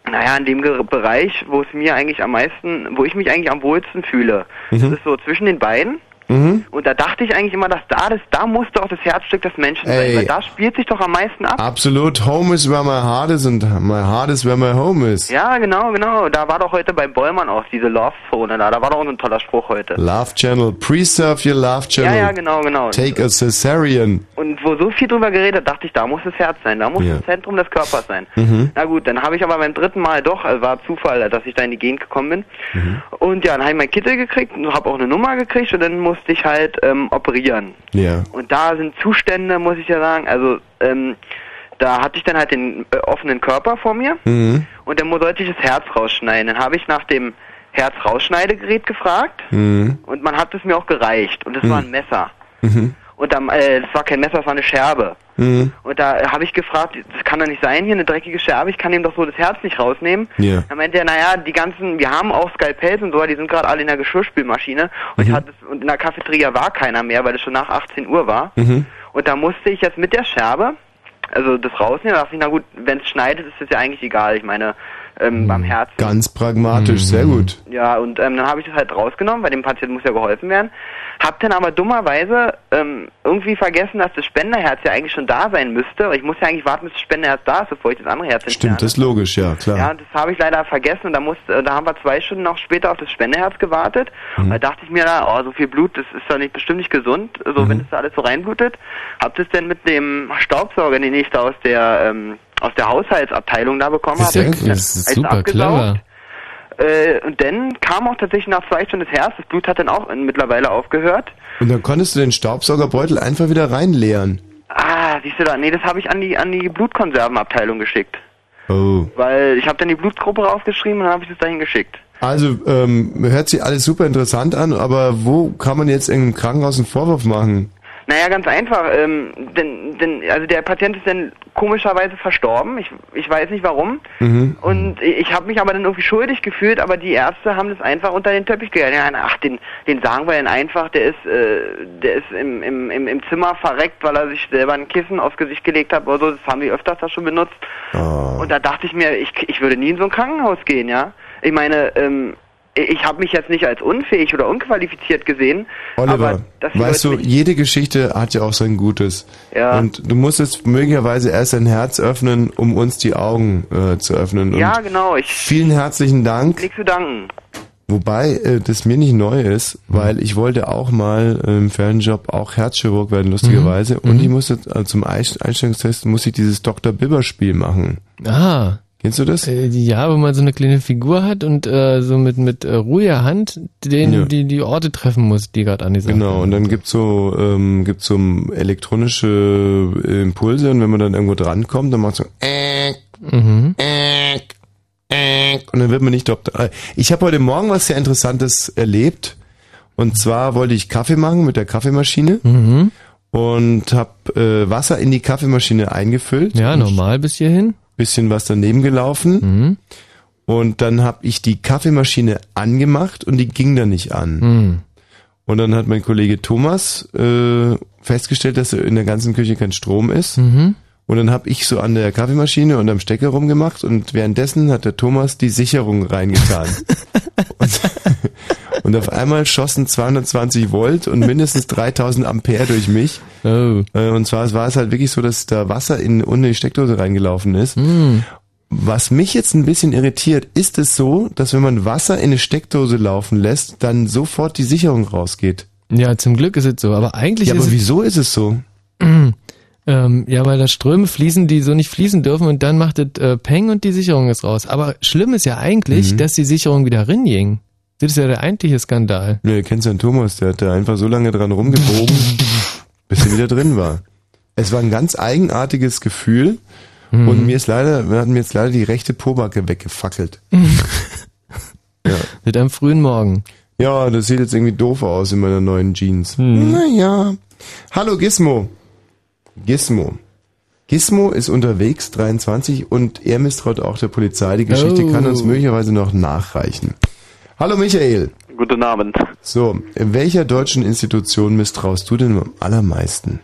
Naja, in dem Bereich, wo es mir eigentlich am meisten, wo ich mich eigentlich am wohlsten fühle. Mhm. Das ist so zwischen den beiden. Mhm. Und da dachte ich eigentlich immer, dass da, das, da muss doch das Herzstück des Menschen Ey. sein, weil da spielt sich doch am meisten ab. Absolut, home is where my heart is and my heart is where my home is. Ja, genau, genau. Da war doch heute bei Bollmann auch diese Love-Zone da. Da war doch so ein toller Spruch heute. Love Channel, preserve your Love Channel. Ja, ja, genau, genau. Take a cesarean. Und wo so viel drüber geredet, dachte ich, da muss das Herz sein, da muss Ja. das Zentrum des Körpers sein. Mhm. Na gut, dann habe ich aber beim dritten Mal doch, also war Zufall, dass ich da in die Gegend gekommen bin. Mhm. Und ja, dann habe ich meinen Kittel gekriegt und habe auch eine Nummer gekriegt und dann musste ich halt ähm, operieren. Ja. Und da sind Zustände, muss ich ja sagen, also ähm, da hatte ich dann halt den äh, offenen Körper vor mir Mhm. und dann sollte ich das Herz rausschneiden. Dann habe ich nach dem Herz-Rausschneidegerät gefragt Mhm. und man hat es mir auch gereicht und das Mhm. war ein Messer. Mhm. Und dann, äh, das war kein Messer, das war eine Scherbe. Mhm. Und da habe ich gefragt, das kann doch nicht sein, hier eine dreckige Scherbe, ich kann ihm doch so das Herz nicht rausnehmen. Ja. Dann meinte er, naja, die ganzen, wir haben auch Skalpells und so, die sind gerade alle in der Geschirrspülmaschine. Und, ich Mhm. hatte, und in der Cafeteria war keiner mehr, weil es schon nach 18 Uhr war. Mhm. Und da musste ich jetzt mit der Scherbe, also das rausnehmen, da dachte ich, na gut, wenn es schneidet, ist das ja eigentlich egal. Ich meine, ähm, beim Herz Ganz pragmatisch, sehr gut. ja, und ähm, dann habe ich das halt rausgenommen, weil dem Patienten muss ja geholfen werden. Hab dann aber dummerweise ähm, irgendwie vergessen, dass das Spenderherz ja eigentlich schon da sein müsste. Ich muss ja eigentlich warten, bis das Spenderherz da ist, bevor ich das andere Herz Stimmt, das ist logisch, ja, klar. ja, das habe ich leider vergessen und da, muss, äh, da haben wir zwei Stunden noch später auf das Spenderherz gewartet. Mhm. Und da dachte ich mir da, oh, so viel Blut, das ist doch nicht, bestimmt nicht gesund, so Mhm. wenn das da alles so reinblutet. Hab das dann mit dem Staubsauger, den ich da aus der ähm, aus der Haushaltsabteilung da bekommen Das ist ja- habe, das ist super abgesaugt. clever. Äh, und dann kam auch tatsächlich nach zwei Stunden das Herz. Das Blut hat dann auch mittlerweile aufgehört. Und dann konntest du den Staubsaugerbeutel einfach wieder reinleeren. Ah, Siehst du da? Nee, das habe ich an die an die Blutkonservenabteilung geschickt. Oh. Weil ich habe dann die Blutgruppe rausgeschrieben und dann habe ich es dahin geschickt. Also, ähm, hört sich alles super interessant an, aber wo kann man jetzt im Krankenhaus einen Vorwurf machen? Naja, ganz einfach. Ähm, denn, denn, also der Patient ist dann komischerweise verstorben. Ich, ich weiß nicht warum. Mhm. Und ich habe mich aber dann irgendwie schuldig gefühlt, aber die Ärzte haben das einfach unter den Teppich. Ja, ach, den, den sagen wir dann einfach, der ist, äh, der ist im, im, im, im Zimmer verreckt, weil er sich selber ein Kissen aufs Gesicht gelegt hat oder so. Das haben die öfters da schon benutzt. Oh. Und da dachte ich mir, ich, ich würde nie in so ein Krankenhaus gehen, ja. Ich meine, ähm, ich habe mich jetzt nicht als unfähig oder unqualifiziert gesehen, aber Oliver, weißt du, jede Geschichte hat ja auch sein Gutes. Ja. Und du musst jetzt möglicherweise erst dein Herz öffnen, um uns die Augen äh, zu öffnen. Und ja, genau, ich Vielen herzlichen Dank. nichts zu danken. Wobei äh, das mir nicht neu ist, weil ich wollte auch mal äh, im Fernjob auch Herzchirurg werden, lustigerweise. Und ich musste äh, zum Einst- Einstellungstest muss ich dieses Dr. Bibber Spiel machen. Ah. Kennst du das? Äh, ja, wo man so eine kleine Figur hat und äh, so mit mit äh, ruhiger Hand den Ja. die die Orte treffen muss, die gerade angesagt Genau, und dann gibt's so, ähm, gibt's so elektronische äh, Impulse und wenn man dann irgendwo drankommt, dann macht so äh, Mhm. äh, äh, und dann wird man nicht Doktor. Ich habe heute Morgen was sehr Interessantes erlebt. Und zwar wollte ich Kaffee machen mit der Kaffeemaschine Mhm. und habe äh, Wasser in die Kaffeemaschine eingefüllt. Ja, normal bis hierhin. Bisschen was daneben gelaufen. Mhm. Und dann habe ich die Kaffeemaschine angemacht und die ging dann nicht an. Mhm. Und dann hat mein Kollege Thomas äh, festgestellt, dass in der ganzen Küche kein Strom ist. Mhm. Und dann habe ich so an der Kaffeemaschine und am Stecker rumgemacht und währenddessen hat der Thomas die Sicherung reingetan. und, und auf einmal schossen 220 Volt und mindestens 3000 Ampere durch mich. Oh. Äh, Und zwar war es halt wirklich so, dass da Wasser in, unten die Steckdose reingelaufen ist. Mhm. Was mich jetzt ein bisschen irritiert, ist es so, dass wenn man Wasser in eine Steckdose laufen lässt, dann sofort die Sicherung rausgeht. Ja, zum Glück ist es so. Aber eigentlich Ja, ist aber es, wieso ist es so? ähm, ja, weil da Ströme fließen, die so nicht fließen dürfen und dann macht es äh, Peng und die Sicherung ist raus. Aber schlimm ist ja eigentlich, Mhm. dass die Sicherung wieder ringing. Das ist ja der eigentliche Skandal. Ne, du kennst ja den Thomas, der hat da einfach so lange dran rumgebogen, bis er wieder drin war. Es war ein ganz eigenartiges Gefühl Mhm. und mir ist leider, wir hatten mir jetzt leider die rechte Pobacke weggefackelt. ja. Mit einem frühen Morgen. Ja, das sieht jetzt irgendwie doof aus in meiner neuen Jeans. Mhm. Naja. Hallo Gizmo. Gizmo. Gizmo ist unterwegs, 23, und er misstraut auch der Polizei. Die Geschichte Oh. kann uns möglicherweise noch nachreichen. Hallo Michael. Guten Abend. So, in welcher deutschen Institution misstraust du denn am allermeisten?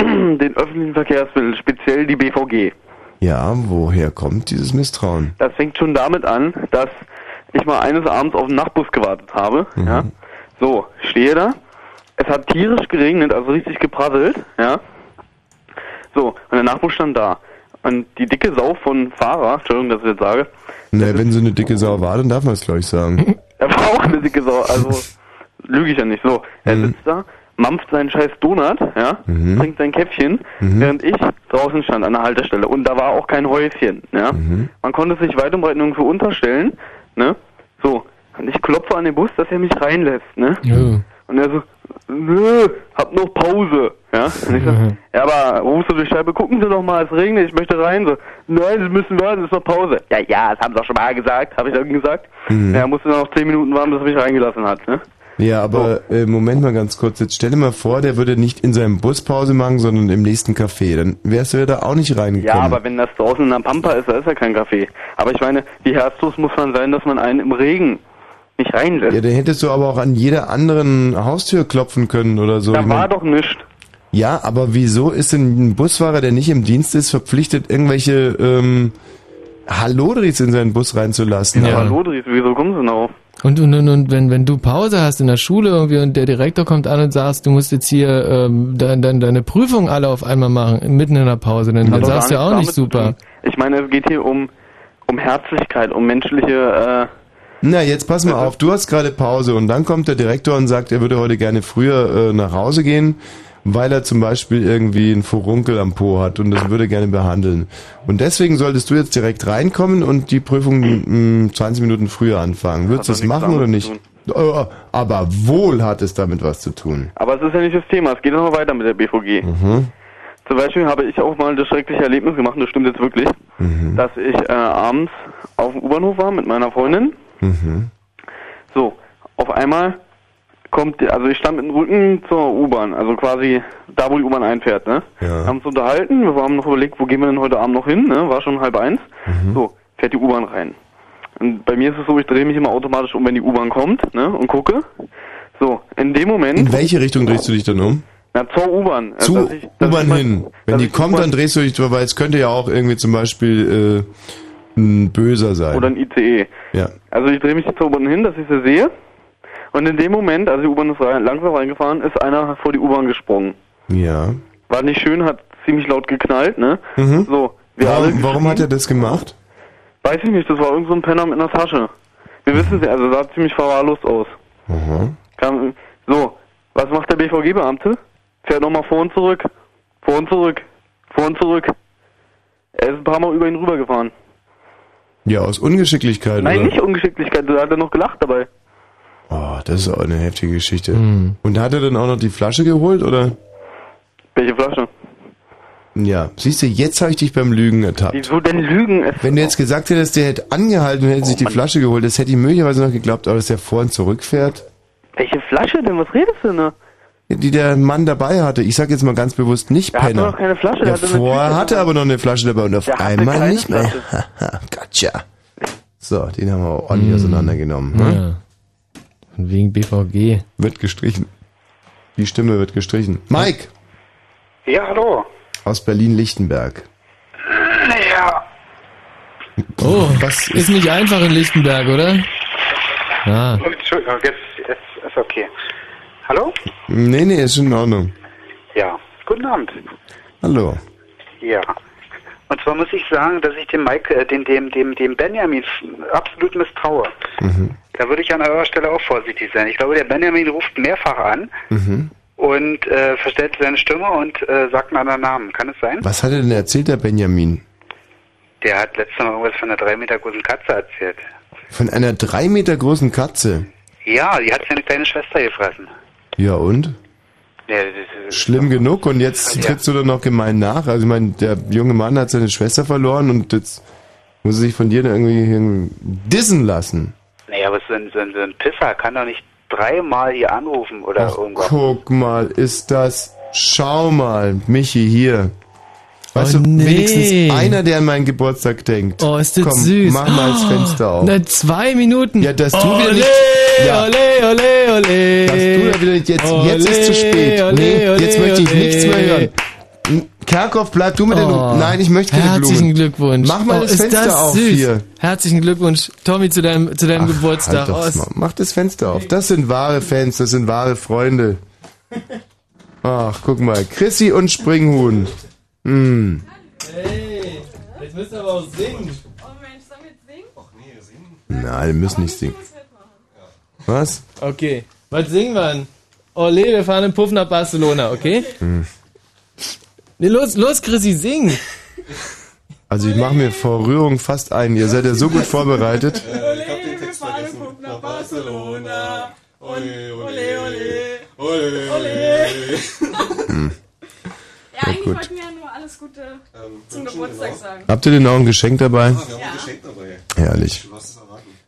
Den öffentlichen Verkehrsmitteln, speziell die BVG. Ja, woher kommt dieses Misstrauen? Das fängt schon damit an, dass ich mal eines Abends auf den Nachtbus gewartet habe. Mhm. Ja. So, stehe da. Es hat tierisch geregnet, also richtig geprasselt. Ja. So, und der Nachtbus stand da. Und die dicke Sau von Fahrer, Entschuldigung, dass ich das sage, Na, wenn so eine dicke Sau war, dann darf man es glaube ich sagen. er war auch eine dicke Sau, also lüge ich ja nicht. So, er Mhm. sitzt da, mampft seinen scheiß Donut, ja, Mhm. trinkt sein Käffchen, Mhm. während ich draußen stand an der Haltestelle. Und da war auch kein Häuschen, ja. Mhm. Man konnte sich weit und breit nirgendwo unterstellen, ne. So, und ich klopfe an den Bus, dass er mich reinlässt, ne. Ja. Und er so, nö, hab noch Pause, ja. Und ich so, Mhm. ja, aber rufst du durch die Scheibe, gucken Sie doch mal, es regnet, ich möchte rein. So, nein, Sie müssen warten, es ist noch Pause. Ja, ja, das haben Sie auch schon mal gesagt, habe ich dann gesagt. Mhm. Ja, musste dann noch zehn Minuten warten, bis er mich reingelassen hat, ne? Ja, aber äh, Moment mal ganz kurz. Jetzt stell dir mal vor, der würde nicht in seinem Bus Pause machen, sondern im nächsten Café. Dann wärst du ja da auch nicht reingekommen. Ja, aber wenn das draußen in der Pampa ist, da ist ja kein Kaffee. Aber ich meine, wie herzlos muss man sein, dass man einen im Regen nicht reinlässt? Ja, dann hättest du aber auch an jeder anderen Haustür klopfen können oder so. da Ich war mein- doch nichts. Ja, aber wieso ist denn ein Busfahrer, der nicht im Dienst ist, verpflichtet, irgendwelche ähm, Hallodris in seinen Bus reinzulassen? Ja. Aber Lodris, wieso kommen Sie darauf? Und, und, und, und wenn, wenn du Pause hast in der Schule irgendwie und der Direktor kommt an und sagst, du musst jetzt hier ähm, dein, dein, deine Prüfung alle auf einmal machen, mitten in der Pause, dann, dann sagst du ja auch nicht super. Ich meine, es geht hier um, um Herzlichkeit, um menschliche, äh, Na, jetzt pass mal auf, du hast gerade Pause und dann kommt der Direktor und sagt, er würde heute gerne früher äh, nach Hause gehen, weil er zum Beispiel irgendwie einen Furunkel am Po hat und das würde gerne behandeln. Und deswegen solltest du jetzt direkt reinkommen und die Prüfung mh, 20 Minuten früher anfangen. Würdest du das machen oder nicht? zu Äh, Aber wohl hat es damit was zu tun. aber es ist ja nicht das Thema, es geht noch weiter mit der BVG. Mhm. Zum Beispiel habe ich auch mal das schreckliche Erlebnis gemacht, das stimmt jetzt wirklich, Mhm. dass ich äh, abends auf dem U-Bahnhof war mit meiner Freundin. Mhm. So, auf einmal kommt, also ich stand mit dem Rücken zur U-Bahn, also quasi da, wo die U-Bahn einfährt, ne? Ja. Haben uns unterhalten, wir haben noch überlegt, wo gehen wir denn heute Abend noch hin, ne? War schon halb eins. Mhm. So, fährt die U-Bahn rein. Und bei mir ist es so, ich drehe mich immer automatisch um, wenn die U-Bahn kommt, ne? Und gucke. So, in dem Moment. In welche Richtung drehst du dich dann um? Na, zur U-Bahn. Äh, Zu U-Bahn hin. Wenn die kommt, dann drehst du dich weil es könnte ja auch irgendwie zum Beispiel äh, ein Böser sein. Oder ein ICE. ja. Also ich drehe mich zur U-Bahn hin, dass ich sie sehe. Und in dem Moment, als die U-Bahn ist rein, langsam reingefahren, ist einer vor die U-Bahn gesprungen. Ja. War nicht schön, hat ziemlich laut geknallt, ne? Mhm. So, wir alle Warum, warum hat er das gemacht? Weiß ich nicht, das war irgend so ein Penner mit einer Tasche. Wir wissen es ja, also sah ziemlich verwahrlost aus. Aha. Kam, so, was macht der BVG-Beamte? Fährt nochmal vor und zurück, vor und zurück, vor und zurück. Er ist ein paar Mal über ihn rübergefahren. Ja, aus Ungeschicklichkeit, Nein, oder? nicht Ungeschicklichkeit, da hat er noch gelacht dabei. Oh, das ist auch eine heftige Geschichte. Mhm. Und hat er dann auch noch die Flasche geholt, oder? Welche Flasche? Ja, siehst du, jetzt habe ich dich beim Lügen ertappt. Wieso denn Lügen? Es Wenn du jetzt gesagt hättest, der hätte angehalten und hätte sich die Flasche geholt, das hätte ich möglicherweise noch geglaubt, aber dass der vor und zurückfährt, Welche Flasche denn? Was redest du denn? da? Die der Mann dabei hatte. Ich sag jetzt mal ganz bewusst nicht Der hatte Penner. doch keine Flasche, der hatte Tüte hatte er aber noch eine Flasche dabei und auf Der hatte einmal nicht mehr. Gotcha. So, den haben wir ordentlich auseinandergenommen. Ne? Hm. Ja. Von wegen BVG. Wird gestrichen. Die Stimme wird gestrichen. Mike Ja, hallo. aus Berlin-Lichtenberg. Ja. Oh, was ist nicht einfach in Lichtenberg, oder? Ah. Entschuldigung, jetzt, jetzt ist okay. Hallo? Nee, nee, ist schon in Ordnung. Ja. Guten Abend. Hallo. Ja. Und zwar muss ich sagen, dass ich dem Mike, äh, dem, dem, dem, dem Benjamin absolut misstraue. Mhm. Da würde ich an eurer Stelle auch vorsichtig sein. Ich glaube, der Benjamin ruft mehrfach an Mhm. und äh, verstellt seine Stimme und äh, sagt einen anderen Namen. Kann es sein? Was hat er denn erzählt, der Benjamin? Der hat letztes Mal irgendwas von einer drei Meter großen Katze erzählt. Von einer drei Meter großen Katze. Ja, die hat seine kleine Schwester gefressen. Ja und? Ja, Schlimm genug und jetzt Ja. trittst du dann noch gemein nach. Also ich meine, der junge Mann hat seine Schwester verloren und jetzt muss er sich von dir dann irgendwie, dissen lassen. naja, aber so ein, so, ein, so ein Pisser kann doch nicht dreimal hier anrufen oder irgendwas. Guck mal, ist das... Schau mal, Michi, hier. Weißt Oh, du, nee. wenigstens einer, der an meinen Geburtstag denkt. Oh, ist das Komm, süß. mach mal das Oh, Fenster auf. Na, zwei Minuten. Ja, dass du ole, wieder nicht... Ja. Ole, ole, ole. Dass du da wieder nicht... Jetzt, Ole, jetzt ist zu spät. ole, nee, ole, jetzt möchte ich nichts mehr hören. Kerkhoff, bleib du mit den... Oh, Nein, ich möchte keine Herzlichen Blumen. Glückwunsch. Mach mal oh, das Fenster das auf süß. hier. Herzlichen Glückwunsch, Tommy, zu deinem, zu deinem Geburtstag. Halt doch Oh, es- mal. Mach das Fenster auf. Das sind wahre Fans, das sind wahre Freunde. Ach, guck mal. Chrissy und Springhuhn. Hm. Hey, jetzt müsst ihr aber auch singen. Na, wir müssen nicht singen. Was? Okay, was singen wir denn? Ole, wir fahren im Puff nach Barcelona, okay? Hm. Nee, los, los, Chrissy, sing. Also ich mache mir vor Rührung fast ein. Ihr seid ja so gut vorbereitet. Ich hab den Text vergessen. Nach Barcelona. Ole, ole, ole. Ole, ole. Hm. Ja, eigentlich gut. wollten wir ja nur Gute zum Geburtstag sagen. Habt ihr denn auch ein Geschenk dabei? Ja, wir haben ein Geschenk dabei. Herrlich.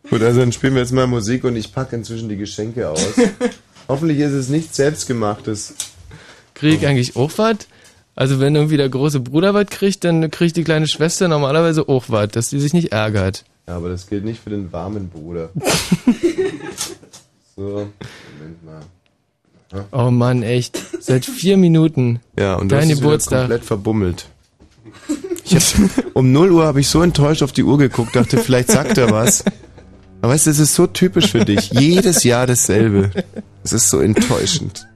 Gut, also dann spielen wir jetzt mal Musik und ich packe inzwischen die Geschenke aus. Hoffentlich ist es nichts Selbstgemachtes. Krieg ich eigentlich auch was? Also wenn irgendwie der große Bruder was kriegt, dann kriegt die kleine Schwester normalerweise auch was, dass die sich nicht ärgert. Ja, aber das gilt nicht für den warmen Bruder. so, Moment mal. Oh Mann, echt. Seit vier Minuten. Ja, und Dein das ist wieder Geburtstag. komplett verbummelt. Hab, um 0 Uhr habe ich so enttäuscht auf die Uhr geguckt, dachte, vielleicht sagt er was. Aber weißt du, es ist so typisch für dich. Jedes Jahr dasselbe. Es ist so enttäuschend.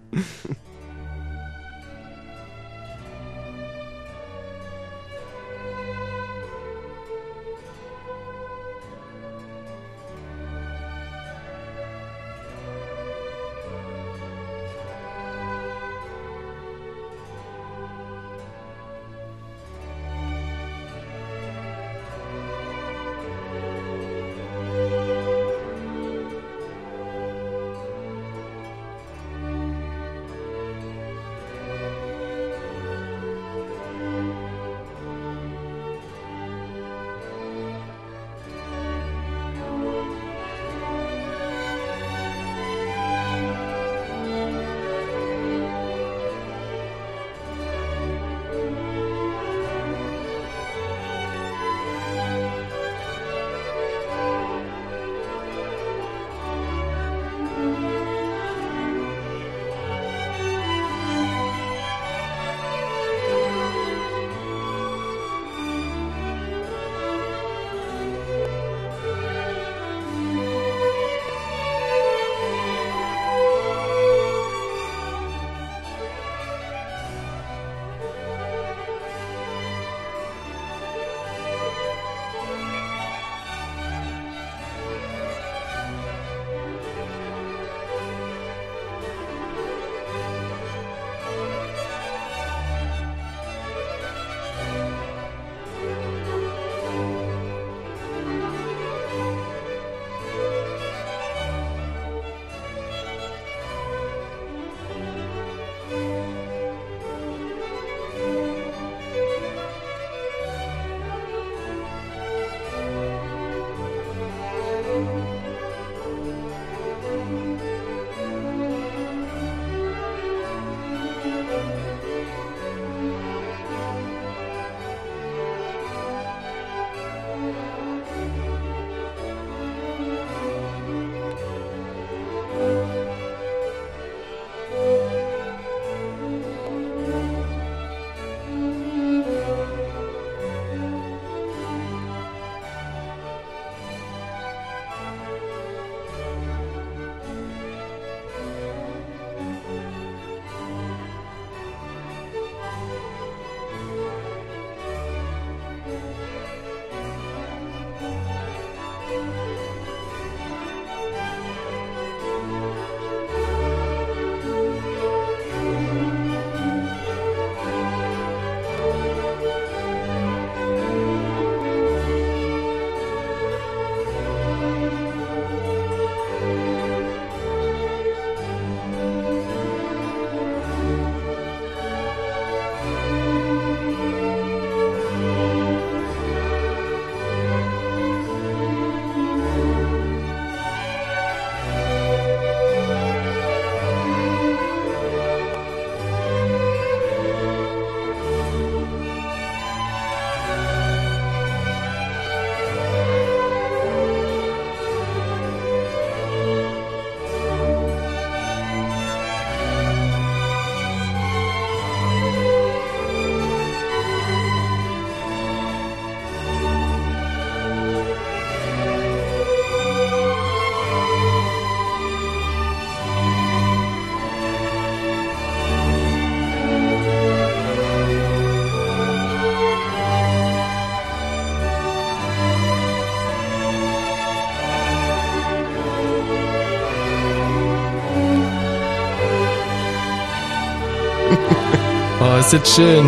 Ist das schön.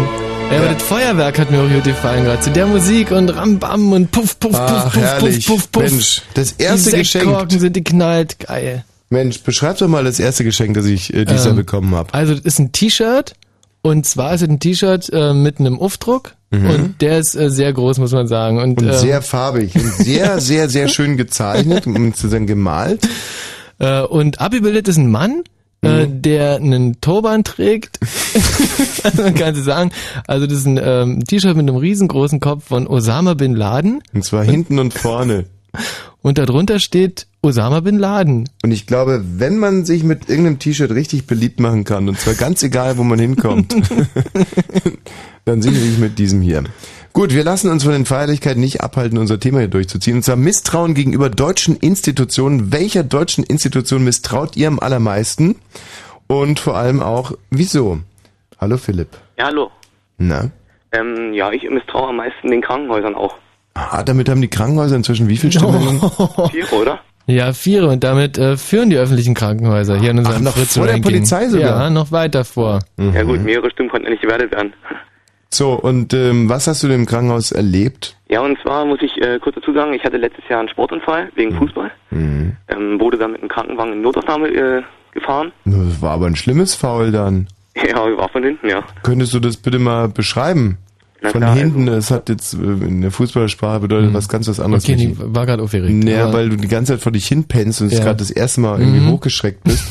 Ja, aber das Feuerwerk hat mir auch gut gefallen gerade. Zu der Musik und Rambam und Puff, Puff, Puff, Ach, Puff, herrlich. Puff, Puff, Puff. Mensch, das erste die Geschenk. Sektkorken sind geknallt. Geil. Mensch, beschreib doch mal das erste Geschenk, das ich äh, dieses Jahr Ähm, bekommen habe. Also das ist ein T-Shirt und zwar ist es ein T-Shirt äh, mit einem Aufdruck Mhm. und der ist äh, sehr groß, muss man sagen. Und, Und ähm, sehr farbig und sehr, sehr, sehr schön gezeichnet und gemalt. Äh, und abgebildet ist ein Mann, äh, Mhm. der einen Turban trägt. also man kann so sagen, also das ist ein ähm, T-Shirt mit einem riesengroßen Kopf von Osama Bin Laden. Und zwar hinten und vorne. Und darunter steht Osama Bin Laden. Und ich glaube, wenn man sich mit irgendeinem T-Shirt richtig beliebt machen kann, und zwar ganz egal, wo man hinkommt, dann sicherlich mit diesem hier. Gut, wir lassen uns von den Feierlichkeiten nicht abhalten, unser Thema hier durchzuziehen. Und zwar Misstrauen gegenüber deutschen Institutionen. Welcher deutschen Institution misstraut ihr am allermeisten? Und vor allem auch, wieso? Hallo Philipp. Ja, hallo. Na? Ähm, ja, ich misstraue am meisten den Krankenhäusern auch. Ah, damit haben die Krankenhäuser inzwischen wie viel Stimmen? Vier, oder? Ja, vier und damit äh, führen die öffentlichen Krankenhäuser hier in unserem Ach, noch Fritz vor der. Polizei sogar? Ja, noch weiter vor. Ja gut, mehrere Stimmen konnten ja nicht gewertet werden. So, und ähm, was hast du denn im Krankenhaus erlebt? Ja, und zwar muss ich äh, kurz dazu sagen, ich hatte letztes Jahr einen Sportunfall wegen Fußball. Mhm. Ähm, wurde dann mit einem Krankenwagen in Notaufnahme äh, gefahren. Das war aber ein schlimmes Foul dann. Ja, war von hinten, ja. Könntest du das bitte mal beschreiben? Na Von klar, hinten, es hat jetzt äh, in der Fußballersprache bedeutet was ganz was anderes. Okay, die war gerade aufgeregt. Naja, weil du die ganze Zeit vor dich hinpennst und Ja. gerade das erste Mal irgendwie Mhm. hochgeschreckt bist.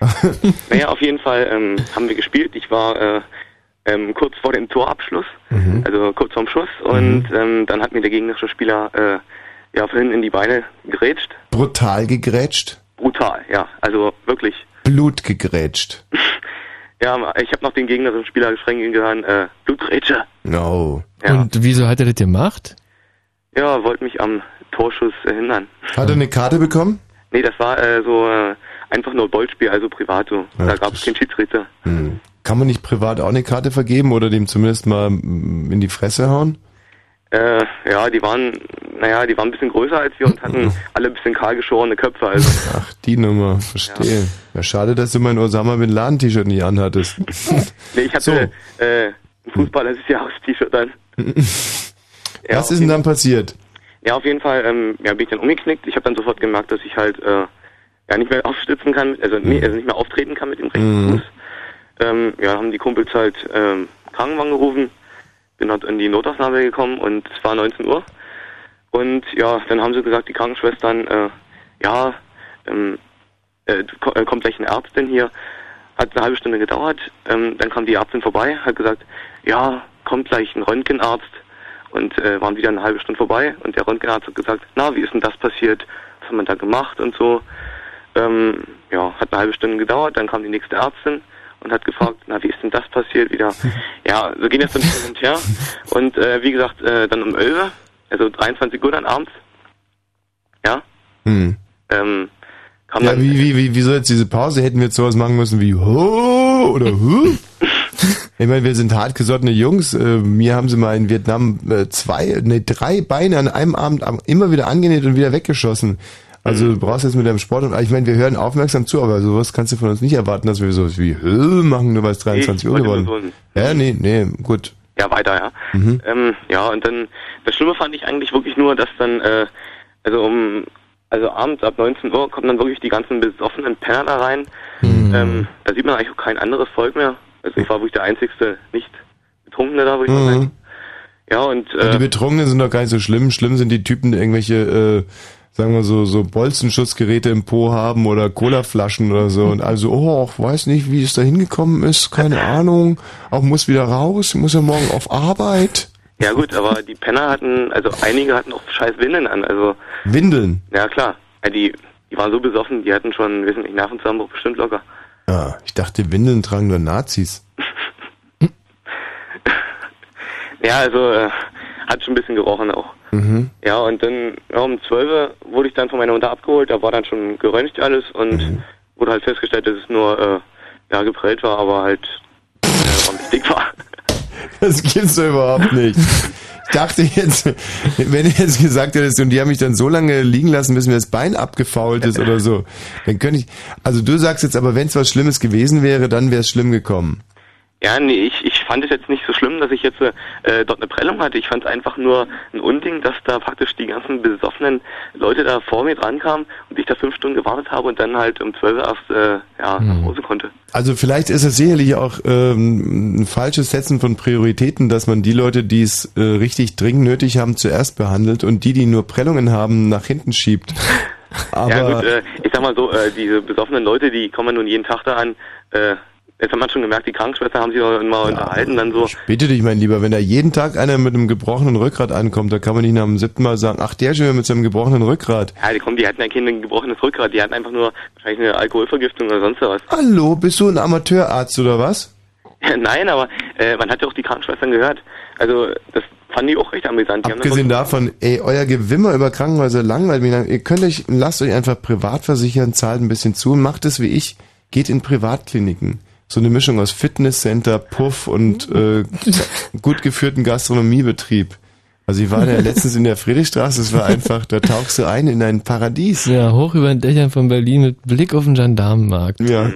Naja, auf jeden Fall ähm, haben wir gespielt. Ich war äh, ähm, kurz vor dem Torabschluss, Mhm. also kurz vorm Schuss. Und ähm, dann hat mir der gegnerische Spieler äh, ja von hinten in die Beine gerätscht. Brutal gegrätscht, Brutal, ja. Also wirklich. Blut gegrätscht. Ja, ich habe noch den gegnerischen Spieler geschrien gehören, äh, Blutgrätsche. No. Und wieso hat er das gemacht? Ja, wollte mich am Torschuss äh, hindern. Hat er eine Karte bekommen? Nee, das war äh, so äh, einfach nur Ballspiel, also privat so. da gab es keinen Schiedsrichter. Hm. Kann man nicht privat auch eine Karte vergeben oder dem zumindest mal mm, in die Fresse hauen? Äh, ja, die waren, naja, die waren ein bisschen größer als wir und hatten alle ein bisschen kahl geschorene Köpfe. Also Ach, die Nummer, verstehe. Ja. schade, dass du mein Osama Bin Laden T-Shirt nicht anhattest. nee, ich hatte äh, ein Fußballer das Jahres-T-Shirt dann. Was ist denn dann passiert? Ja, auf jeden Fall ähm, ja, bin ich dann umgeknickt. Ich habe dann sofort gemerkt, dass ich halt äh, ja nicht mehr aufstützen kann, also, nee, also nicht mehr auftreten kann mit dem rechten Mhm. Fuß. Ähm, ja, haben die Kumpels halt ähm, Krankenwagen gerufen, bin dort in die Notaufnahme gekommen und es war 19 Uhr. Und ja, dann haben sie gesagt, die Krankenschwestern, äh, ja, ähm, äh, äh, kommt gleich eine Ärztin hier. Hat eine halbe Stunde gedauert. Ähm, dann kam die Ärztin vorbei, hat gesagt, ja, kommt gleich ein Röntgenarzt. Und äh, waren wieder eine halbe Stunde vorbei. Und der Röntgenarzt hat gesagt, na, wie ist denn das passiert? Was haben wir da gemacht und so. Ähm, ja, hat eine halbe Stunde gedauert. Dann kam die nächste Ärztin und hat gefragt, na, wie ist denn das passiert wieder? Ja, so ging das dann hin und her. Und äh, wie gesagt, äh, dann um 11 Uhr, also 23 Uhr dann abends, ja, Hm. ähm, kam Ja, dann... wie, wie, wie, wieso jetzt diese Pause? Hätten wir jetzt sowas machen müssen wie Ho oder Hu? Ich meine, wir sind hartgesottene Jungs. Äh, mir haben sie mal in Vietnam äh, zwei, ne, drei Beine an einem Abend immer wieder angenäht und wieder weggeschossen. Also du brauchst jetzt mit deinem Sport und ich meine, wir hören aufmerksam zu, aber sowas kannst du von uns nicht erwarten, dass wir sowas wie Hö machen, nur weil es 23 Uhr wollte geworden ist. so Ja, nee, nee, gut. Ja, weiter, ja. Mhm. Ähm, ja, und dann, das Schlimme fand ich eigentlich wirklich nur, dass dann, äh, also um, also abends ab 19 Uhr kommen dann wirklich die ganzen besoffenen Penner da rein. Ähm, da sieht man eigentlich auch kein anderes Volk mehr. Also ich war wirklich der einzigste nicht Betrunkene da, würde ich mal sagen. Mhm. Ja, und, Ja, die äh, Betrunkenen sind doch gar nicht so schlimm. Schlimm sind die Typen, die irgendwelche, äh, sagen wir so, so Bolzenschussgeräte im Po haben oder Colaflaschen oder so. Und also, oh, ich weiß nicht, wie es da hingekommen ist, keine Ahnung. Auch muss wieder raus, muss ja morgen auf Arbeit. ja gut, aber die Penner hatten, also einige hatten auch scheiß Windeln an, also, Windeln. ja klar. Ja, die, die waren so besoffen, die hatten schon, wissen nicht, Nervenzusammenbruch bestimmt locker. Ja, ich dachte, Windeln tragen nur Nazis. Ja, also, äh, hat schon ein bisschen gerochen auch. Mhm. Ja, und dann ja, um 12 Uhr wurde ich dann von meiner Mutter abgeholt, da war dann schon geröntgt alles und Mhm. wurde halt festgestellt, dass es nur äh, ja, geprellt war, aber halt äh, dick war. Das gibt's doch überhaupt nicht. Ich dachte jetzt, wenn du jetzt gesagt hättest, und die haben mich dann so lange liegen lassen, bis mir das Bein abgefault ist oder so, dann könnte ich, also du sagst jetzt aber, wenn es was Schlimmes gewesen wäre, dann wäre es schlimm gekommen. Ja, nee, ich fand es jetzt nicht so schlimm, dass ich jetzt äh, dort eine Prellung hatte. Ich fand es einfach nur ein Unding, dass da praktisch die ganzen besoffenen Leute da vor mir dran kamen und ich da fünf Stunden gewartet habe und dann halt um zwölf erst äh, ja, nach Hause konnte. Also vielleicht ist es sicherlich auch ähm, ein falsches Setzen von Prioritäten, dass man die Leute, die es äh, richtig dringend nötig haben, zuerst behandelt und die, die nur Prellungen haben, nach hinten schiebt. Aber ja gut, äh, ich sag mal so, äh, diese besoffenen Leute, die kommen nun jeden Tag da an. Äh, jetzt hat man schon gemerkt, die Krankenschwester haben sich auch immer unterhalten, dann so. bitte dich, mein Lieber, wenn da jeden Tag einer mit einem gebrochenen Rückgrat ankommt, da kann man nicht nach dem siebten Mal sagen, ach der schon wieder mit seinem gebrochenen Rückgrat. Ja, die kommen, die hatten ja kein gebrochenes Rückgrat, die hatten einfach nur wahrscheinlich eine Alkoholvergiftung oder sonst was. Hallo, bist du ein Amateurarzt oder was? Nein, aber äh, man hat ja auch die Krankenschwestern gehört. Also das fanden die auch recht amüsant. Die Abgesehen davon, ey, euer Gewimmer über Krankenhäuser langweilt mich. Ihr könnt euch, lasst euch einfach privat versichern, zahlt ein bisschen zu und macht es wie ich. Geht in Privatkliniken. So eine Mischung aus Fitnesscenter, Puff und äh, gut geführten Gastronomiebetrieb. Also ich war da letztens in der Friedrichstraße, es war einfach, da tauchst du ein in ein Paradies. Ja, hoch über den Dächern von Berlin mit Blick auf den Gendarmenmarkt. Ja,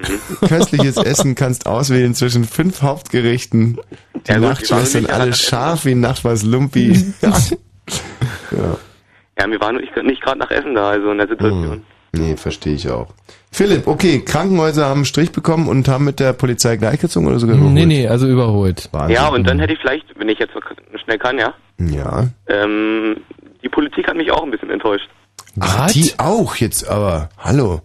köstliches Essen kannst auswählen zwischen fünf Hauptgerichten. Die Ja, die waren alle scharf wie Nachtwas Lumpi. ja. ja. Ja, wir waren nicht, nicht gerade nach Essen da, also in der Situation. Nee, verstehe ich auch. Philipp, okay, Krankenhäuser haben einen Strich bekommen und haben mit der Polizei gleichgezogen oder sogar überholt? Nee, nee, also überholt. Wahnsinn. Ja, und dann hätte ich vielleicht, wenn ich jetzt so schnell kann, ja, Ja. ähm, die Politik hat mich auch ein bisschen enttäuscht. Ach, die auch jetzt aber. Hallo.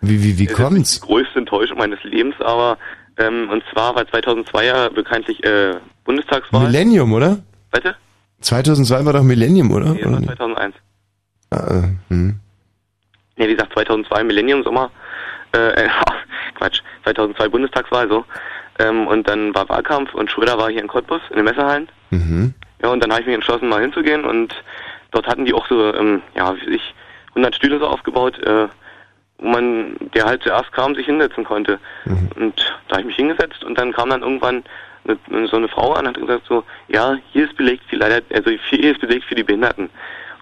Wie, wie, wie Das ist kommt's? Die größte Enttäuschung meines Lebens, aber ähm, und zwar war 2002 ja bekanntlich äh, Bundestagswahl. Millennium, oder? Bitte? 2002 war doch Millennium, oder? Nee, das oder war nicht? 2001. Ah, äh, hm. Nee, wie gesagt, 2002 Millennium Sommer, äh, äh, Quatsch, 2002 Bundestagswahl, so. Ähm, und dann war Wahlkampf und Schröder war hier in Cottbus, in den Messerhallen. Mhm. Ja, und dann habe ich mich entschlossen, mal hinzugehen und dort hatten die auch so, ähm, ja, wie ich, 100 Stühle so aufgebaut, äh, wo man, der halt zuerst kam, sich hinsetzen konnte. Und da habe ich mich hingesetzt und dann kam dann irgendwann eine, so eine Frau an und hat gesagt so, ja, hier ist belegt für leider, also hier ist belegt für die Behinderten.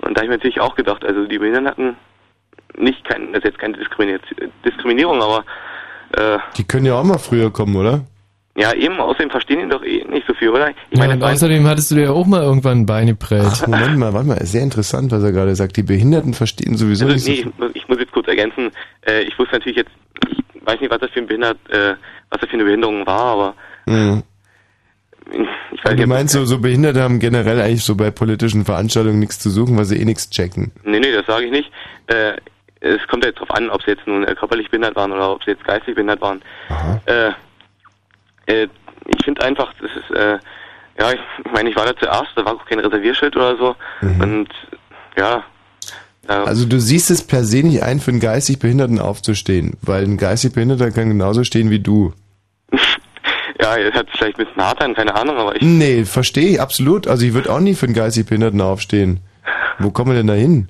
Und da habe ich mir natürlich auch gedacht, also die Behinderten, nicht kein, das ist jetzt keine Diskriminier Diskriminierung, aber äh, Die können ja auch mal früher kommen, oder? ja eben, außerdem verstehen die doch eh nicht so viel, oder? Ich Ja, meine, und außerdem hattest du dir ja auch mal irgendwann ein Bein geprellt. Moment mal, warte mal, sehr interessant, was er gerade sagt. Die Behinderten verstehen sowieso Also, nicht so nee, ich, muss- ich muss jetzt kurz ergänzen. Äh, ich wusste natürlich jetzt, ich weiß nicht, was das für ein Behindert, äh, was das für eine Behinderung war, aber Mhm. ich weiß Und du meinst, so, so Behinderte haben generell eigentlich so bei politischen Veranstaltungen nichts zu suchen, weil sie eh nichts checken. Nee, nee, das sage ich nicht. Äh, es kommt ja jetzt drauf an, ob sie jetzt nun äh, körperlich behindert waren oder ob sie jetzt geistig behindert waren. Äh, äh, ich finde einfach, das ist, äh, ja, ich meine, ich war da zuerst, da war auch kein Reservierschild oder so. Und ja, Also du siehst es per se nicht ein, für einen geistig Behinderten aufzustehen, weil ein geistig Behinderter kann genauso stehen wie du. ja, es hat vielleicht ein bisschen hart an, keine Ahnung, aber ich, Nee, verstehe ich absolut. Also ich würde auch nie für einen geistig Behinderten aufstehen. Wo kommen wir denn da hin?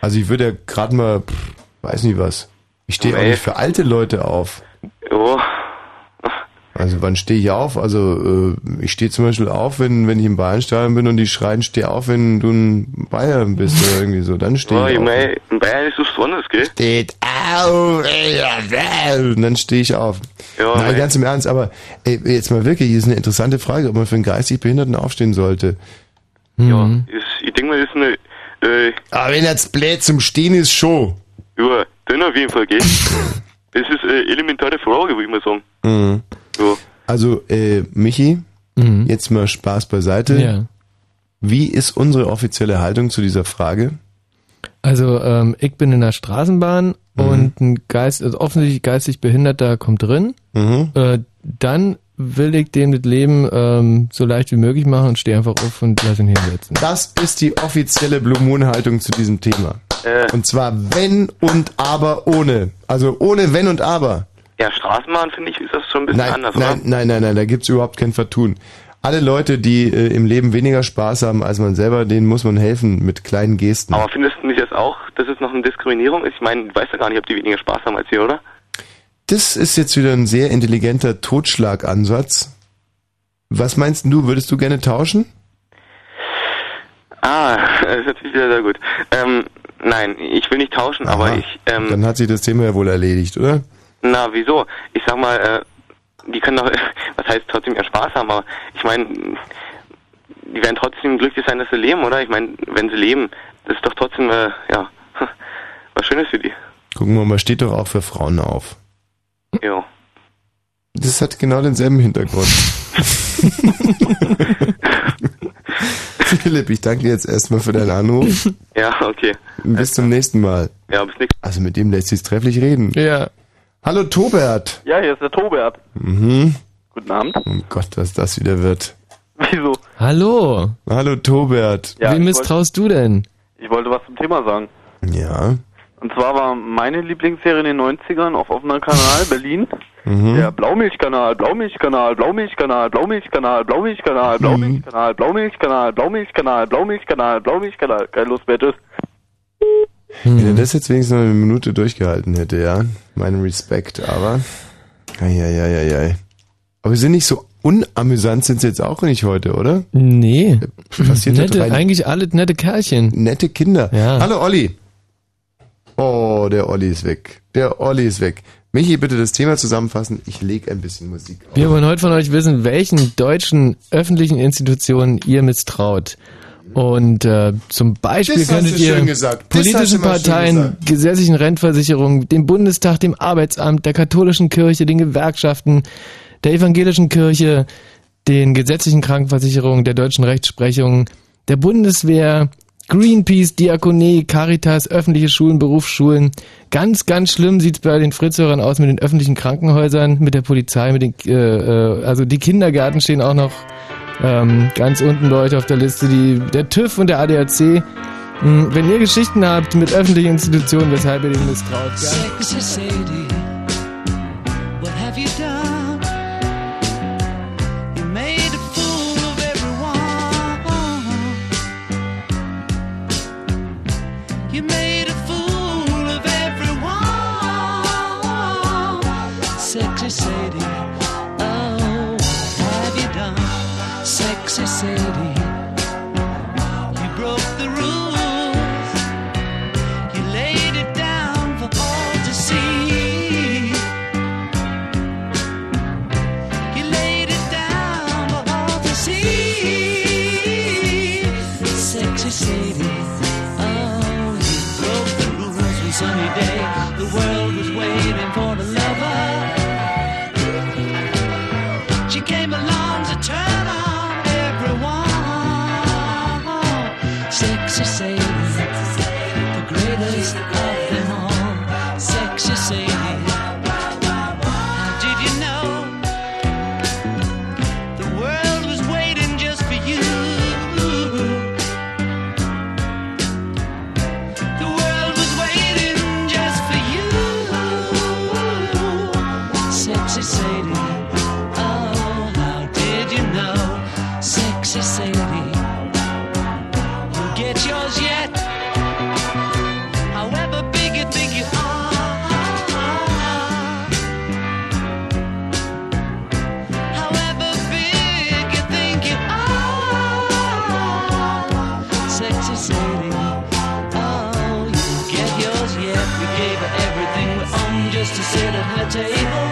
Also ich würde ja gerade mal, pff, weiß nicht was. Ich stehe auch nicht für alte Leute auf. oh, Also wann stehe ich auf? Also äh, ich stehe zum Beispiel auf, wenn, wenn ich im Bayernstadion bin und die schreien, steh auf, wenn du ein Bayern bist oder irgendwie so. Dann stehe oh ich Junge, auf. ey, in Bayern ist so besonders, gell? Steht auf, und dann stehe ich auf. Ja, Nein, ey. ganz im Ernst, aber ey, jetzt mal wirklich, ist eine interessante Frage, ob man für einen geistig Behinderten aufstehen sollte. Ja, ist, ich denke mal, das ist eine, äh, Aber wenn jetzt blöd zum Stehen ist, schon. ja, dann auf jeden Fall, gell? das ist eine elementare Frage, würde ich mal sagen. Mhm. Ja. Also, äh, Michi, jetzt mal Spaß beiseite. Mhm. Ja. Wie ist unsere offizielle Haltung zu dieser Frage? Also ähm, ich bin in der Straßenbahn Mhm. und ein Geist, also offensichtlich geistig Behinderter kommt drin. Mhm. Äh, dann will ich dem das Leben ähm, so leicht wie möglich machen und stehe einfach auf und lass ihn hinsetzen. Das ist die offizielle Blue Moon Haltung zu diesem Thema. Äh. Und zwar wenn und aber ohne. Also ohne wenn und aber. Ja, Straßenbahn, finde ich, ist das schon ein bisschen Nein, anders, nein, oder? nein, nein, nein, da gibt's überhaupt kein Vertun. Alle Leute, die äh, im Leben weniger Spaß haben als man selber, denen muss man helfen mit kleinen Gesten. Aber findest du nicht das auch, dass es noch eine Diskriminierung ist? Ich meine, du weißt ja gar nicht, ob die weniger Spaß haben als wir, oder? Das ist jetzt wieder ein sehr intelligenter Totschlagansatz. Was meinst du, würdest du gerne tauschen? Ah, das ist natürlich wieder sehr gut. Ähm, nein, ich will nicht tauschen, aber Aha. ich, ähm, Dann hat sich das Thema ja wohl erledigt, oder? na, wieso? Ich sag mal, äh, die können doch, was heißt trotzdem ihren Spaß haben, aber ich meine, die werden trotzdem glücklich sein, dass sie leben, oder? Ich meine, wenn sie leben, das ist doch trotzdem, äh, ja, was Schönes für die. Gucken wir mal, steht doch auch für Frauen auf. Ja. Das hat genau denselben Hintergrund. Philipp, ich danke dir jetzt erstmal für deinen Anruf. Ja, okay. Bis zum nächsten Mal. Ja, bis nächstes Also mit dem lässt sich trefflich reden. Ja. Hallo Tobert. Ja, hier ist der Tobert. Mhm. Guten Abend. Oh Gott, was das wieder wird. Wieso? Hallo. Hallo Tobert. Ja, Wem misstraust du denn? Ich wollte was zum Thema sagen. Ja. Und zwar war meine Lieblingsserie in den 90ern auf offener Kanal Berlin. Mhm. Der Blaumilchkanal, Blaumilchkanal, Blaumilchkanal, Blaumilchkanal, Blaumilchkanal, Blaumilchkanal, Blaumilchkanal, Blaumilchkanal, Blaumilchkanal, Blaumilchkanal. Keine Lust mehr, tschüss. Wenn er das jetzt wenigstens noch eine Minute durchgehalten hätte, ja. Meinen Respekt, aber. Eieieiei. Aber wir sind nicht so unamüsant, sind sie jetzt auch nicht heute, oder? Nee. Passiert nette, eigentlich alle nette Kerlchen. Nette Kinder. Ja. Hallo Olli. Oh, der Olli ist weg. Der Olli ist weg. Michi, bitte das Thema zusammenfassen. Ich leg ein bisschen Musik auf. Wir wollen heute von euch wissen, welchen deutschen öffentlichen Institutionen ihr misstraut. Und äh, zum Beispiel Das könntet ihr politischen Parteien, gesetzlichen Rentenversicherungen, dem Bundestag, dem Arbeitsamt, der katholischen Kirche, den Gewerkschaften, der evangelischen Kirche, den gesetzlichen Krankenversicherungen, der deutschen Rechtsprechung, der Bundeswehr, Greenpeace, Diakonie, Caritas, öffentliche Schulen, Berufsschulen. Ganz, ganz schlimm sieht's bei den Fritzhörern aus mit den öffentlichen Krankenhäusern, mit der Polizei, mit den, äh, äh, also die Kindergärten stehen auch noch ähm, ganz unten Leute auf der Liste, die der TÜV und der ADAC. Hm, Wenn ihr Geschichten habt mit öffentlichen Institutionen, weshalb ihr denen misstraut, gerne. 这一梦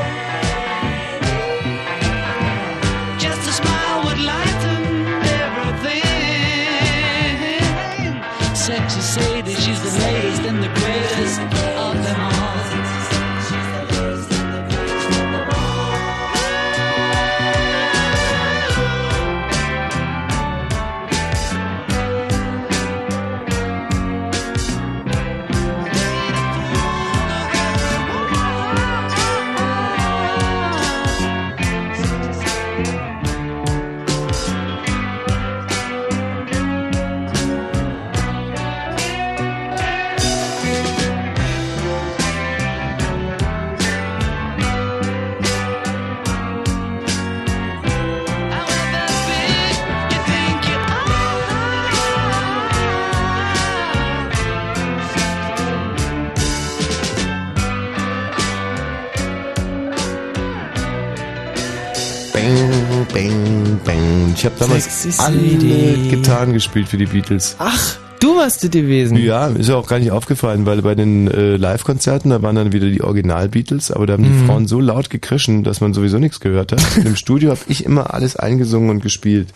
Ich habe damals alle Sadie. Gitarren gespielt für die Beatles. Ach, du warst das gewesen. Ja, ist ja auch gar nicht aufgefallen, weil bei den äh, Live-Konzerten, da waren dann wieder die Original-Beatles, aber da haben die Mhm. Frauen so laut gekrischen, dass man sowieso nichts gehört hat. Im Studio habe ich immer alles eingesungen und gespielt.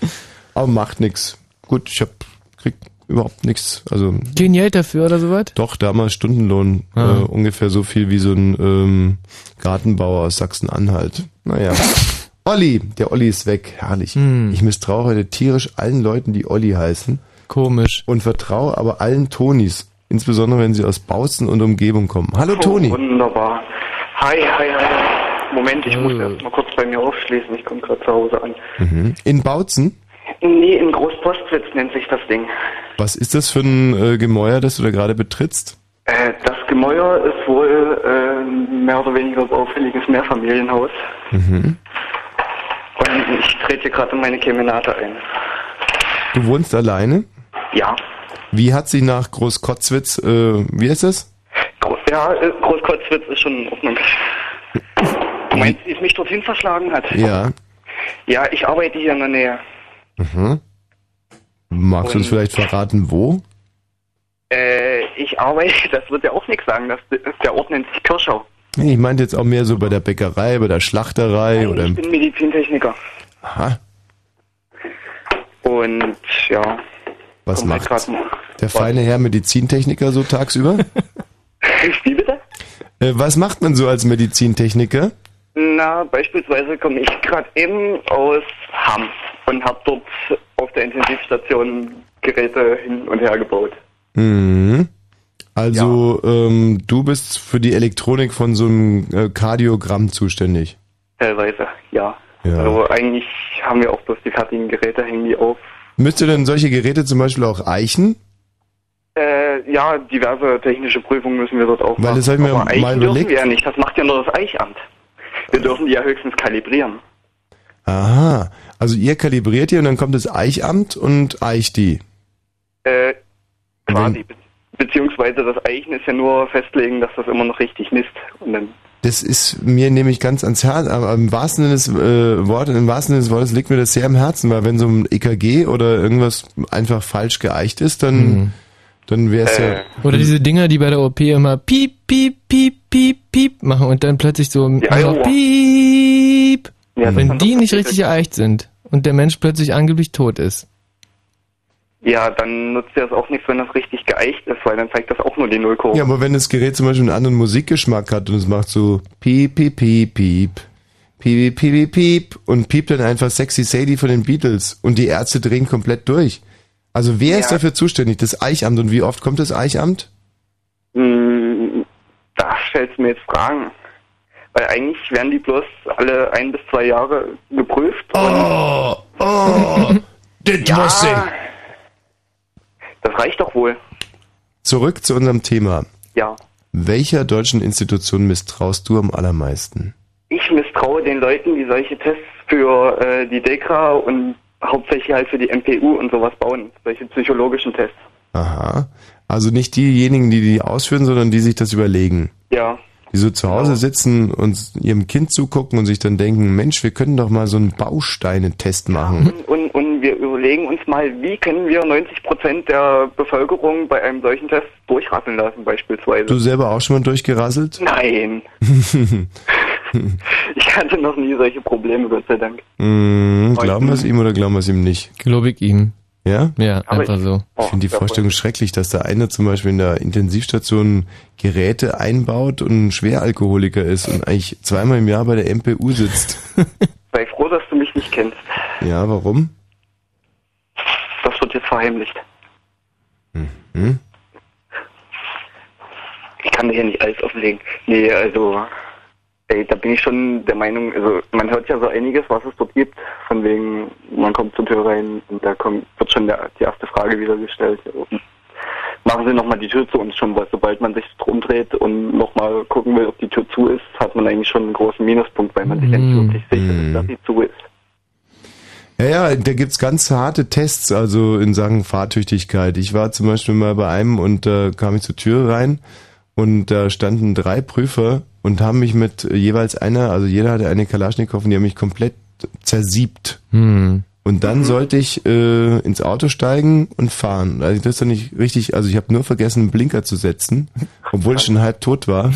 Aber macht nix. Gut, ich hab, krieg überhaupt nichts. Also Kein Geld dafür oder sowas? doch, damals Stundenlohn, Ah. äh, ungefähr so viel wie so ein ähm, Gartenbauer aus Sachsen-Anhalt. Naja. Olli, der Olli ist weg, herrlich. Hm. Ich misstraue heute tierisch allen Leuten, die Olli heißen. Komisch. Und vertraue aber allen Tonis, insbesondere wenn sie aus Bautzen und Umgebung kommen. Hallo Toni. Oh, wunderbar. Hi, hi, hi. Moment, ich muss erst mal kurz bei mir aufschließen. Ich komme gerade zu Hause an. Mhm. In Bautzen? Nee, in Großpostwitz nennt sich das Ding. Was ist das für ein äh, Gemäuer, das du da gerade betrittst? Äh, das Gemäuer ist wohl äh, mehr oder weniger so auffälliges Mehrfamilienhaus. Mhm. Und ich trete gerade in meine Kemenate ein. Du wohnst alleine? Ja. Wie hat sie nach Großkotzwitz, äh, wie ist das? Ja, äh, Großkreuzwitz ist schon in Ordnung. Du meinst, wie es mich dorthin verschlagen hat? Ja. Ja, ich arbeite hier in der Nähe. Mhm. Magst du uns vielleicht verraten, wo? Äh, ich arbeite, das wird ja auch nichts sagen, das, der Ort nennt sich Kirschau. Nee, Ich meinte jetzt auch mehr so bei der Bäckerei, bei der Schlachterei oder Ich bin Medizintechniker. Aha. Und ja. Was halt macht der feine Herr Medizintechniker so tagsüber? Wie bitte? äh, was macht man so als Medizintechniker? Na, beispielsweise komme ich gerade eben aus Hamm und habe dort auf der Intensivstation Geräte hin und her gebaut. Mhm. Also ähm, du bist für die Elektronik von so einem äh, Kardiogramm zuständig. Teilweise, ja. Ja. Also eigentlich haben wir auch bloß die fertigen Geräte, hängen die auf. Müsst ihr denn solche Geräte zum Beispiel auch eichen? Äh, ja, diverse technische Prüfungen müssen wir dort auch Weil machen. das hab ich mir Aber mal überlegt. wir ja nicht, das macht ja nur das Eichamt. Wir dürfen die ja höchstens kalibrieren. Aha. Also ihr kalibriert die und dann kommt das Eichamt und eicht die. Äh, quasi. Be beziehungsweise das Eichen ist ja nur festlegen, dass das immer noch richtig misst. Und dann Das ist mir nämlich ganz ans Herz, aber im wahrsten Sinne des äh, Wortes, im wahrsten Sinne des Wortes liegt mir das sehr am Herzen, weil wenn so ein EKG oder irgendwas einfach falsch geeicht ist, dann, Mhm. dann wäre es ja. Oder diese Dinger, die bei der OP immer piep, piep, piep, piep, piep machen und dann plötzlich so Ja, piep, Ja, wenn die nicht richtig geeicht sind und der Mensch plötzlich angeblich tot ist. Ja, dann nutzt ja das auch nichts, wenn das richtig geeicht ist, weil dann zeigt das auch nur die Nullkurve. Ja, aber wenn das Gerät zum Beispiel einen anderen Musikgeschmack hat und es macht so piep, piep, piep, piep, piep, piep, piep, piep und piept dann einfach Sexy Sadie von den Beatles und die Ärzte drehen komplett durch. Also wer ist Ja. dafür zuständig? Das Eichamt und wie oft kommt das Eichamt? Hm, da stellst du mir jetzt Fragen. Weil eigentlich werden die bloß alle ein bis zwei Jahre geprüft. Oh, oh, das ja, muss ich. Das reicht doch wohl. Zurück zu unserem Thema. Ja. Welcher deutschen Institution misstraust du am allermeisten? Ich misstraue den Leuten, die solche Tests für äh, die DEKRA und hauptsächlich halt für die MPU und sowas bauen. Solche psychologischen Tests. Aha. Also nicht diejenigen, die die ausführen, sondern die sich das überlegen. Ja. Die so zu Hause sitzen und ihrem Kind zugucken und sich dann denken, Mensch, wir können doch mal so einen Bausteinetest machen. Und, und, wir überlegen uns mal, wie können wir 90 Prozent der Bevölkerung bei einem solchen Test durchrasseln lassen beispielsweise. Du selber auch schon mal durchgerasselt? Nein. Ich hatte noch nie solche Probleme, Gott sei Dank. mm, glauben wir es ihm oder glauben wir es ihm nicht? Glaube ich ihm. Ja? Ja, Aber einfach ich- so. Ich finde die Vorstellung schrecklich, dass da einer zum Beispiel in der Intensivstation Geräte einbaut und ein Schweralkoholiker ist und eigentlich zweimal im Jahr bei der MPU sitzt. Sei froh, dass du mich nicht kennst. Ja, warum? Das wird jetzt verheimlicht. Hm? Ich kann dir hier nicht alles offenlegen. Nee, also, ey, da bin ich schon der Meinung, also man hört ja so einiges, was es dort gibt. Von wegen, man kommt zur Tür rein und da kommt, wird schon der, die erste Frage wieder gestellt. Machen Sie nochmal die Tür zu uns schon, weil sobald man sich umdreht und nochmal gucken will, ob die Tür zu ist, hat man eigentlich schon einen großen Minuspunkt, weil man sich endlich wirklich sicher ist, dass sie zu ist. Ja, ja, da gibt's ganz harte Tests, also in Sachen Fahrtüchtigkeit. Ich war zum Beispiel mal bei einem und da kam ich zur Tür rein und da standen drei Prüfer und haben mich mit jeweils einer, also jeder hatte eine Kalaschnikow und die haben mich komplett zersiebt. Hm. Und Mhm. dann sollte ich äh, ins Auto steigen und fahren. Also das ist doch nicht richtig, also ich habe nur vergessen, einen Blinker zu setzen, obwohl ich schon halb tot war.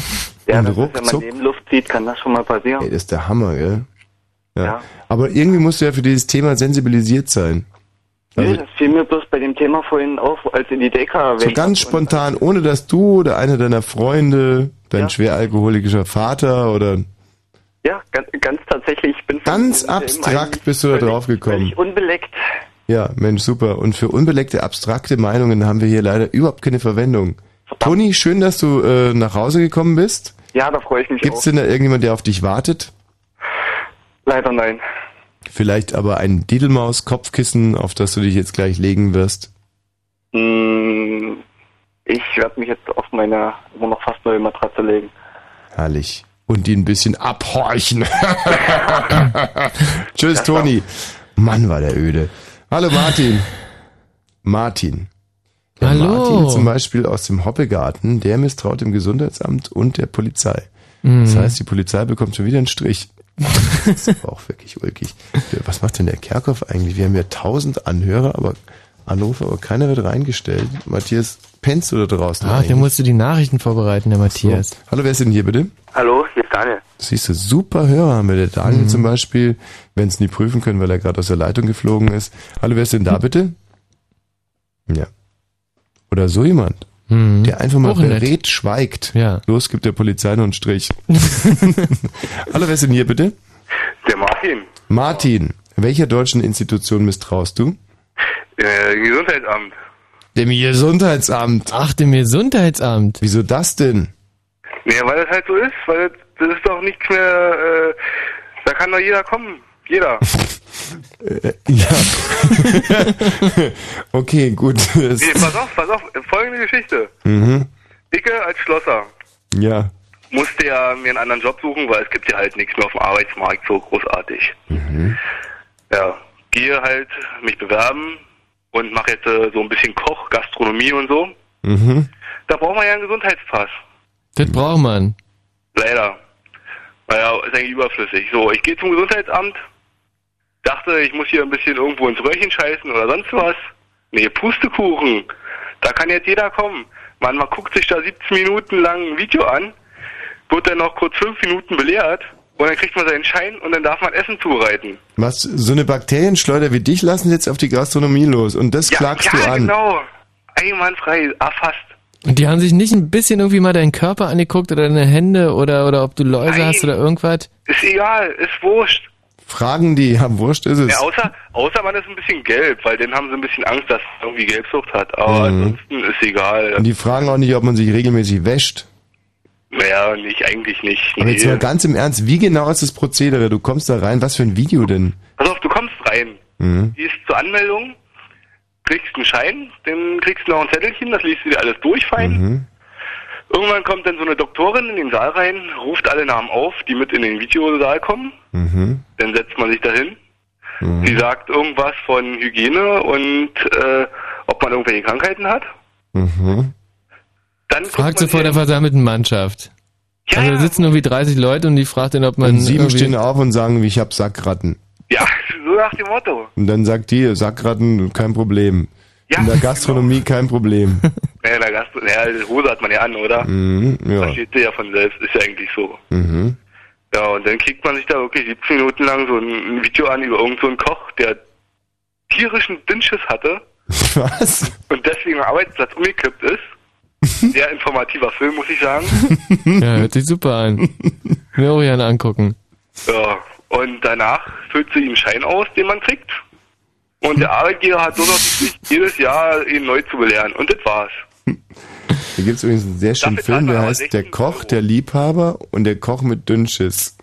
Ja, und das ist, wenn man ruckzuck, Nebenluft zieht, kann das schon mal passieren. ey, das ist der Hammer, gell? Ja. Ja. Aber irgendwie musst du ja für dieses Thema sensibilisiert sein. nee, Also das fiel mir bloß bei dem Thema vorhin auf, als in die Deka so ganz spontan, ohne dass du oder einer deiner Freunde, dein schweralkoholischer Vater oder Ja, ganz, ganz tatsächlich. Ich bin ganz abstrakt bist du da drauf gekommen. unbeleckt. Ja, Mensch, super. Und für unbeleckte, abstrakte Meinungen haben wir hier leider überhaupt keine Verwendung. Toni, schön, dass du äh, nach Hause gekommen bist. Ja, da freue ich mich Gibt's auch. denn da irgendjemand, der auf dich wartet? Leider nein. Vielleicht aber ein Didelmaus-Kopfkissen, auf das du dich jetzt gleich legen wirst? Hm, ich werde mich jetzt auf meine immer noch fast neue Matratze legen. Herrlich. Und die ein bisschen abhorchen. Tschüss, Toni. Mann, war der öde. Hallo, Martin. Martin. Der Hallo. Martin zum Beispiel aus dem Hoppegarten, der misstraut dem Gesundheitsamt und der Polizei. Das Mhm. heißt, die Polizei bekommt schon wieder einen Strich. Das ist aber auch wirklich ulkig. Was macht denn der Kerkhoff eigentlich? Wir haben ja tausend Anhörer, aber Anrufe, aber keiner wird reingestellt. Matthias, pennst du da draußen Ach, der musste die Nachrichten vorbereiten, der Matthias. So. Hallo, wer ist denn hier bitte? Hallo, hier ist Daniel. Siehst du, super Hörer haben wir. Der Daniel Mhm. zum Beispiel, wenn es nie prüfen können, weil er gerade aus der Leitung geflogen ist. Hallo, wer ist denn da bitte? Ja. Oder so jemand, Mhm. der einfach mal berät schweigt. Ja. Los, gibt der Polizei noch einen Strich. Hallo, wer ist denn hier bitte? Der Martin, Martin, welcher deutschen Institution misstraust du? äh, Gesundheitsamt. Dem Gesundheitsamt. Ach, dem Gesundheitsamt. Wieso das denn? Nee, weil das halt so ist, weil das, das ist doch nichts mehr, äh, da kann doch jeder kommen. Jeder. Äh, ja. okay, gut. Nee, pass auf, pass auf, folgende Geschichte. mhm. Ich äh, als Schlosser Ja. musste ja mir einen anderen Job suchen, weil es gibt ja halt nichts mehr auf dem Arbeitsmarkt so großartig. Mhm. Ja, gehe halt mich bewerben und mache jetzt äh, so ein bisschen Koch, Gastronomie und so. Mhm. Da braucht man ja einen Gesundheitspass. Das braucht man. Leider. Naja, ist eigentlich überflüssig. So, ich gehe zum Gesundheitsamt, dachte, ich muss hier ein bisschen irgendwo ins Röhrchen scheißen oder sonst was. Nee, Pustekuchen. Da kann jetzt jeder kommen. Man, man guckt sich da 17 Minuten lang ein Video an, wird dann noch kurz 5 Minuten belehrt und dann kriegt man seinen Schein und dann darf man Essen zubereiten. Was, so eine Bakterienschleuder wie dich lassen jetzt auf die Gastronomie los und das klagst ja, du an. genau. Einwandfrei, erfasst. Und die haben sich nicht ein bisschen irgendwie mal deinen Körper angeguckt oder deine Hände oder, oder ob du Läuse Nein. hast oder irgendwas? Ist egal, ist wurscht. Fragen die, ja, wurscht ist es. Ja, außer, außer man ist ein bisschen gelb, weil dann haben sie ein bisschen Angst, dass es irgendwie Gelbsucht hat. Aber Mhm. ansonsten ist egal. Und die fragen auch nicht, ob man sich regelmäßig wäscht. Naja, nicht, eigentlich nicht. Aber jetzt mal ganz im Ernst, wie genau ist das Prozedere? Du kommst da rein, was für ein Video denn? Pass auf, du kommst rein. Mhm. Gehst zur Anmeldung, kriegst einen Schein, dann kriegst du noch ein Zettelchen, das liest du dir alles durch, fein. Mhm. Irgendwann kommt dann so eine Doktorin in den Saal rein, ruft alle Namen auf, die mit in den Videosaal kommen. Mhm. Dann setzt man sich dahin. Mhm. Sie sagt irgendwas von Hygiene und äh, ob man irgendwelche Krankheiten hat. Mhm. Dann Fragt sie vor der versammelten Mannschaft. also da sitzen irgendwie 30 Leute und die fragt dann, ob man Und sieben stehen auf und sagen, ich hab Sackratten. Ja, so nach dem Motto. Und dann sagt die, Sackratten, kein Problem. In der Gastronomie kein Problem. Naja, der Gast, naja, die Hose hat man ja an, oder? Mhm, ja. Versteht sie ja von selbst, ist ja eigentlich so. Mhm. Ja, und dann kriegt man sich da wirklich 17 Minuten lang so ein, ein Video an über irgendeinen so einen Koch, der tierischen Dünnschiss hatte Was? und deswegen am Arbeitsplatz umgekippt ist. Sehr informativer Film, muss ich sagen. Ja, hört sich super an. Mir auch gerne angucken. Ja, und danach füllt sie ihm einen Schein aus, den man kriegt. Und der Arbeitgeber hat nur noch die Pflicht, jedes Jahr ihn neu zu belehren. Und das war's. Hier gibt's übrigens einen sehr schönen Film, der heißt Der Koch, der Liebhaber und der Koch mit Dünnschiss.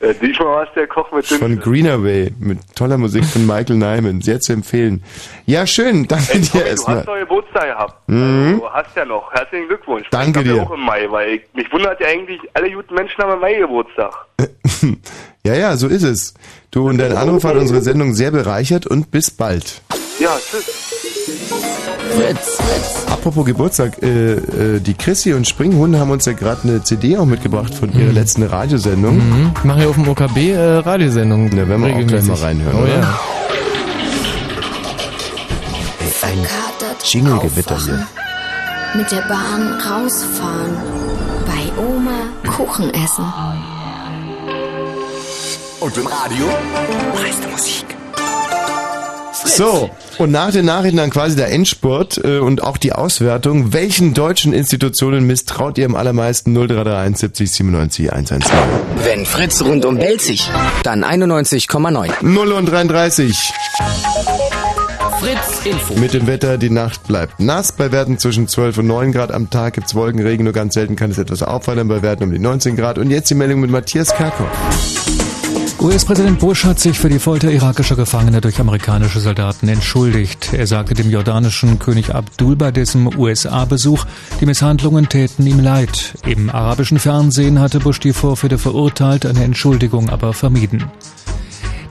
Äh, diesmal war es der Koch mit Von Greenaway mit toller Musik von Michael Nyman. Sehr zu empfehlen. Ja, schön. Danke Ey, dir Tommy, du erstmal. hast noch Geburtstag gehabt. Mhm. Du hast ja noch. Herzlichen Glückwunsch. Danke ich dir. Auch im Mai, weil ich, mich wundert ja eigentlich, alle guten Menschen haben im Mai Geburtstag. Ja, ja, so ist es. Du und dein Anruf hat unsere Sendung sehr bereichert und bis bald. Ja, tschüss. Fritz, Fritz. Apropos Geburtstag, äh, äh, die Chrissy und Springhunde haben uns ja gerade eine CD auch mitgebracht von ihrer mhm. letzten Radiosendung. Mhm. Machen ja auf dem OKB äh, Radiosendung. Da wenn wir gleich mal reinhören, oh, oder? Ja. Ein Jingle-Gewitter hier. Mit der Bahn rausfahren. Bei Oma Kuchen essen. Oh, und im Radio? Meiste Musik. So, und nach den Nachrichten dann quasi der Endspurt äh, und auch die Auswertung. Welchen deutschen Institutionen misstraut ihr am allermeisten? 0331 70 97 110. Wenn Fritz rundum bellt sich, dann 91,9. 0 und 33. Fritz Info. Mit dem Wetter, die Nacht bleibt nass. Bei Werten zwischen 12 und 9 Grad am Tag gibt's Wolkenregen. Nur ganz selten kann es etwas auffallen. Bei Werten um die 19 Grad. Und jetzt die Meldung mit Matthias Kerkhoff. US-Präsident Bush hat sich für die Folter irakischer Gefangener durch amerikanische Soldaten entschuldigt. Er sagte dem jordanischen König Abdul bei dessen USA-Besuch, die Misshandlungen täten ihm leid. Im arabischen Fernsehen hatte Bush die Vorfälle verurteilt, eine Entschuldigung aber vermieden.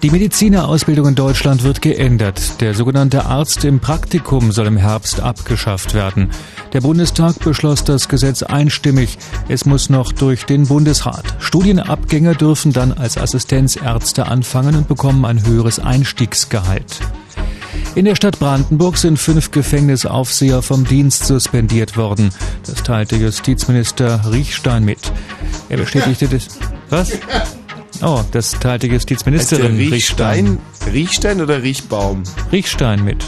Die Medizinerausbildung in Deutschland wird geändert. Der sogenannte Arzt im Praktikum soll im Herbst abgeschafft werden. Der Bundestag beschloss das Gesetz einstimmig. Es muss noch durch den Bundesrat. Studienabgänger dürfen dann als Assistenzärzte anfangen und bekommen ein höheres Einstiegsgehalt. In der Stadt Brandenburg sind fünf Gefängnisaufseher vom Dienst suspendiert worden. Das teilte Justizminister Riechstein mit. Er bestätigte das. Was? Oh, das teilte Justizministerin der Riechstein? Riechstein oder Riechbaum? Riechstein mit.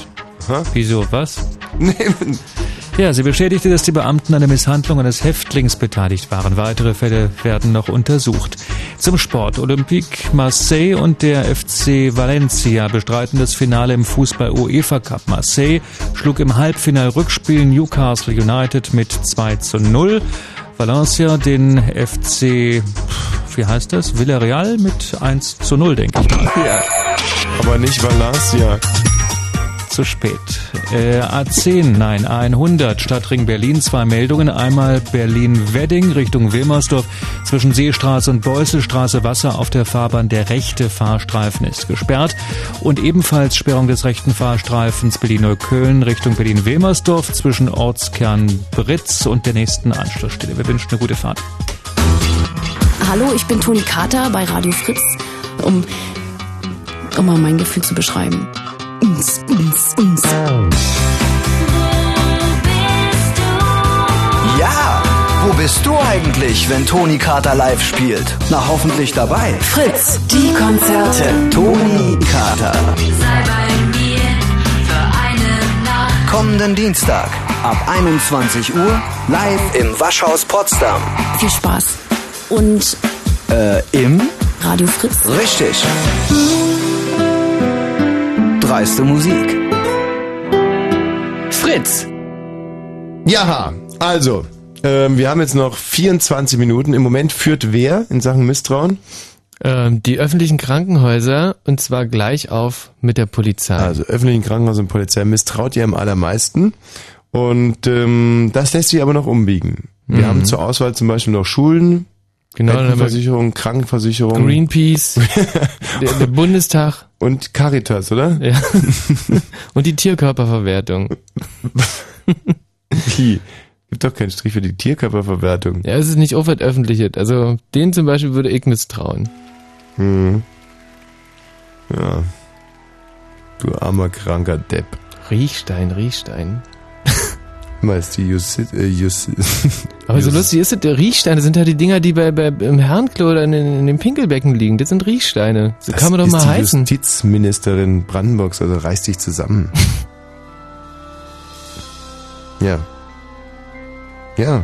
Aha. Wieso, was? Nee, Ja, sie bestätigte, dass die Beamten an der Misshandlung eines Häftlings beteiligt waren. Weitere Fälle werden noch untersucht. Zum Sport. Olympique Marseille und der FC Valencia bestreiten das Finale im Fußball UEFA Cup. Marseille schlug im Halbfinal-Rückspiel Newcastle United mit 2 zu 0. Valencia den FC, wie heißt das? Villarreal mit 1 zu 0, denke ich mal. Ja. Aber nicht Valencia. Zu spät. Äh, A10, nein, A100, Stadtring Berlin, zwei Meldungen. Einmal Berlin-Wedding Richtung Wilmersdorf. Zwischen Seestraße und Beusselstraße Wasser auf der Fahrbahn. Der rechte Fahrstreifen ist gesperrt. Und ebenfalls Sperrung des rechten Fahrstreifens Berlin-Neukölln Richtung Berlin-Wilmersdorf zwischen Ortskern Britz und der nächsten Anschlussstelle. Wir wünschen eine gute Fahrt. Hallo, ich bin Toni Kater bei Radio Fritz, um, um mal mein Gefühl zu beschreiben. Uns, uns, uns. Ja, wo bist du eigentlich, wenn Toni Carter live spielt? Na, hoffentlich dabei. Fritz, die Konzerte. Toni Carter. Sei bei mir für eine Nacht. Kommenden Dienstag ab 21 Uhr live im Waschhaus Potsdam. Viel Spaß. Und Äh, im? Radio Fritz. Richtig. Dreiste Musik. Fritz. Ja, also, ähm, wir haben jetzt noch 24 Minuten. Im Moment führt wer in Sachen Misstrauen? Ähm, die öffentlichen Krankenhäuser und zwar gleich auf mit der Polizei. Also öffentlichen Krankenhäuser und Polizei misstraut ihr am allermeisten. Und ähm, das lässt sich aber noch umbiegen. Wir Mhm. haben zur Auswahl zum Beispiel noch Schulen, Genau, Rentenversicherung, Krankenversicherung. Greenpeace, der, der Bundestag. Und Caritas, oder? Ja. und die Tierkörperverwertung. Wie? Gibt doch keinen Strich für die Tierkörperverwertung. Ja, es ist nicht öffentlich. Also den zum Beispiel würde ich misstrauen. Hm. Ja. Du armer, kranker Depp. Riechstein, Riechstein. Mal ist die Jussi, äh, Jussi, Aber so lustig ist es, Riechsteine sind halt die Dinger, die bei, bei im Herrenklo oder in, in dem Pinkelbecken liegen. Das sind Riechsteine. So kann man doch ist mal die heißen. Justizministerin Brandenburgs, also reiß dich zusammen. ja. Ja.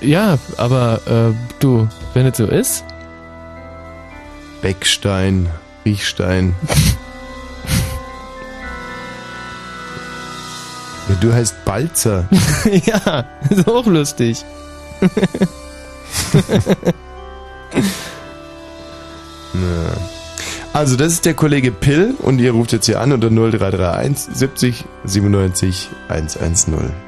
Ja, aber äh, du, wenn es so ist. Beckstein, Riechstein. du heißt Balzer. ja, ist auch lustig. Also, das ist der Kollege Pill und ihr ruft jetzt hier an unter 0331 70 97 110.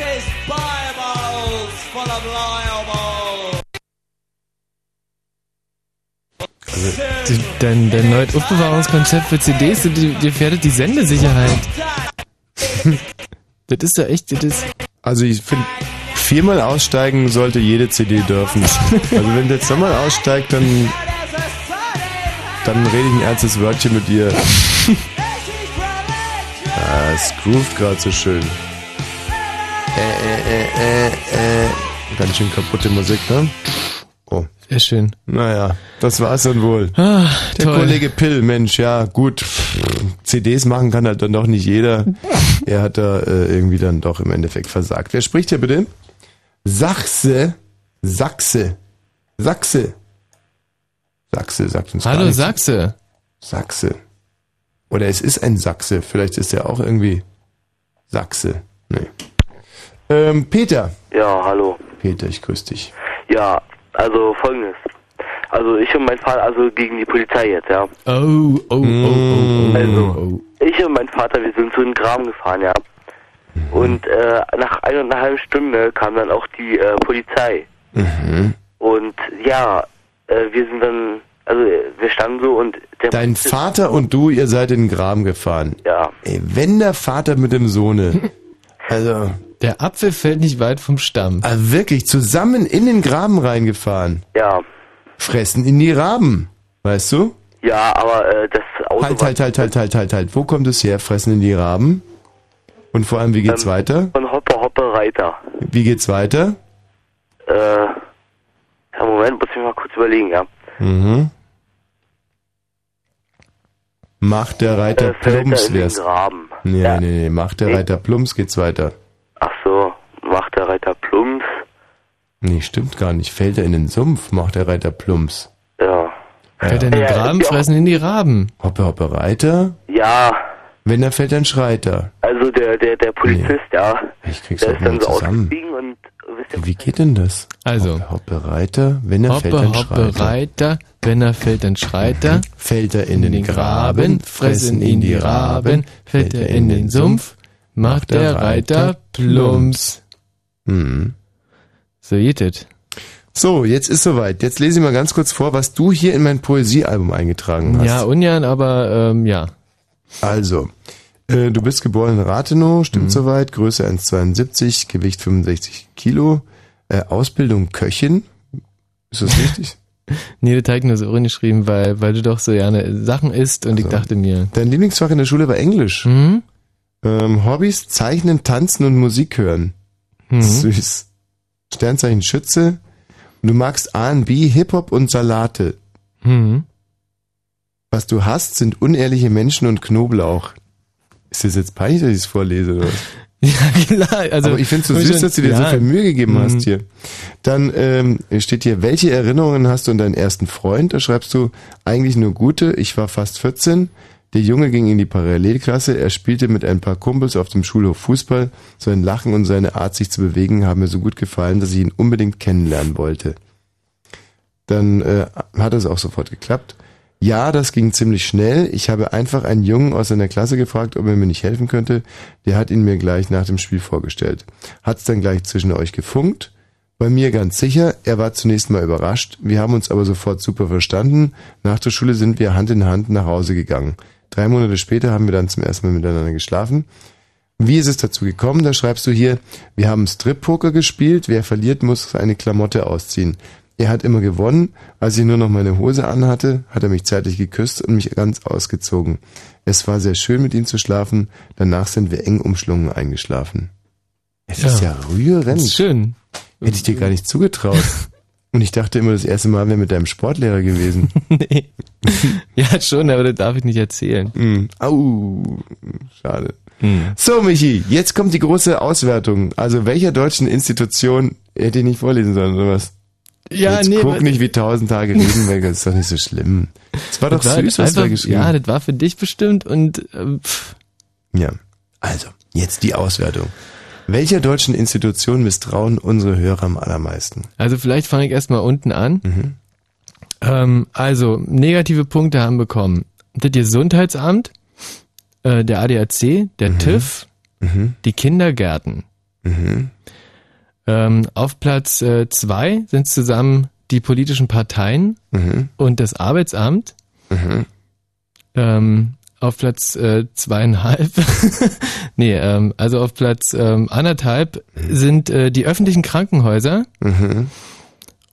is Bibles full of. Also, die, dein, dein neues Aufbewahrungskonzept für CDs, die, die gefährdet die Sendesicherheit. das ist ja echt, das ist... Also ich finde, viermal aussteigen sollte jede CD dürfen. Also wenn du jetzt nochmal aussteigt, dann, dann rede ich ein ernstes Wörtchen mit dir. Ah, es groovt gerade so schön. Äh, äh, äh, äh, äh. Ganz schön kaputte Musik, ne? Oh. Sehr schön. Naja, das war's dann wohl. Ah, Der toll. Kollege Pill, Mensch, ja, gut. CDs machen kann halt dann doch nicht jeder. Er hat da äh, irgendwie dann doch im Endeffekt versagt. Wer spricht hier bitte? Sachse. Sachse. Sachse. Sachse sagt uns Hallo. Sachse. Sachse. Oder es ist ein Sachse. Vielleicht ist er auch irgendwie Sachse. Nee. Ähm, Peter. Ja, hallo. Peter, ich grüße dich. Ja, also folgendes. Also ich und mein Vater, also gegen die Polizei jetzt, ja. Oh, oh, oh, oh, oh. Also, ich und mein Vater, wir sind zu den Graben gefahren, ja. Und äh, nach einer und einer halben Stunde kam dann auch die äh, Polizei. Mhm. Und ja, äh, wir sind dann, also wir standen so und der Dein Vater und du, ihr seid in den Graben gefahren. Ja. Ey, wenn der Vater mit dem Sohne, also... Der Apfel fällt nicht weit vom Stamm. Ah, wirklich, zusammen in den Graben reingefahren. Ja. Fressen in die Raben, weißt du? Ja, aber äh, das Auto Halt, halt, halt, halt, halt, halt, halt. Wo kommt es her? Fressen in die Raben? Und vor allem, wie geht's Ähm, weiter? von Hoppe Hoppe Reiter. Wie geht's weiter? Äh, ja, Moment, muss ich mal kurz überlegen, ja. Mhm. Macht der Reiter Äh, den wär's. Graben. Nee, Ja. nee, nee, macht der Nee. Reiter Plumps geht's weiter. Ach so, macht der Reiter Plumps. Nee, stimmt gar nicht. Fällt er in den Sumpf, macht der Reiter Plumps. Ja. Fällt er in den Ja, Graben, ja fressen in die Raben. Hoppe, hoppe, Reiter? Ja, Wenn er fällt, dann schreit er. also der, der, der Polizist, ja. Ich krieg's der auch ist dann mal so zusammen. ausgestiegen und wisst Wie geht denn das? Also. Hoppe, hoppe Reiter, wenn er Hoppe, fällt, dann hoppe, schreit er. Reiter, wenn er fällt, dann schreit er. Fällt er in den Graben, fressen ihn die Raben, fällt er in den Sumpf, macht der Reiter plumps. Hm. So geht es. So, jetzt ist soweit. Jetzt lese ich mal ganz kurz vor, was du hier in mein Poesiealbum eingetragen hast. Ja, ungern, aber ähm, ja. Also, äh, du bist geboren in Rathenow, stimmt soweit, Größe 1,72, Gewicht 65 Kilo, äh, Ausbildung Köchin. Ist das richtig? Nee, habe ich nur so geschrieben, weil, weil du doch so gerne Sachen isst und ich dachte mir. Dein Lieblingsfach in der Schule war Englisch. Mhm. Ähm, Hobbys, Zeichnen, Tanzen und Musik hören. Mhm. Süß. Sternzeichen Schütze. Und du magst R&B, Hip-Hop und Salate. Mhm. Was du hast, sind unehrliche Menschen und Knoblauch. Ist das jetzt peinlich, dass ich es vorlese? Oder? was? Ja, klar. Also, Aber ich finde es so süß, dass du dir so ja. viel Mühe gegeben Mhm. hast hier. Dann ähm, steht hier, welche Erinnerungen hast du an deinen ersten Freund? Da schreibst du, eigentlich nur gute. Ich war fast 14. Der Junge ging in die Parallelklasse. Er spielte mit ein paar Kumpels auf dem Schulhof Fußball. Sein Lachen und seine Art, sich zu bewegen, haben mir so gut gefallen, dass ich ihn unbedingt kennenlernen wollte. Dann äh, hat es auch sofort geklappt. Ja, das ging ziemlich schnell. Ich habe einfach einen Jungen aus seiner Klasse gefragt, ob er mir nicht helfen könnte. Der hat ihn mir gleich nach dem Spiel vorgestellt. Hat's dann gleich zwischen euch gefunkt? Bei mir ganz sicher. Er war zunächst mal überrascht. Wir haben uns aber sofort super verstanden. Nach der Schule sind wir Hand in Hand nach Hause gegangen. Drei Monate später haben wir dann zum ersten Mal miteinander geschlafen. Wie ist es dazu gekommen? Da schreibst du hier, wir haben Strip-Poker gespielt. Wer verliert, muss eine Klamotte ausziehen. Er hat immer gewonnen. Als ich nur noch meine Hose anhatte, hat er mich zärtlich geküsst und mich ganz ausgezogen. Es war sehr schön, mit ihm zu schlafen. Danach sind wir eng umschlungen eingeschlafen. Es ist ja rührend. Schön. Hätte ich dir gar nicht zugetraut. Und ich dachte immer, das erste Mal wäre mit deinem Sportlehrer gewesen. nee. Ja, schon, aber das darf ich nicht erzählen. Mm. Au, schade. So, Michi, jetzt kommt die große Auswertung. Also, welcher deutschen Institution hätte ich nicht vorlesen sollen, oder was? Ja, jetzt nee, guck nicht wie tausend Tage reden weg, das ist doch nicht so schlimm. Das war doch Das süß, was da geschrieben Ja, das war für dich bestimmt und ähm, pff, Ja, also, jetzt die Auswertung. Welcher deutschen Institution misstrauen unsere Hörer am allermeisten? also vielleicht fange ich erstmal unten an. Mhm. Ähm, also, negative Punkte haben bekommen. Das Gesundheitsamt, äh, der ADAC, der TÜV, Mhm. die Kindergärten. Mhm. Ähm, auf Platz äh, zwei sind zusammen die politischen Parteien Mhm. und das Arbeitsamt. Mhm. Ähm, auf Platz äh, zweieinhalb, nee, ähm, also auf Platz ähm, anderthalb sind äh, die öffentlichen Krankenhäuser Mhm.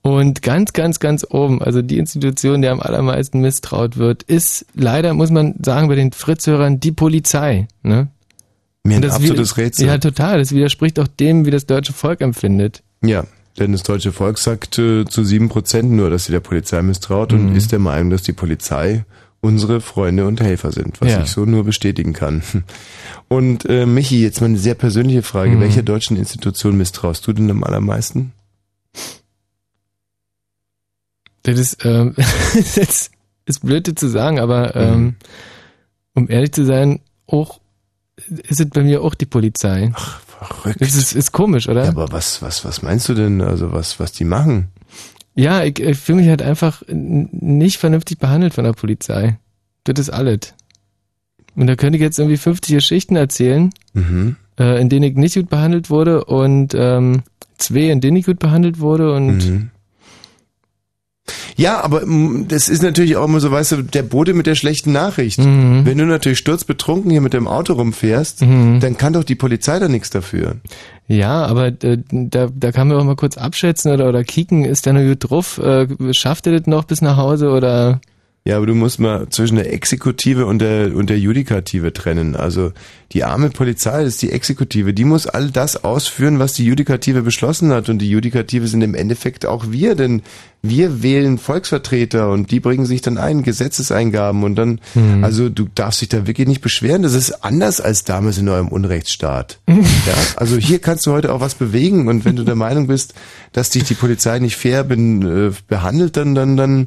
und ganz, ganz, ganz oben, also die Institution, der am allermeisten misstraut wird, ist leider, muss man sagen, bei den Fritzhörern die Polizei. Ne? Mir ein Und das absolutes Rätsel. Ja, total. Das widerspricht auch dem, wie das deutsche Volk empfindet. Ja, denn das deutsche Volk sagt äh, zu sieben Prozent nur, dass sie der Polizei misstraut und Mhm. ist der Meinung, dass die Polizei unsere Freunde und Helfer sind, was Ja. ich so nur bestätigen kann. Und äh, Michi, jetzt mal eine sehr persönliche Frage. Mhm. Welcher deutschen Institution misstraust du denn am allermeisten? Das ist, ähm, das ist blöd das zu sagen, aber Mhm. ähm, um ehrlich zu sein, auch ist es bei mir auch die Polizei. Ach, verrückt. Das ist, ist komisch, oder? Ja, aber was, was, was meinst du denn? Also was, was die machen? Ja, ich, ich fühle mich halt einfach nicht vernünftig behandelt von der Polizei. Das ist alles. Und da könnte ich jetzt irgendwie 50 Geschichten erzählen, Mhm. äh, in denen ich nicht gut behandelt wurde und ähm, zwei, in denen ich gut behandelt wurde und Mhm. Ja, aber mm, das ist natürlich auch immer so, weißt du, der Bote mit der schlechten Nachricht. Mhm. Wenn du natürlich sturzbetrunken hier mit dem Auto rumfährst, dann kann doch die Polizei da nichts dafür. Ja, aber äh, da, da kann man auch mal kurz abschätzen oder, oder kicken, ist der nur gut drauf, äh, schafft er das noch bis nach Hause oder Ja, aber du musst mal zwischen der Exekutive und der, und der Judikative trennen. Also die arme Polizei ist die Exekutive. Die muss all das ausführen, was die Judikative beschlossen hat. Und die Judikative sind im Endeffekt auch wir, denn wir wählen Volksvertreter und die bringen sich dann ein, Gesetzeseingaben und dann, Hm. also du darfst dich da wirklich nicht beschweren. Das ist anders als damals in eurem Unrechtsstaat. ja, also hier kannst du heute auch was bewegen und wenn du der Meinung bist, dass dich die Polizei nicht fair ben, äh, behandelt, dann, dann, dann,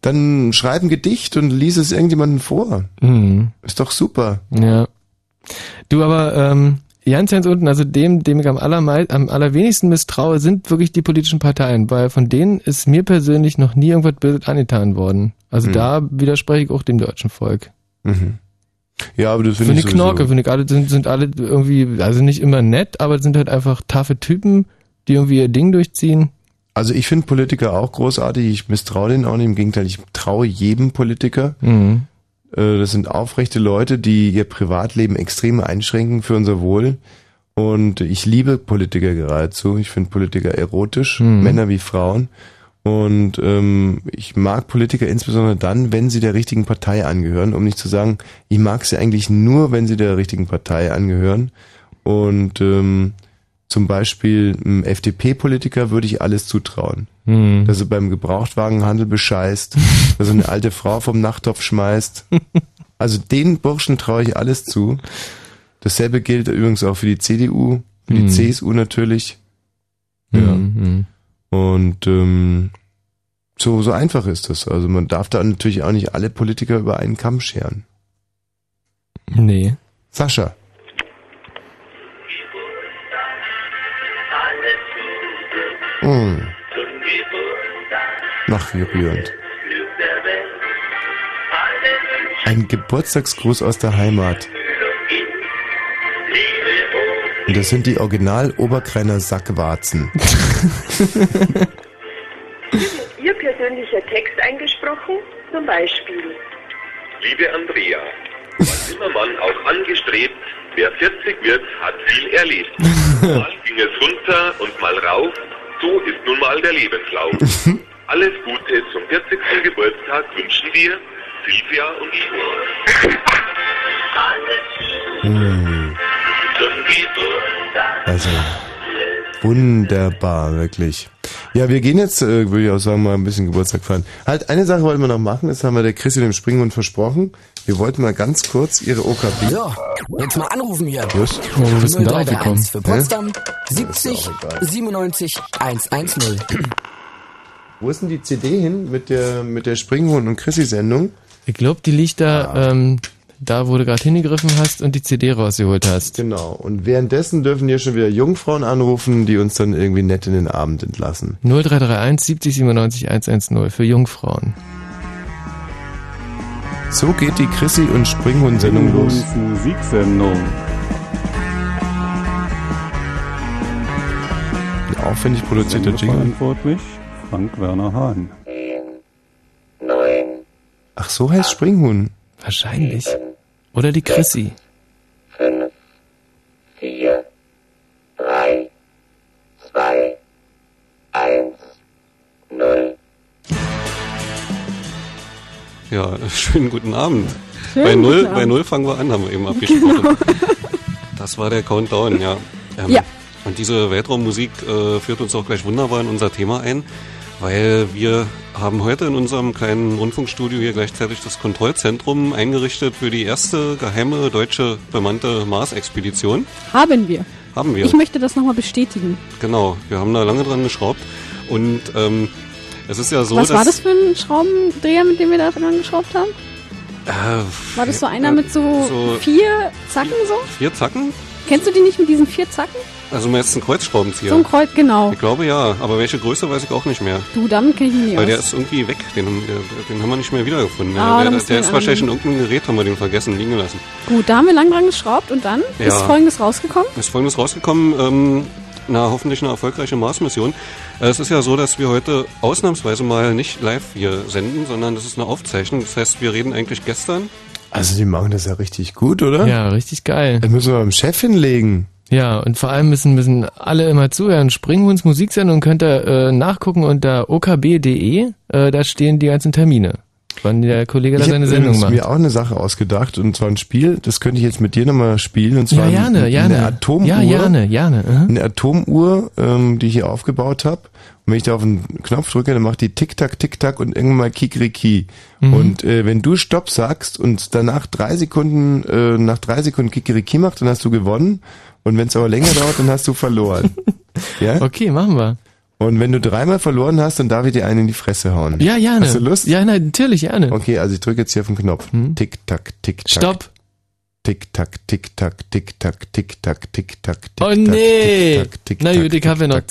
dann schreib ein Gedicht und lies es irgendjemandem vor. Mhm. Ist doch super. Ja. Du, aber ähm, ganz, ganz unten, also dem, dem ich am, allermei am allerwenigsten misstraue, sind wirklich die politischen Parteien, weil von denen ist mir persönlich noch nie irgendwas Böses angetan worden. Also Mhm. da widerspreche ich auch dem deutschen Volk. Mhm. Ja, aber das Finde finde ich ich Knorke, finde ich alle, sind, sind alle irgendwie, also nicht immer nett, aber sind halt einfach taffe Typen, die irgendwie ihr Ding durchziehen. Also ich finde Politiker auch großartig. Ich misstraue denen auch nicht. Im Gegenteil, ich traue jedem Politiker. Mhm. Äh, Das sind aufrechte Leute, die ihr Privatleben extrem einschränken für unser Wohl. Und ich liebe Politiker geradezu. Ich finde Politiker erotisch, Mhm. Männer wie Frauen. Und ähm, ich mag Politiker insbesondere dann, wenn sie der richtigen Partei angehören, um nicht zu sagen, ich mag sie eigentlich nur, wenn sie der richtigen Partei angehören. Und ähm, zum Beispiel einem FDP-Politiker würde ich alles zutrauen. Mhm. Dass er beim Gebrauchtwagenhandel bescheißt, dass er eine alte Frau vom Nachttopf schmeißt. Also den Burschen traue ich alles zu. Dasselbe gilt übrigens auch für die CDU, für die Mhm. CSU natürlich. Ja. Mhm. Und ähm, so, so einfach ist das. Also man darf da natürlich auch nicht alle Politiker über einen Kamm scheren. Nee. Sascha. Hm. Nach wie rührend. Ein Geburtstagsgruß aus der Heimat. Und das sind die Original Oberkreiner Sackwarzen. Ihr persönlicher Text eingesprochen, zum Beispiel. Liebe Andrea, was immer man auch angestrebt, wer 40 wird, hat viel erlebt. Mal ging es runter und mal rauf, so ist nun mal der Lebenslauf. Alles Gute zum 40. Geburtstag wünschen wir Silvia und ich. Hm. Also, wunderbar, wirklich. Ja, wir gehen jetzt, äh, würde ich auch sagen, mal ein bisschen Geburtstag feiern. Halt, eine Sache wollten wir noch machen, das haben wir der Christi dem Springhund versprochen. Wir wollten mal ganz kurz ihre OKB. So, jetzt mal anrufen hier. Just. Oh, wo bist du denn 0331 gekommen? für Potsdam 70 97 110. Wo ist denn die CD hin mit der, mit der Springhund und Chrissy-Sendung? Ich glaube, die liegt da, ähm, da wo du gerade hingegriffen hast und die CD rausgeholt hast. Genau. Und währenddessen dürfen hier schon wieder Jungfrauen anrufen, die uns dann irgendwie nett in den Abend entlassen. 0331 70 97 110 für Jungfrauen. So geht die Chrissy und Springhund-Sendung los. Musiksendung. Ein aufwendig produzierter Jingle. Verantwortlich Frank Werner Hahn. Ach, so heißt Springhund. Wahrscheinlich. Oder die Chrissy. Ja, schönen guten Abend. Schönen bei, null, Abend. bei Null fangen wir an, haben wir eben abgesprochen. das war der Countdown, ja. Ähm, Ja. Und diese Weltraummusik äh, führt uns auch gleich wunderbar in unser Thema ein, weil wir haben heute in unserem kleinen Rundfunkstudio hier gleichzeitig das Kontrollzentrum eingerichtet für die erste geheime deutsche bemannte Mars-Expedition. Haben wir. Haben wir. Ich möchte das nochmal bestätigen. Genau, wir haben da lange dran geschraubt und ähm, es ist ja so, Was war das für ein Schraubendreher, mit dem wir da dran geschraubt haben? Äh, War das so einer äh, mit so, so vier Zacken so? vier Zacken? Kennst du die nicht mit diesen vier Zacken? Also meinst du einen Kreuzschraubenzieher? So ein Kreuz, genau. Ich glaube ja, aber welche Größe weiß ich auch nicht mehr. Du, damit kenne ich mich nicht Weil aus. der ist irgendwie weg, den, haben- der, den haben wir nicht mehr wiedergefunden. Ah, der dann der, der den ist wahrscheinlich in irgendeinem Gerät, haben wir den vergessen, liegen gelassen. Gut, da haben wir lang dran geschraubt und dann Ja. ist folgendes rausgekommen. Ist folgendes rausgekommen, ähm, na, hoffentlich eine erfolgreiche Mars-Mission. Es ist ja so, dass wir heute ausnahmsweise mal nicht live hier senden, sondern das ist eine Aufzeichnung. Das heißt, wir reden eigentlich gestern. Also die machen das ja richtig gut, oder? Ja, richtig geil. Das müssen wir beim Chef hinlegen. Ja, und vor allem müssen, müssen alle immer zuhören. Springhunds Musiksendung könnt ihr äh, nachgucken unter okb.de. Äh, da stehen die ganzen Termine, wann der Kollege da Ich seine habe Sendung macht. mir auch eine Sache ausgedacht und zwar ein Spiel, das könnte ich jetzt mit dir nochmal spielen und zwar Ja, gerne, eine, gerne. eine Atomuhr. Ja, gerne, gerne. aha. Eine Atomuhr, ähm, die ich hier aufgebaut habe. Und wenn ich da auf den Knopf drücke, dann macht die Tick-Tack, Tick-Tack und irgendwann mal Kikriki. Mhm. Und äh, wenn du Stopp sagst und danach drei Sekunden, äh, nach drei Sekunden Kikriki macht, dann hast du gewonnen. Und wenn es aber länger dauert, dann hast du verloren. ja? Okay, machen wir. Und wenn du dreimal verloren hast, dann darf ich dir einen in die Fresse hauen. Ja, gerne. Hast du Lust? Ja, nein, natürlich, gerne. Okay, also ich drücke jetzt hier auf den Knopf. Tick, tack, tick, tack. Stopp. Tick, tack, tick, tack, tick, tack, tick, tack, tick, tack, tick, Oh nee! tick, tack, tick, Na gut, ich habe noch,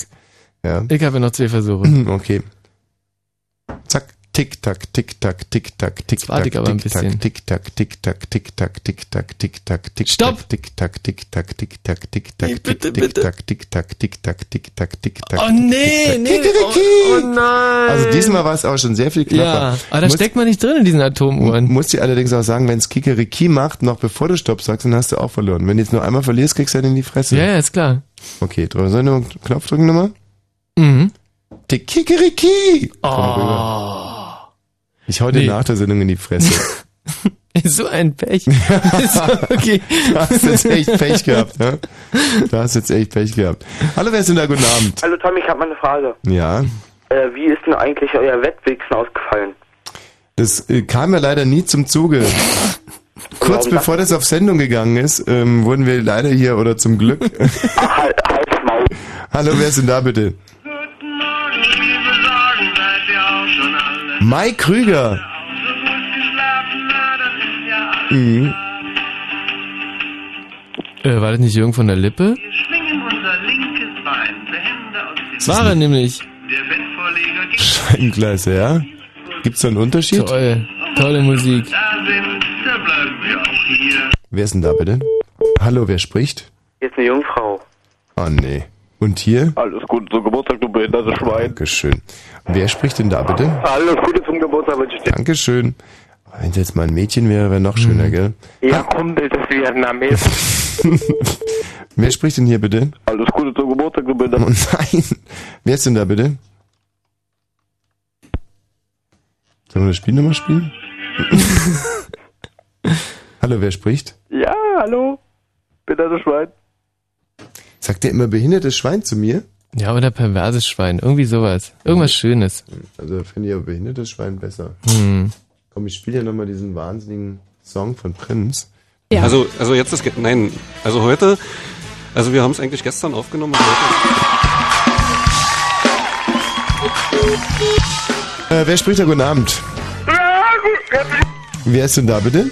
Ja. ich habe ja noch zwei Versuche. Okay. Zack, tick, tack, tick, tack, tick, tack, tick, tack, warte ich aber ein tick, tack, bisschen. tick, tack, tick, tack, tick, tack, tick, tack, tick, tack, tick, Stopp! tack, tick, tack, tick, tack, tick, tack, tick, tack, tick, bitte, tick, bitte. tack, tick, tack, tick, tack, tick, tack, tick, tack. Oh tick, nee, tick, nee, oh, oh nein. Also diesmal war es auch schon sehr viel knapper. Ja, aber da steckt man nicht drin in diesen Atomuhren. Muss dir allerdings auch sagen, wenn es Kikeriki macht, noch bevor du Stopp sagst, dann hast du auch verloren. Wenn du jetzt nur einmal verlierst, kriegst du halt in die Fresse. Ja, ist klar. Okay, drück, soll ich noch einen Knopf drücken nochmal? Mhm. Die Kikeriki! Oh. Ich hau dir Nee. nach der Sendung in die Fresse. so ein Pech. Okay. Da hast du jetzt echt Pech gehabt, ne? Da hast du jetzt echt Pech gehabt. Hallo, wer ist denn da? Guten Abend. Hallo Tom, ich habe mal eine Frage. Ja, Äh, wie ist denn eigentlich euer Wettwichsen ausgefallen? das äh, kam ja leider nie zum Zuge. Kurz Warum bevor das auf Sendung gegangen ist, ähm, wurden wir leider hier, oder zum Glück. Hallo, wer ist denn da bitte? Mai Krüger. Mhm. Äh, war das nicht Jürgen von der Lippe? Das war er nämlich. Scheingleise, ja? Gibt's da einen Unterschied? Toll. Tolle Musik. Wer ist denn da bitte? Hallo, wer spricht? Jetzt eine Jungfrau. Oh nee. Und hier? Alles gut zum Geburtstag, du behinderte Schwein. Dankeschön. Wer spricht denn da bitte? Alles Gute zum Geburtstag wünsche ich dir. Dankeschön. Wenn es jetzt mal ein Mädchen wäre, wäre noch schöner, gell? Ja, Kumpel des Vietnamesen. Wer spricht denn hier bitte? Alles Gute zum Geburtstag, du Oh behinderte nein. Wer ist denn da bitte? Sollen wir das Spiel nochmal spielen? Hallo, wer spricht? Ja, hallo. Behinderte Schwein. Sagt der immer behindertes Schwein zu mir? Ja, oder perverses Schwein. Irgendwie sowas. Irgendwas Schönes. Also finde ich aber behindertes Schwein besser. Hm. Komm, ich spiele ja nochmal diesen wahnsinnigen Song von Prinz. Ja. Also, also jetzt ist, nein, also heute, also wir haben es eigentlich gestern aufgenommen. und heute- Äh, wer spricht da? Guten Abend. Wer ist denn da bitte?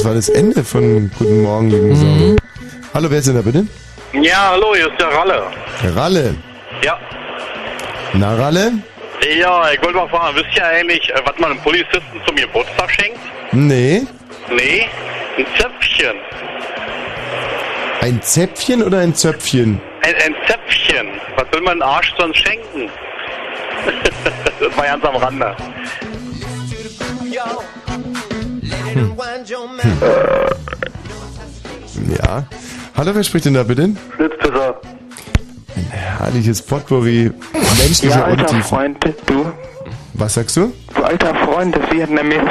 Das war das Ende von Guten Morgen, lieben Gesang. Hallo, wer ist denn da bitte? Ja, hallo, hier ist der Ralle. Ralle. Ja. Na, Ralle? Ja, ich wollte mal fragen, wisst ihr eigentlich, äh, was man einem Polizisten zum Geburtstag schenkt? Nee. Nee, ein Zäpfchen. Ein Zäpfchen oder ein Zöpfchen? Ein, ein Zäpfchen. Was will man einem Arsch sonst schenken? das war ganz am Rande. Ja. Hallo, wer spricht denn da bitte? Schnitzpisser. Ein herrliches Potpourri menschlicher Ja, alter Untiefen. Freund, du. Was sagst du? Du alter Freund des Vietnamesen.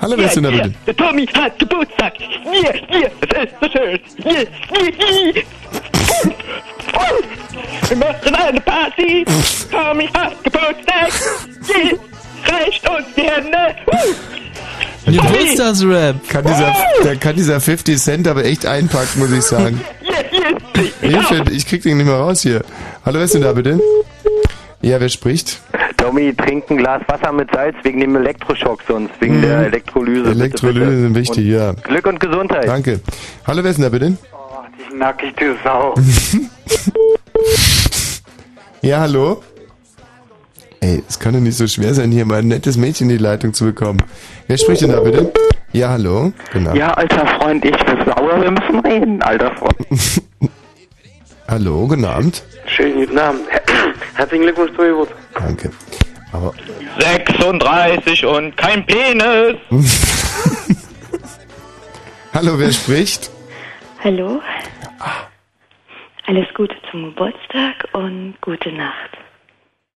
Hallo, wer ist denn da bitte? Der Tommy hat Geburtstag. Hier, hier, es ist so schön. Hier, hier, hier. Wir machen eine Party. Tommy hat Geburtstag. Hier, reicht uns die Hände. Geburtstagsrap. Kann dieser, da kann dieser 50 Cent aber echt einpacken, muss ich sagen. Hilfe, ich krieg den nicht mehr raus hier. Hallo, wer ist denn da bitte? Ja, wer spricht? Tommy, trink ein Glas Wasser mit Salz wegen dem Elektroschock sonst, wegen Mhm. der Elektrolyse. bitte, Elektrolyse bitte. sind wichtig, ja. Glück und Gesundheit. Danke. Hallo, wer ist denn da bitte? Ich nackig, du Sau. Ja, hallo? Ey, es kann doch nicht so schwer sein, hier mal ein nettes Mädchen in die Leitung zu bekommen. Wer spricht denn da bitte? Ja, hallo? Genau. Ja, alter Freund, ich bin sauer, wir müssen reden, alter Freund. Hallo, guten Abend. Schönen guten Abend. Herzlichen Glückwunsch zum Geburtstag. Danke. Aber 36 und kein Penis. hallo, wer spricht? Hallo. Alles Gute zum Geburtstag und gute Nacht.